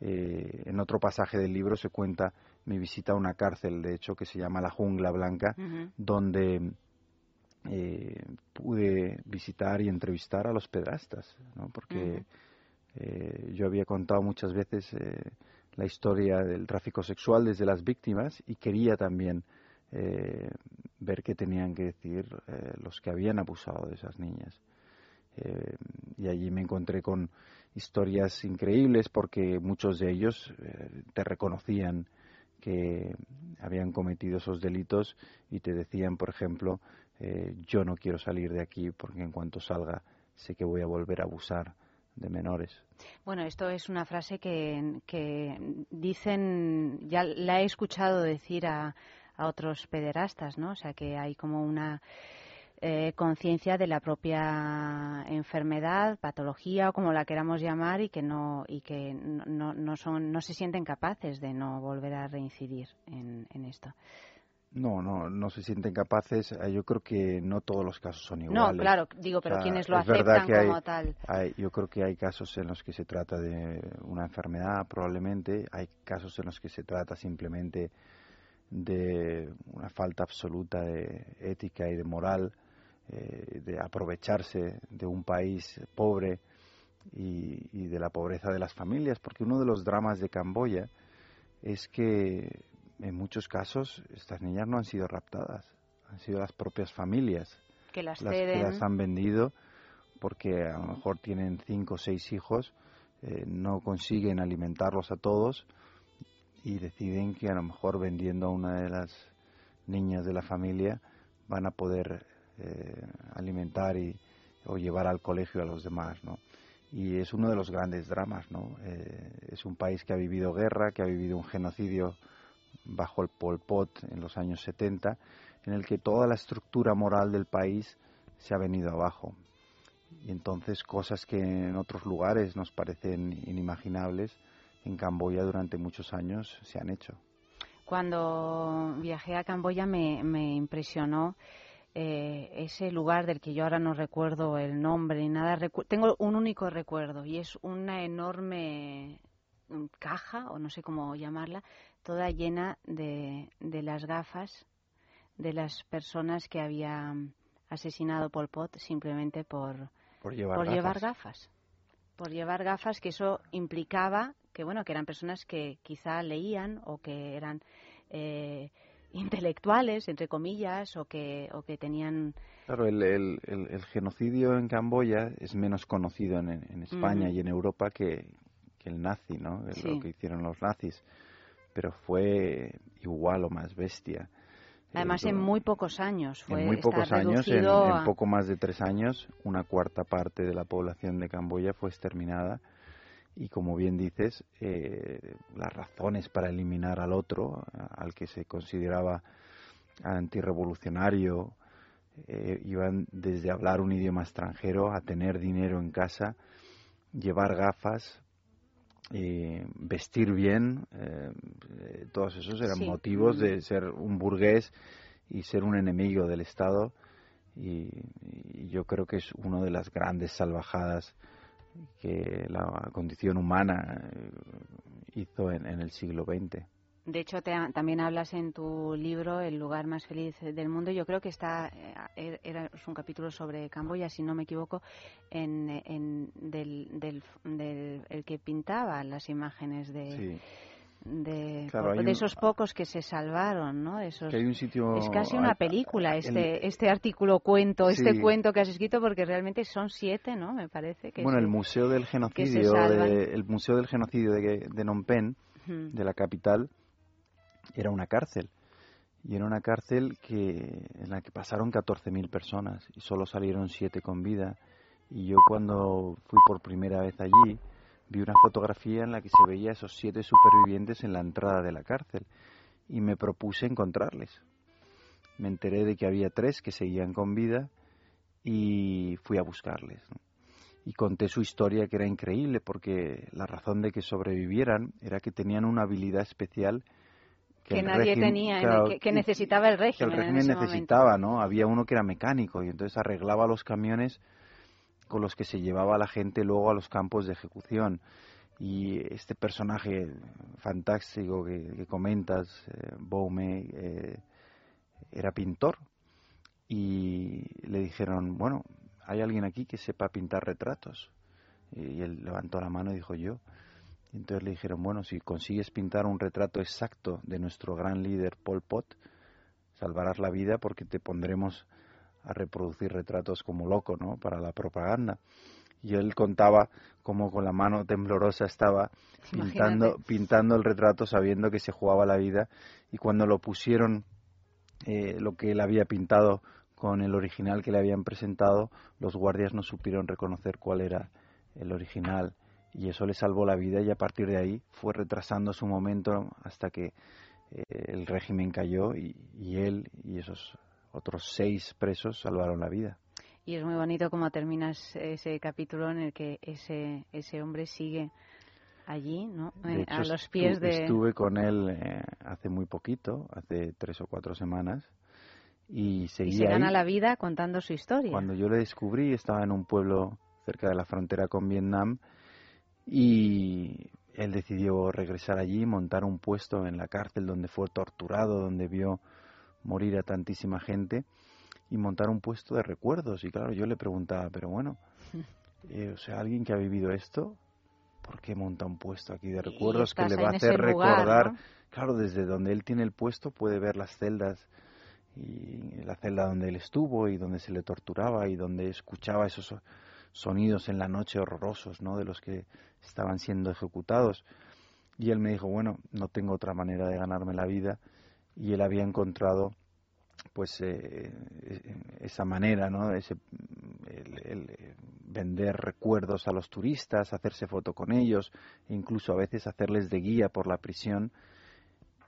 Eh, en otro pasaje del libro se cuenta mi visita a una cárcel, de hecho, que se llama La Jungla Blanca, uh -huh. donde eh, pude visitar y entrevistar a los pedrastas, ¿no? porque uh -huh. eh, yo había contado muchas veces eh, la historia del tráfico sexual desde las víctimas y quería también eh, ver qué tenían que decir los que habían abusado de esas niñas. Eh, y allí me encontré con historias increíbles porque muchos de ellos te reconocían que habían cometido esos delitos y te decían, por ejemplo, eh, yo no quiero salir de aquí porque en cuanto salga sé que voy a volver a abusar de menores. Bueno, esto es una frase que, dicen, ya la he escuchado decir a, a otros pederastas, ¿no? O sea, que hay como una eh, conciencia de la propia enfermedad, patología o como la queramos llamar y que no y que no, no son no se sienten capaces de no volver a reincidir en esto. No, no, no se sienten capaces. Yo creo que no todos los casos son iguales. No, claro, digo, pero o sea, quienes lo es aceptan que hay, como tal. hay- yo creo que hay casos en los que se trata de una enfermedad, probablemente. Hay casos en los que se trata simplemente de una falta absoluta de ética y de moral, eh, de aprovecharse de un país pobre y, y de la pobreza de las familias, porque uno de los dramas de Camboya es que en muchos casos estas niñas no han sido raptadas, han sido las propias familias Que las las que las han vendido porque a lo mejor tienen cinco o seis hijos, eh, no consiguen alimentarlos a todos y deciden que a lo mejor vendiendo a una de las niñas de la familia van a poder eh, alimentar y, o llevar al colegio a los demás, ¿no? Y es uno de los grandes dramas, ¿no? Eh, es un país que ha vivido guerra, que ha vivido un genocidio bajo el Pol Pot en los años 70, en el que toda la estructura moral del país se ha venido abajo. Y entonces cosas que en otros lugares nos parecen inimaginables, en Camboya durante muchos años se han hecho. Cuando viajé a Camboya me, me impresionó eh, ese lugar del que yo ahora no recuerdo el nombre ni nada. Recu- tengo un único recuerdo y es una enorme mm, caja, o no sé cómo llamarla, toda llena de, de las gafas de las personas que habían asesinado Pol Pot simplemente por, Por llevar por gafas. llevar gafas. Por llevar gafas, que eso implicaba que, bueno, que eran personas que quizá leían o que eran eh, intelectuales, entre comillas, o que, o que tenían... Claro, el, el- el- el genocidio en Camboya es menos conocido en, en España y en Europa que, que el nazi, ¿no? Sí. Lo que hicieron los nazis. Pero fue igual o más bestia. Además, en muy pocos años fue en muy pocos años, en, poco más de tres años, una cuarta parte de la población de Camboya fue exterminada. Y como bien dices, eh, las razones para eliminar al otro, al que se consideraba antirrevolucionario, eh, iban desde hablar un idioma extranjero a tener dinero en casa, llevar gafas, eh, vestir bien, eh, todos esos eran Sí. motivos Mm. de ser un burgués y ser un enemigo del Estado. Y, y yo creo que es una de las grandes salvajadas que la condición humana eh, hizo en, en el siglo XX. De hecho, te- también hablas en tu libro El lugar más feliz del mundo. Yo creo que está eh, era es un capítulo sobre Camboya, si no me equivoco, en, en- del, del, del- el que pintaba las imágenes de Sí. de, Claro, un- esos pocos que se salvaron, ¿no? Esos, Que hay un sitio- es casi una película el- este este artículo cuento, Sí. este cuento que has escrito porque realmente son siete, ¿no? Me parece que bueno, el museo del genocidio, de, el museo del genocidio de, de Phnom Penh, de la capital, era una cárcel. Y era una cárcel que, en la que pasaron 14.000 personas y solo salieron siete con vida. Y yo cuando fui por primera vez allí, vi una fotografía en la que se veía a esos siete supervivientes en la entrada de la cárcel y me propuse encontrarles. Me enteré de que había tres que seguían con vida y fui a buscarles. Y conté su historia que era increíble porque la razón de que sobrevivieran era que tenían una habilidad especial Que el nadie régimen- tenía, claro, que, que necesitaba el que el régimen. en régimen ese momento. necesitaba, ¿no? Había uno que era mecánico y entonces arreglaba los camiones con los que se llevaba a la gente luego a los campos de ejecución. Y este personaje fantástico que, que comentas, eh, Baume, eh, era pintor y le dijeron, bueno, ¿hay alguien aquí que sepa pintar retratos? Y él levantó la mano y dijo yo. Entonces le dijeron, bueno, si consigues pintar un retrato exacto de nuestro gran líder Pol Pot, salvarás la vida porque te pondremos a reproducir retratos como loco, ¿no? Para la propaganda. Y él contaba cómo con la mano temblorosa estaba pintando, Imagínate. pintando el retrato sabiendo que se jugaba la vida y cuando lo pusieron eh, lo que él había pintado con el original que le habían presentado, los guardias no supieron reconocer cuál era el original y eso le salvó la vida y a partir de ahí fue retrasando su momento hasta que eh, el régimen cayó y, y él y esos otros seis presos salvaron la vida. Y es muy bonito cómo terminas ese capítulo en el que ese, ese hombre sigue allí, ¿no? De Eh, hecho, a los pies de... Estuve con él eh, hace muy poquito, hace tres o cuatro semanas, y Y seguía se gana ahí. la vida contando su historia. Cuando yo le descubrí, estaba en un pueblo cerca de la frontera con Vietnam y él decidió regresar allí, montar un puesto en la cárcel donde fue torturado, donde vio morir a tantísima gente y montar un puesto de recuerdos. Y claro, yo le preguntaba, pero bueno, eh, o sea, alguien que ha vivido esto, ¿por qué monta un puesto aquí de recuerdos que le va a hacer lugar, recordar? ¿no? Claro, desde donde él tiene el puesto puede ver las celdas y la celda donde él estuvo y donde se le torturaba y donde escuchaba esos so- sonidos en la noche horrorosos, ¿no? De los que estaban siendo ejecutados. Y él me dijo, bueno, no tengo otra manera de ganarme la vida. Y él había encontrado, pues, eh, eh, esa manera, ¿no? Ese, el, eh, vender recuerdos a los turistas, hacerse foto con ellos, incluso a veces hacerles de guía por la prisión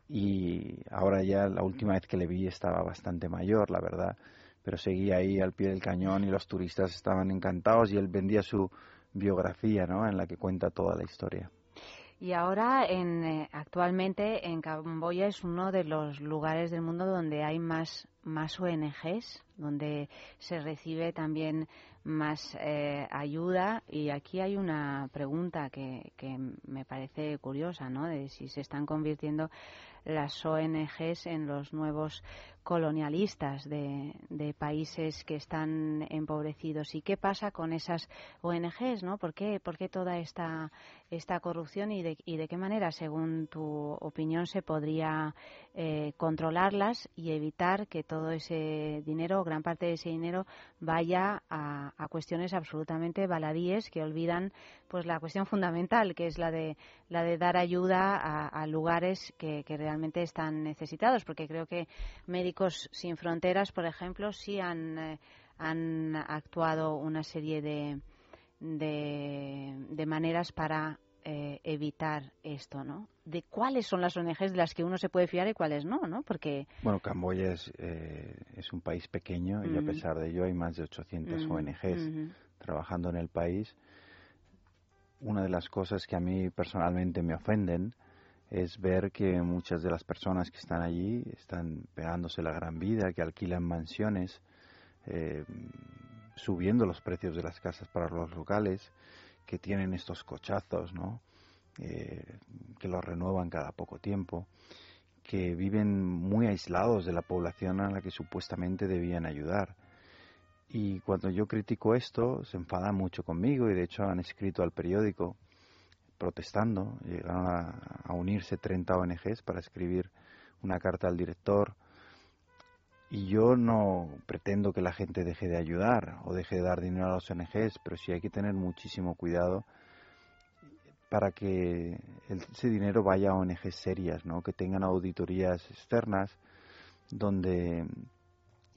y ahora ya la última vez que le vi estaba bastante mayor, la verdad, pero seguía ahí al pie del cañón y los turistas estaban encantados y él vendía su biografía, ¿no? En la que cuenta toda la historia. Y ahora, en, eh, actualmente, en Camboya es uno de los lugares del mundo donde hay más, más ONGs, donde se recibe también más eh, ayuda. Y aquí hay una pregunta que, que me parece curiosa, ¿no? De si se están convirtiendo las ONGs en los nuevos colonialistas de, de países que están empobrecidos. ¿Y qué pasa con esas ONGs, no? ¿Por qué, por qué toda esta, esta corrupción y de, y de qué manera, según tu opinión, se podría eh, controlarlas y evitar que todo ese dinero, gran parte de ese dinero, vaya a, a cuestiones absolutamente baladíes que olvidan pues la cuestión fundamental, que es la de, la de dar ayuda a, a lugares que, que realmente están necesitados? Porque creo que Médicos Sin Fronteras, por ejemplo, sí han, eh, han actuado una serie de, de, de maneras para eh, evitar esto, ¿no? De cuáles son las ONGs de las que uno se puede fiar y cuáles no, ¿no? Porque Bueno, Camboya es, eh, es un país pequeño y a pesar de ello hay más de 800 Ujú, ONGs trabajando en el país. Una de las cosas que a mí personalmente me ofenden es ver que muchas de las personas que están allí están pegándose la gran vida, que alquilan mansiones, eh, subiendo los precios de las casas para los locales, que tienen estos cochazos, ¿no? Eh, que los renuevan cada poco tiempo, que viven muy aislados de la población a la que supuestamente debían ayudar. Y cuando yo critico esto, se enfadan mucho conmigo y de hecho han escrito al periódico protestando. Llegaron a, unirse 30 ONGs para escribir una carta al director. Y yo no pretendo que la gente deje de ayudar o deje de dar dinero a las ONGs, pero sí hay que tener muchísimo cuidado para que ese dinero vaya a ONGs serias, ¿no? que tengan auditorías externas donde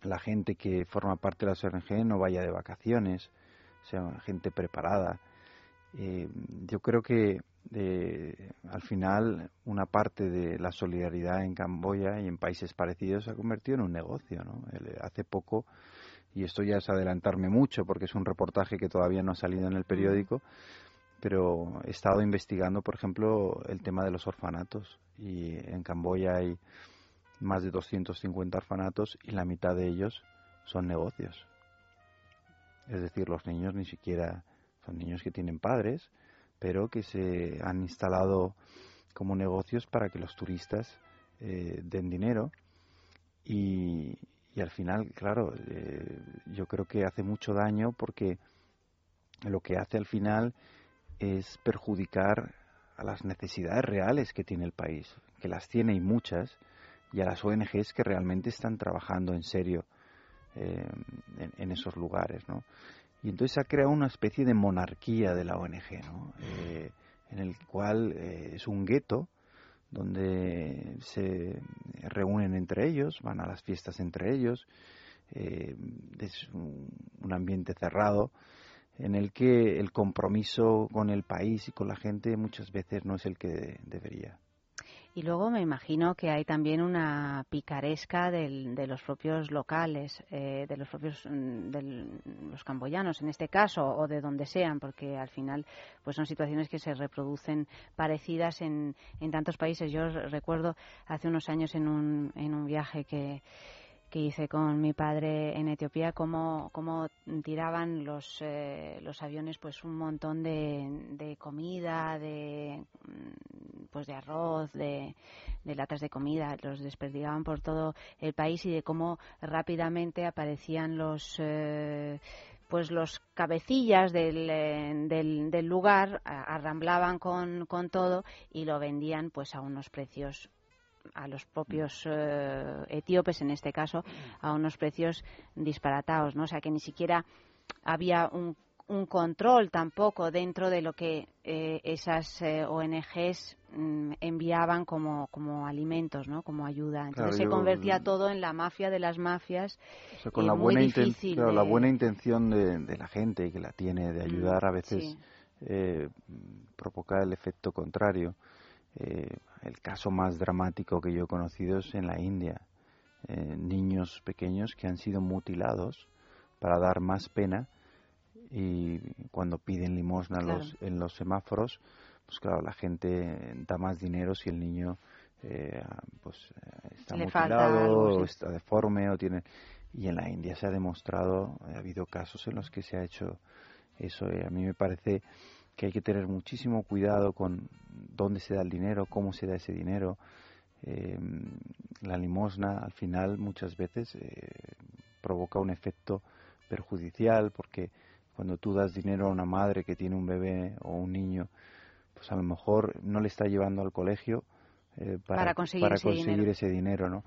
la gente que forma parte de las ONG no vaya de vacaciones, sea gente preparada. Eh, yo creo que eh, al final una parte de la solidaridad en Camboya y en países parecidos se ha convertido en un negocio. ¿no? El- hace poco, y esto ya es adelantarme mucho porque es un reportaje que todavía no ha salido en el periódico, pero he estado investigando, por ejemplo, el tema de los orfanatos y en Camboya hay más de 250 orfanatos y la mitad de ellos son negocios. Es decir, los niños ni siquiera son niños que tienen padres, pero que se han instalado como negocios para que los turistas eh, den dinero y, y al final, claro, eh, yo creo que hace mucho daño porque lo que hace al final es perjudicar a las necesidades reales que tiene el país, que las tiene y muchas, y a las ONGs que realmente están trabajando en serio eh, en, en, esos lugares, ¿no? Y entonces se ha creado una especie de monarquía de la ONG, ¿no? Eh, en el cual eh, es un gueto donde se reúnen entre ellos, van a las fiestas entre ellos, eh, es un, un ambiente cerrado en el que el compromiso con el país y con la gente muchas veces no es el que debería. Y luego me imagino que hay también una picaresca del, de los propios locales, eh, de los propios mm, de los camboyanos en este caso, o de donde sean, porque al final pues son situaciones que se reproducen parecidas en, en tantos países. Yo recuerdo hace unos años en un, en un viaje que que hice con mi padre en Etiopía, cómo, tiraban los, eh, los aviones pues un montón de, de comida, de pues de arroz, de, de, latas de comida, los desperdigaban por todo el país y de cómo rápidamente aparecían los eh, pues los cabecillas del, del, del lugar arramblaban con, con todo y lo vendían pues a unos precios a los propios eh, etíopes, en este caso, a unos precios disparatados, ¿no? O sea, que ni siquiera había un, un control tampoco dentro de lo que eh, esas eh, ONGs mm, enviaban como, como alimentos, ¿no? Como ayuda. Entonces Claro, se yo- convertía todo en la mafia de las mafias O sea, con y la buena, inten- difícil claro, de- la buena intención de, de la gente que la tiene de ayudar a veces sí. eh, provoca el efecto contrario. Eh, el caso más dramático que yo he conocido es en la India. Eh, niños pequeños que han sido mutilados para dar más pena y cuando piden limosna Claro. los, en los semáforos, pues claro, la gente da más dinero si el niño eh, pues eh, está Le mutilado algo, o está deforme o tiene y en la India se ha demostrado ha habido casos en los que se ha hecho eso y a mí me parece que hay que tener muchísimo cuidado con dónde se da el dinero cómo se da ese dinero Eh, la limosna al final muchas veces eh, provoca un efecto perjudicial porque cuando tú das dinero a una madre que tiene un bebé o un niño pues a lo mejor no le está llevando al colegio eh, para, Para conseguir para ese conseguir dinero. ese dinero, ¿no?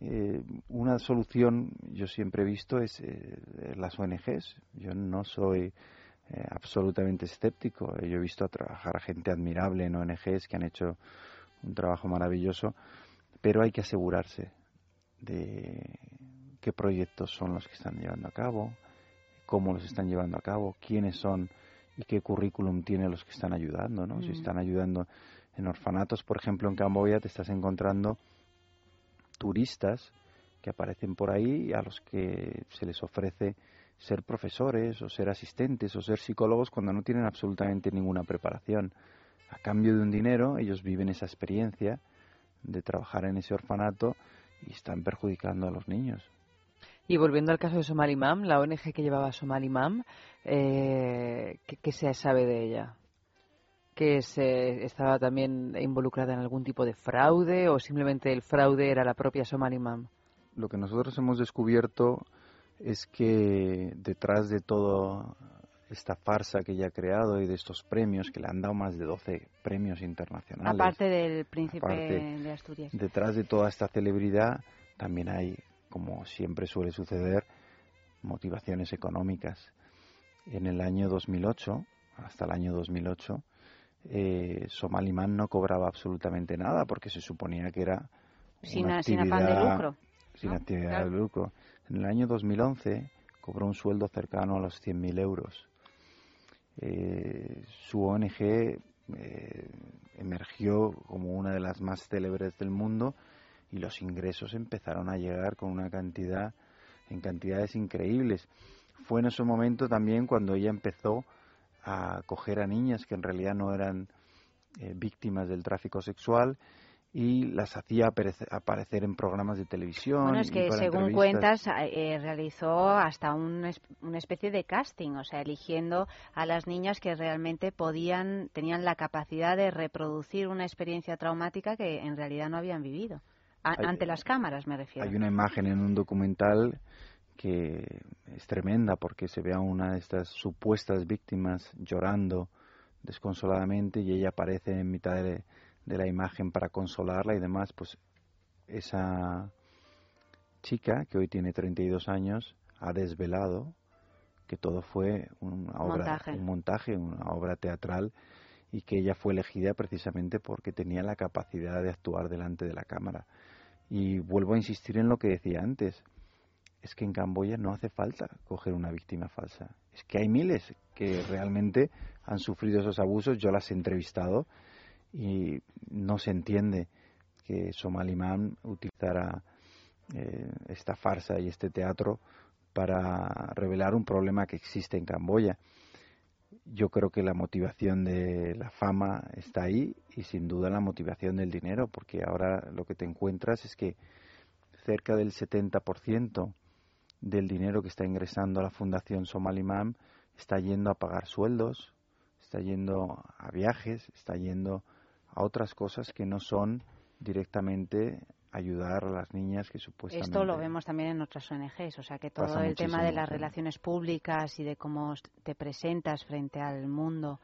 Eh, una solución yo siempre he visto es eh, las ONGs. Yo no soy eh, absolutamente escéptico. Yo he visto a trabajar a gente admirable en ONGs que han hecho un trabajo maravilloso, pero hay que asegurarse de qué proyectos son los que están llevando a cabo, cómo los están llevando a cabo, quiénes son y qué currículum tienen los que están ayudando, ¿no? Si Mm. están ayudando en orfanatos, por ejemplo, en Camboya te estás encontrando turistas que aparecen por ahí a los que se les ofrece ser profesores o ser asistentes o ser psicólogos cuando no tienen absolutamente ninguna preparación. A cambio de un dinero, ellos viven esa experiencia de trabajar en ese orfanato y están perjudicando a los niños. Y volviendo al caso de Somalimam, la ONG que llevaba Somalimam, eh, ¿qué, qué se sabe de ella? ¿Que se estaba también involucrada en algún tipo de fraude o simplemente el fraude era la propia Somalimam? Lo que nosotros hemos descubierto es que detrás de toda esta farsa que ella ha creado y de estos premios, que le han dado más de 12 premios internacionales, Aparte del príncipe aparte, de Asturias. detrás de toda esta celebridad también hay, como siempre suele suceder, motivaciones económicas. En el año 2008, hasta el año 2008, eh, Somaliman no cobraba absolutamente nada porque se suponía que era Sin, una a- sin afán de actividad- lucro. sin ¿no? actividad Claro. de lucro. En el año 2011 cobró un sueldo cercano a los 100.000 euros. Eh, su ONG eh, emergió como una de las más célebres del mundo y los ingresos empezaron a llegar con una cantidad, en cantidades increíbles. Fue en ese momento también cuando ella empezó a acoger a niñas que en realidad no eran eh, víctimas del tráfico sexual y las hacía aparecer, en programas de televisión. Bueno, es y que para según cuentas eh, realizó hasta un una especie de casting, o sea, eligiendo a las niñas que realmente podían, tenían la capacidad de reproducir una experiencia traumática que en realidad no habían vivido. A- Hay- ante las cámaras me refiero. Hay una imagen en un documental que es tremenda porque se ve a una de estas supuestas víctimas llorando desconsoladamente y ella aparece en mitad de, de la imagen para consolarla y demás. Pues esa chica, que hoy tiene 32 años, ha desvelado que todo fue una obra, Montaje. un montaje, una obra teatral y que ella fue elegida precisamente porque tenía la capacidad de actuar delante de la cámara. Y vuelvo a insistir en lo que decía antes, es que en Camboya no hace falta coger una víctima falsa. Es que hay miles que realmente han sufrido esos abusos, yo las he entrevistado y no se entiende que Somalimán utilizara eh, esta farsa y este teatro para revelar un problema que existe en Camboya. Yo creo que la motivación de la fama está ahí y sin duda la motivación del dinero, porque ahora lo que te encuentras es que cerca del 70% del dinero que está ingresando a la Fundación Somalimam está yendo a pagar sueldos, está yendo a viajes, está yendo a otras cosas que no son directamente ayudar a las niñas que supuestamente Esto lo vemos también en otras ONGs, o sea que todo el tema de las relaciones públicas y de cómo te presentas frente al mundo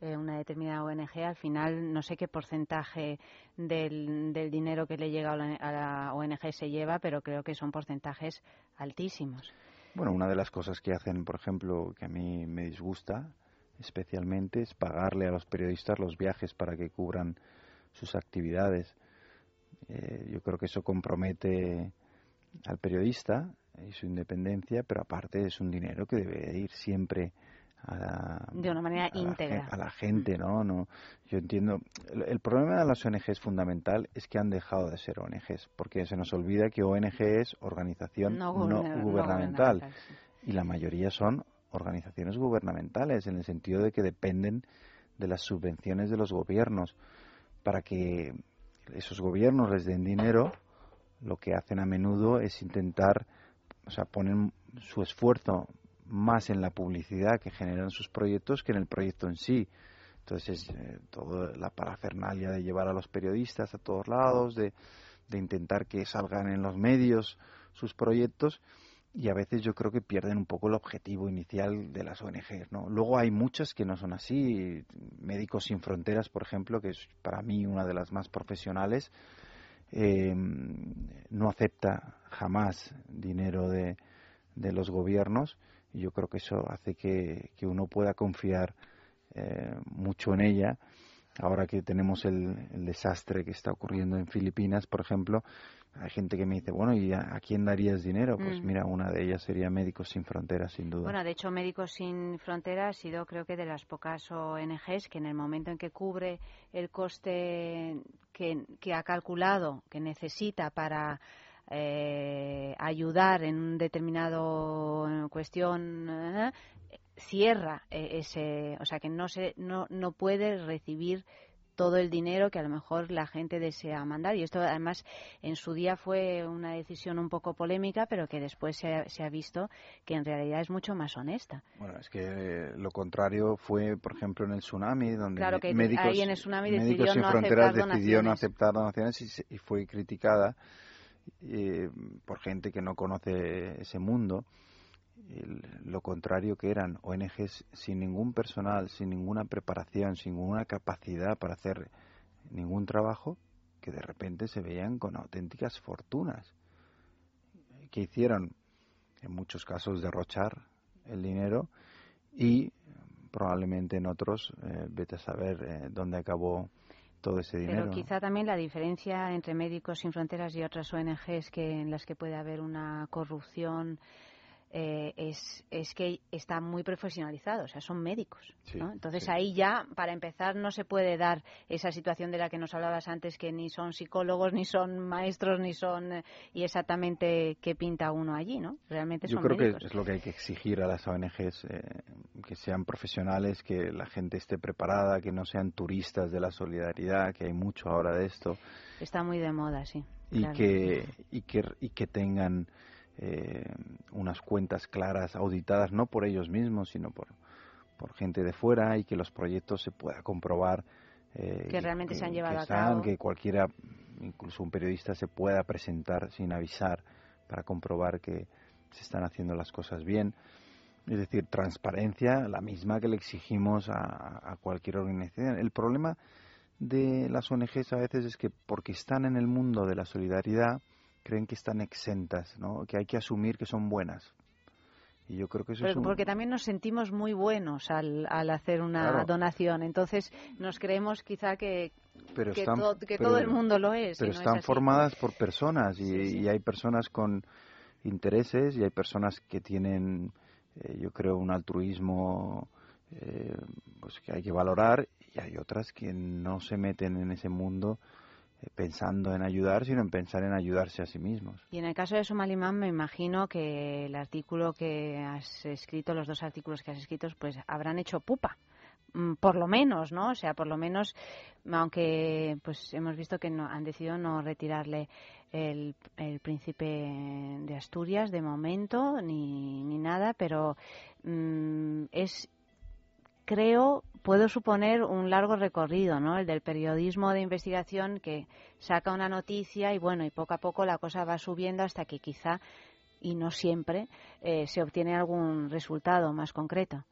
eh, una determinada ONG, al final no sé qué porcentaje del, del dinero que le llega a la, a la ONG se lleva, pero creo que son porcentajes altísimos. Bueno, una de las cosas que hacen, por ejemplo, que a mí me disgusta especialmente es pagarle a los periodistas los viajes para que cubran sus actividades. Eh, yo creo que eso compromete al periodista y su independencia, pero aparte es un dinero que debe ir siempre a la, De una manera a íntegra. a la gente, ¿no? no Yo entiendo. El, el problema de las ONGs fundamental es que han dejado de ser ONGs, porque se nos olvida que ONG es organización No no, guberna- no gubernamental. gubernamental, Y la mayoría son organizaciones gubernamentales, en el sentido de que dependen de las subvenciones de los gobiernos. Para que esos gobiernos les den dinero, lo que hacen a menudo es intentar, o sea, ponen su esfuerzo más en la publicidad que generan sus proyectos que en el proyecto en sí. Entonces, eh, toda la parafernalia de llevar a los periodistas a todos lados, de, de intentar que salgan en los medios sus proyectos, y a veces yo creo que pierden un poco el objetivo inicial de las ONGs, ¿no? Luego hay muchas que no son así, Médicos Sin Fronteras, por ejemplo, que es para mí una de las más profesionales, eh, no acepta jamás dinero de, de los gobiernos y yo creo que eso hace que, que uno pueda confiar eh, mucho en ella. Ahora que tenemos el, el desastre que está ocurriendo en Filipinas, por ejemplo, hay gente que me dice, bueno, ¿y a, a quién darías dinero? Pues Mm. mira, una de ellas sería Médicos Sin Fronteras, sin duda. Bueno, de hecho, Médicos Sin Fronteras ha sido, creo que, de las pocas ONGs que en el momento en que cubre el coste que, que ha calculado que necesita para eh, ayudar en un determinado cuestión eh, cierra eh, ese, o sea que no se no no puede recibir todo el dinero que a lo mejor la gente desea mandar. Y esto, además, en su día fue una decisión un poco polémica, pero que después se ha, se ha visto que en realidad es mucho más honesta. Bueno, es que eh, lo contrario fue, por ejemplo, en el tsunami, donde Claro que Médicos, ahí en el tsunami Médicos Sin no Fronteras decidió no aceptar donaciones y, y fue criticada eh, por gente que no conoce ese mundo. El- lo contrario que eran ONGs sin ningún personal, sin ninguna preparación, sin ninguna capacidad para hacer ningún trabajo, que de repente se veían con auténticas fortunas. que hicieron? En muchos casos derrochar el dinero y probablemente en otros, eh, vete a saber eh, dónde acabó todo ese dinero. Pero quizá también la diferencia entre Médicos Sin Fronteras y otras ONGs que, en las que puede haber una corrupción eh, es, es que está muy profesionalizado, o sea, son médicos. Sí, ¿no? Entonces sí. ahí ya, para empezar, no se puede dar esa situación de la que nos hablabas antes, que ni son psicólogos, ni son maestros, ni son. eh, y exactamente qué pinta uno allí, ¿no? Realmente Yo son creo médicos. que es lo que hay que exigir a las ONGs, eh, que sean profesionales, que la gente esté preparada, que no sean turistas de la solidaridad, que hay mucho ahora de esto, Está muy de moda, sí. y claro. que y que y que tengan eh, unas cuentas claras, auditadas no por ellos mismos, sino por por gente de fuera y que los proyectos se pueda comprobar eh, Que realmente se han llevado a cabo. que cualquiera, incluso un periodista, se pueda presentar sin avisar para comprobar que se están haciendo las cosas bien. Es decir, transparencia, la misma que le exigimos a, a cualquier organización. El problema de las ONGs a veces es que porque están en el mundo de la solidaridad, creen que están exentas, ¿no? que hay que asumir que son buenas. Y yo creo que eso Pero es un... Porque también nos sentimos muy buenos al, al hacer una Claro. donación. Entonces nos creemos quizá que, pero que, están, to- que pero- todo el mundo lo es. Pero no están formadas por personas y, y hay personas con intereses y hay personas que tienen, eh, yo creo, un altruismo eh, pues que hay que valorar y hay otras que no se meten en ese mundo pensando en ayudar, sino en pensar en ayudarse a sí mismos. Y en el caso de Somalimán me imagino que el artículo que has escrito, los dos artículos que has escrito, pues habrán hecho pupa. Mm, Por lo menos, ¿no? O sea, por lo menos, aunque pues hemos visto que no, han decidido no retirarle el, príncipe de Asturias de momento ni, ni nada, pero mm, es creo, puedo suponer un largo recorrido, ¿no? El del periodismo de investigación que saca una noticia y bueno, y poco a poco la cosa va subiendo hasta que quizá, y no siempre, eh, se obtiene algún resultado más concreto.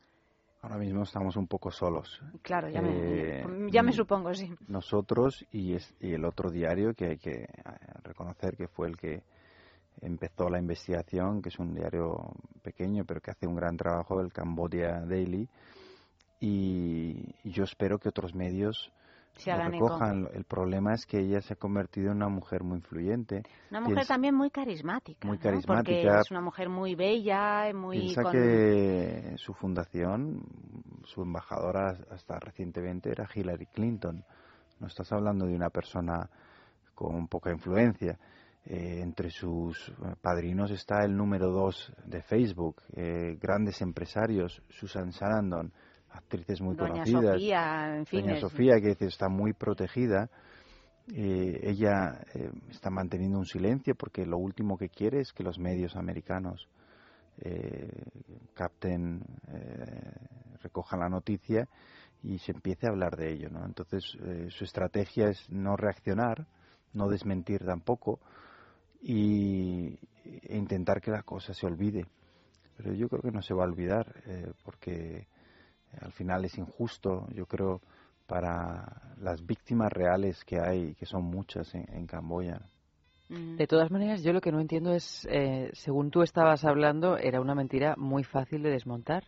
Ahora mismo estamos un poco solos. Claro, ya, Eh, me, ya me supongo, sí. nosotros y, es- y el otro diario que hay que eh, reconocer que fue el que empezó la investigación, que es un diario pequeño pero que hace un gran trabajo, el Cambodia Daily, y, yo espero que otros medios Se lo recojan. El problema es que ella se ha convertido en una mujer muy influyente. Una mujer Piensa- también muy carismática. muy ¿no? Porque carismática. es una mujer muy bella, muy... Piensa con- que su fundación, su embajadora hasta recientemente era Hillary Clinton. No estás hablando de una persona con poca influencia. Eh, entre sus padrinos está el número dos de Facebook, eh, grandes empresarios, Susan Sarandon, actrices muy Doña conocidas. Sofía, en fin. Doña es- Sofía, que dice, está muy protegida. Eh, ella eh, está manteniendo un silencio porque lo último que quiere es que los medios americanos eh, capten, eh, recojan la noticia y se empiece a hablar de ello. ¿no? Entonces, eh, su estrategia es no reaccionar, no desmentir tampoco y, e intentar que la cosa se olvide. Pero yo creo que no se va a olvidar eh, porque al final es injusto, yo creo, para las víctimas reales que hay, que son muchas en, en Camboya. De todas maneras, yo lo que no entiendo es, eh, según tú estabas hablando, era una mentira muy fácil de desmontar.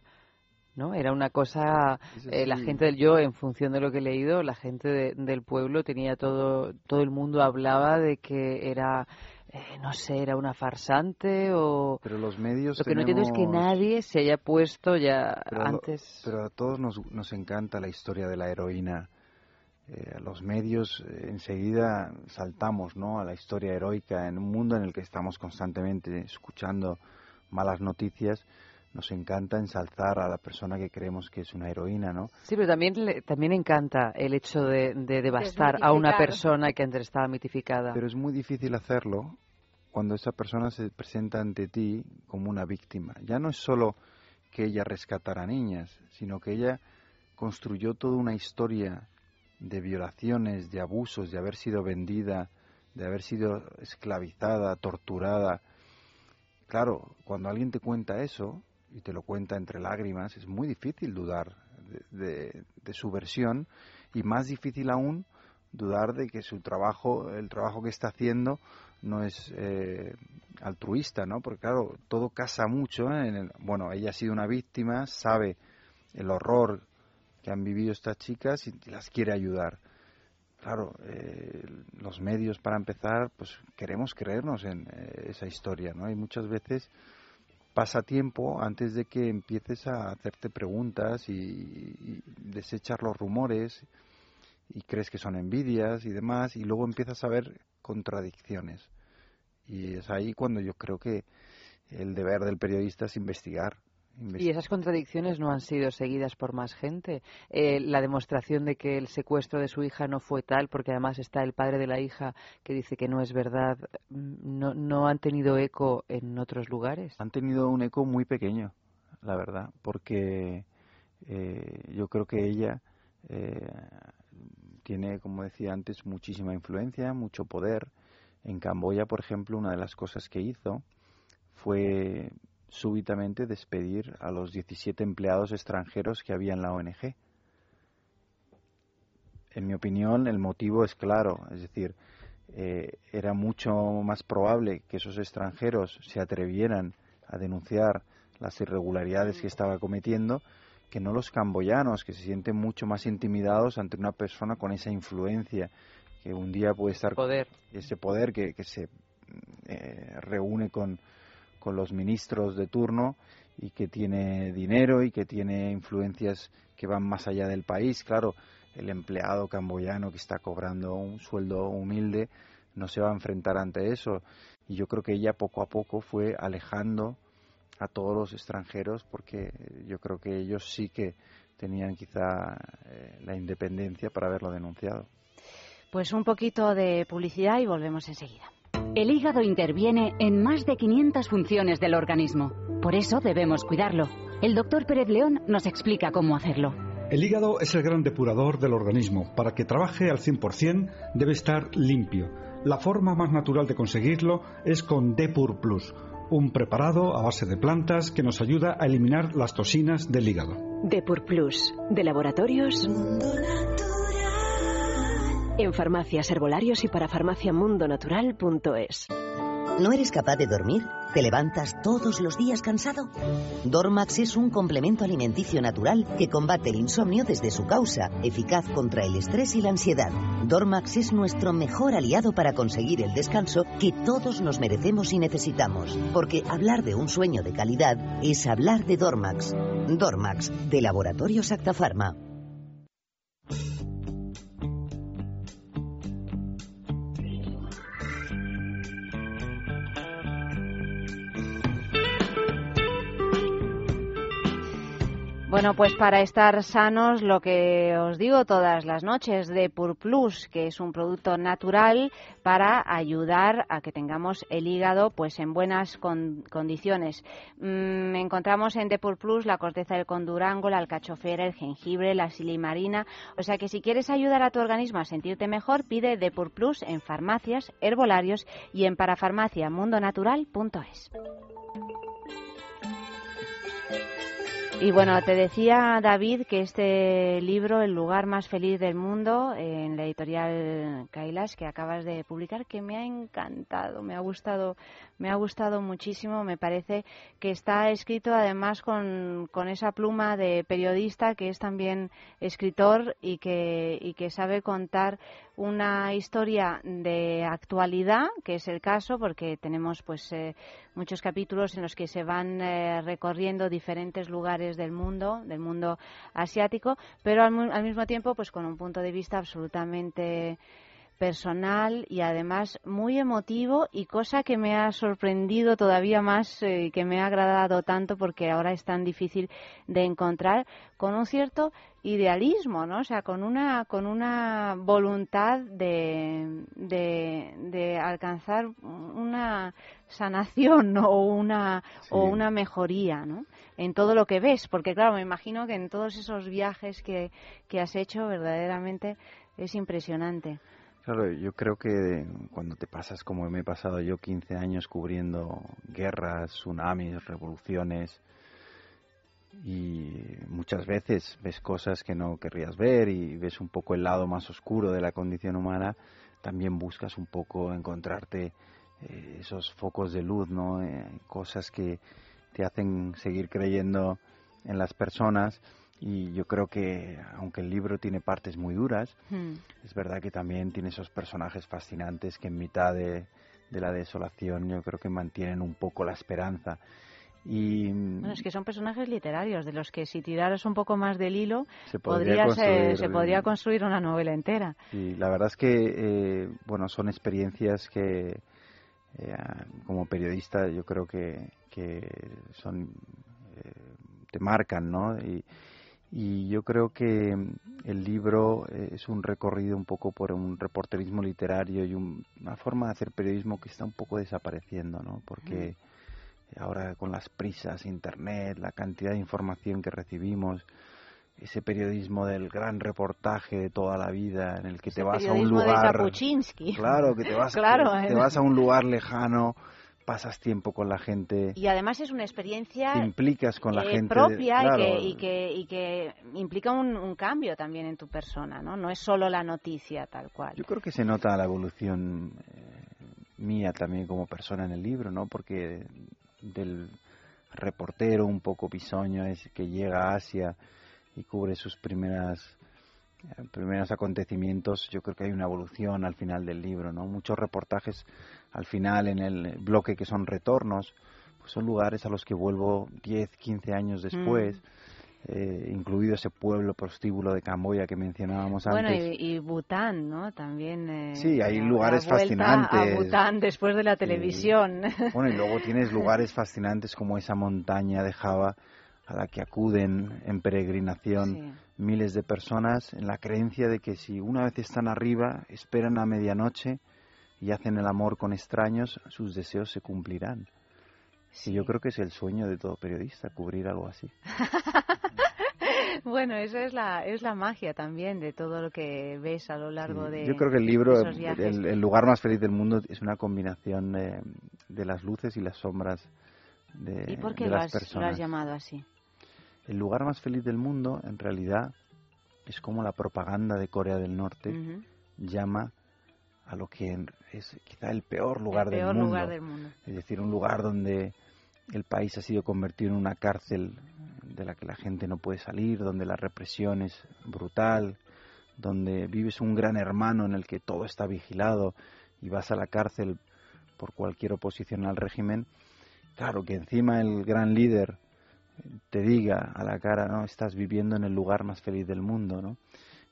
¿No? Era una cosa, eh, la gente del yo, en función de lo que he leído, la gente de- del pueblo tenía todo, todo el mundo hablaba de que era, eh, no sé, era una farsante o... Pero los medios Lo que no entiendo es que nadie se haya puesto ya Pero, lo- antes... pero a todos nos, nos encanta la historia de la heroína. Eh, a los medios eh, enseguida saltamos ¿no? a la historia heroica en un mundo en el que estamos constantemente escuchando malas noticias. Nos encanta ensalzar a la persona que creemos que es una heroína, ¿no? Sí, pero también le- también encanta el hecho de, de devastar a una persona que antes estaba mitificada. Pero es muy difícil hacerlo cuando esa persona se presenta ante ti como una víctima. Ya no es solo que ella rescatara niñas, sino que ella construyó toda una historia de violaciones, de abusos, de haber sido vendida, de haber sido esclavizada, torturada. Claro, cuando alguien te cuenta eso y te lo cuenta entre lágrimas, es muy difícil dudar de, de- de su versión y más difícil aún dudar de que su trabajo, el trabajo que está haciendo, no es eh, altruista, ¿no? Porque claro, todo casa mucho. ¿eh? En el- bueno, ella ha sido una víctima, sabe el horror que han vivido estas chicas y las quiere ayudar. Claro, eh, los medios para empezar, pues queremos creernos en eh, esa historia, ¿no? Y muchas veces pasa tiempo antes de que empieces a hacerte preguntas y, y desechar los rumores y crees que son envidias y demás y luego empiezas a ver contradicciones. Y es ahí cuando yo creo que el deber del periodista es investigar. Y esas contradicciones no han sido seguidas por más gente. Eh, la demostración de que el secuestro de su hija no fue tal, porque además está el padre de la hija que dice que no es verdad, mm, no, no han tenido eco en otros lugares. Han tenido un eco muy pequeño, la verdad, porque eh, yo creo que ella eh, tiene, como decía antes, muchísima influencia, mucho poder. En Camboya, por ejemplo, una de las cosas que hizo fue súbitamente despedir a los 17 empleados extranjeros que había en la ONG. En mi opinión, el motivo es claro, es decir, eh, era mucho más probable que esos extranjeros se atrevieran a denunciar las irregularidades que estaba cometiendo que no los camboyanos, que se sienten mucho más intimidados ante una persona con esa influencia, que un día puede estar... Poder. Ese poder que, que se eh, reúne con, con los ministros de turno y que tiene dinero y que tiene influencias que van más allá del país. Claro, el empleado camboyano que está cobrando un sueldo humilde no se va a enfrentar ante eso. Y yo creo que ella poco a poco fue alejando a todos los extranjeros porque yo creo que ellos sí que tenían quizá eh, la independencia para haberlo denunciado. Pues un poquito de publicidad y volvemos enseguida. El hígado interviene en más de 500 funciones del organismo. Por eso debemos cuidarlo. El doctor Pérez León nos explica cómo hacerlo. El hígado es el gran depurador del organismo. Para que trabaje al 100% debe estar limpio. La forma más natural de conseguirlo es con Depur Plus, un preparado a base de plantas que nos ayuda a eliminar las toxinas del hígado. Depur Plus, de laboratorios. En farmacias, herbolarios y para farmaciamundonatural.es. ¿No eres capaz de dormir? ¿Te levantas todos los días cansado? Dormax es un complemento alimenticio natural que combate el insomnio desde su causa, eficaz contra el estrés y la ansiedad. Dormax es nuestro mejor aliado para conseguir el descanso que todos nos merecemos y necesitamos, porque hablar de un sueño de calidad es hablar de Dormax. Dormax, de Laboratorios Acta Bueno, pues para estar sanos, lo que os digo todas las noches de Purplus, que es un producto natural para ayudar a que tengamos el hígado pues en buenas con- condiciones. Mm, encontramos en Depur Plus la corteza del condurango, la alcachofera, el jengibre, la silimarina. O sea que si quieres ayudar a tu organismo a sentirte mejor, pide Depur Plus en farmacias, herbolarios y en parafarmaciamundonatural.es. Y bueno, te decía David que este libro, El lugar más feliz del mundo, en la editorial Kailash, que acabas de publicar, que me ha encantado, me ha gustado, me ha gustado muchísimo. Me parece que está escrito además con, con esa pluma de periodista que es también escritor y que, y que sabe contar una historia de actualidad, que es el caso, porque tenemos pues eh, muchos capítulos en los que se van eh, recorriendo diferentes lugares del mundo, del mundo asiático, pero al, al mismo tiempo pues con un punto de vista absolutamente personal y además muy emotivo y cosa que me ha sorprendido todavía más eh, y que me ha agradado tanto porque ahora es tan difícil de encontrar con un cierto idealismo, ¿no? O sea, con una con una voluntad de, de, de alcanzar una sanación ¿no? o una o una mejoría, ¿no? En todo lo que ves, porque claro, me imagino que en todos esos viajes que, que has hecho verdaderamente es impresionante. Claro, yo creo que cuando te pasas como me he pasado yo 15 años cubriendo guerras, tsunamis, revoluciones y muchas veces ves cosas que no querrías ver y ves un poco el lado más oscuro de la condición humana, también buscas un poco encontrarte eh, esos focos de luz, ¿no? Eh, cosas que te hacen seguir creyendo en las personas y yo creo que aunque el libro tiene partes muy duras, es verdad que también tiene esos personajes fascinantes que en mitad de, de la desolación yo creo que mantienen un poco la esperanza. Y Bueno, es que son personajes literarios, de los que si tiraras un poco más del hilo, Se podría podrías, eh, construir- se podría construir una novela entera. Y la verdad es que, eh, bueno, son experiencias que, eh, como periodista, yo creo que, que son, eh, te marcan, ¿no? Y, y yo creo que el libro eh, es un recorrido un poco por un reporterismo literario y un- una forma de hacer periodismo que está un poco desapareciendo, ¿no? Porque ahora con las prisas, internet, la cantidad de información que recibimos, ese periodismo del gran reportaje de toda la vida en el que te vas a un de lugar Kapuczynski. claro que te vas Claro, te ¿eh? vas a un lugar lejano pasas tiempo con la gente Y además es una experiencia te implicas con la eh, gente propia claro, y, que, y, que, y que implica un, un cambio también en tu persona, ¿no? No es solo la noticia tal cual. yo creo que se nota la evolución eh, mía también como persona en el libro no porque del reportero un poco bisoño es que llega a Asia y cubre sus primeras eh, primeros acontecimientos, yo creo que hay una evolución al final del libro, ¿no? Muchos reportajes al final en el bloque que son retornos, pues son lugares a los que vuelvo 10, 15 años después, eh, incluido ese pueblo prostíbulo de Camboya que mencionábamos Bueno, antes. y, y Bután, ¿no? También. eh, Sí, hay lugares fascinantes. A Bután después de la televisión. Bueno, y luego tienes lugares fascinantes como esa montaña de Java a la que acuden en peregrinación Sí. miles de personas en la creencia de que si una vez están arriba, esperan a medianoche y hacen el amor con extraños, sus deseos se cumplirán. Y yo creo que es el sueño de todo periodista, cubrir algo así. bueno, eso es la, es la magia también de todo lo que ves a lo largo de. Yo creo que el libro, el, el lugar más feliz del mundo, es una combinación de, de las luces y las sombras de, ¿Y por qué de lo las lo personas. has llamado así? El lugar más feliz del mundo, en realidad, es como la propaganda de Corea del Norte llama a lo que es quizá el peor lugar, El del, mundo. lugar del mundo. Es decir, un lugar donde el país ha sido convertido en una cárcel de la que la gente no puede salir, donde la represión es brutal, donde vives un gran hermano en el que todo está vigilado y vas a la cárcel por cualquier oposición al régimen. Claro, que encima el gran líder te diga a la cara, no, estás viviendo en el lugar más feliz del mundo, ¿no?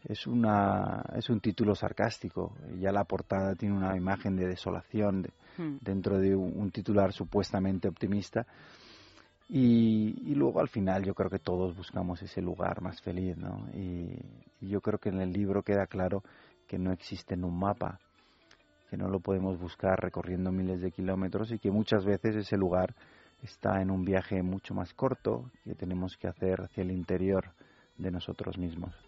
Es una es un título sarcástico. Ya la portada tiene una imagen de desolación de- Hmm. dentro de un, un titular supuestamente optimista. Y, y luego al final yo creo que todos buscamos ese lugar más feliz, ¿no? Y, y yo creo que en el libro queda claro que no existe en un mapa, que no lo podemos buscar recorriendo miles de kilómetros y que muchas veces ese lugar está en un viaje mucho más corto que tenemos que hacer hacia el interior de nosotros mismos.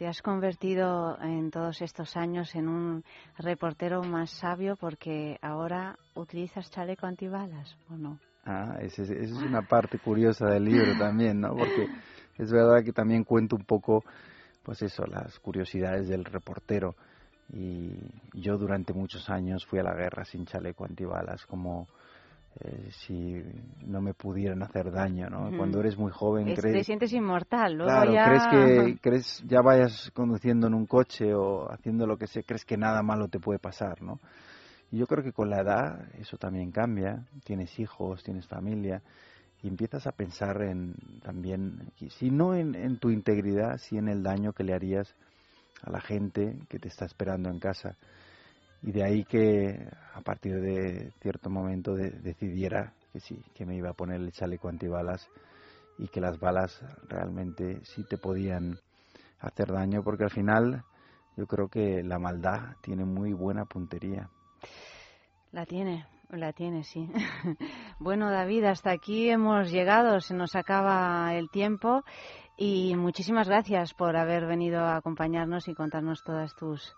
Te has convertido en todos estos años en un reportero más sabio porque ahora utilizas chaleco antibalas, ¿o no? Ah, esa es, una parte curiosa del libro también, ¿no? Porque es verdad que también cuento un poco, pues eso, las curiosidades del reportero. Y yo durante muchos años fui a la guerra sin chaleco antibalas, como eh, si no me pudieran hacer daño, ¿no? Cuando eres muy joven Es- crees... Te sientes inmortal, luego Claro, ya... crees que crees ya vayas conduciendo en un coche o haciendo lo que sea, crees que nada malo te puede pasar, ¿no? Y yo creo que con la edad eso también cambia, tienes hijos, tienes familia y empiezas a pensar en también, si no en, en tu integridad, si en el daño que le harías a la gente que te está esperando en casa. Y de ahí que a partir de cierto momento de- decidiera que sí, que me iba a poner el chaleco antibalas y que las balas realmente sí te podían hacer daño, porque al final yo creo que la maldad tiene muy buena puntería. La tiene, la tiene, sí. bueno, David, hasta aquí hemos llegado, se nos acaba el tiempo y muchísimas gracias por haber venido a acompañarnos y contarnos todas tus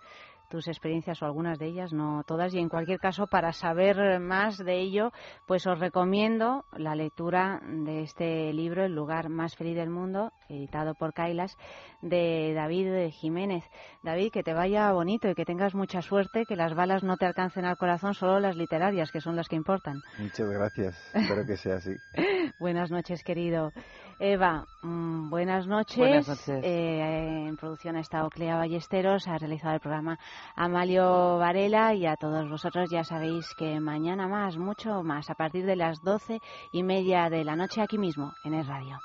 tus experiencias o algunas de ellas, no todas, y en cualquier caso, para saber más de ello, pues os recomiendo la lectura de este libro, El lugar más feliz del mundo, editado por Kailas, de David Jiménez. David, que te vaya bonito y que tengas mucha suerte, que las balas no te alcancen al corazón, solo las literarias, que son las que importan. Muchas gracias, espero que sea así. Buenas noches, querido. Eva, mm, buenas noches. Buenas noches. Eh, en producción ha estado Clea Ballesteros, ha realizado el programa Amalio Varela y a todos vosotros ya sabéis que mañana más, mucho más, a partir de las doce y media de la noche aquí mismo en el radio.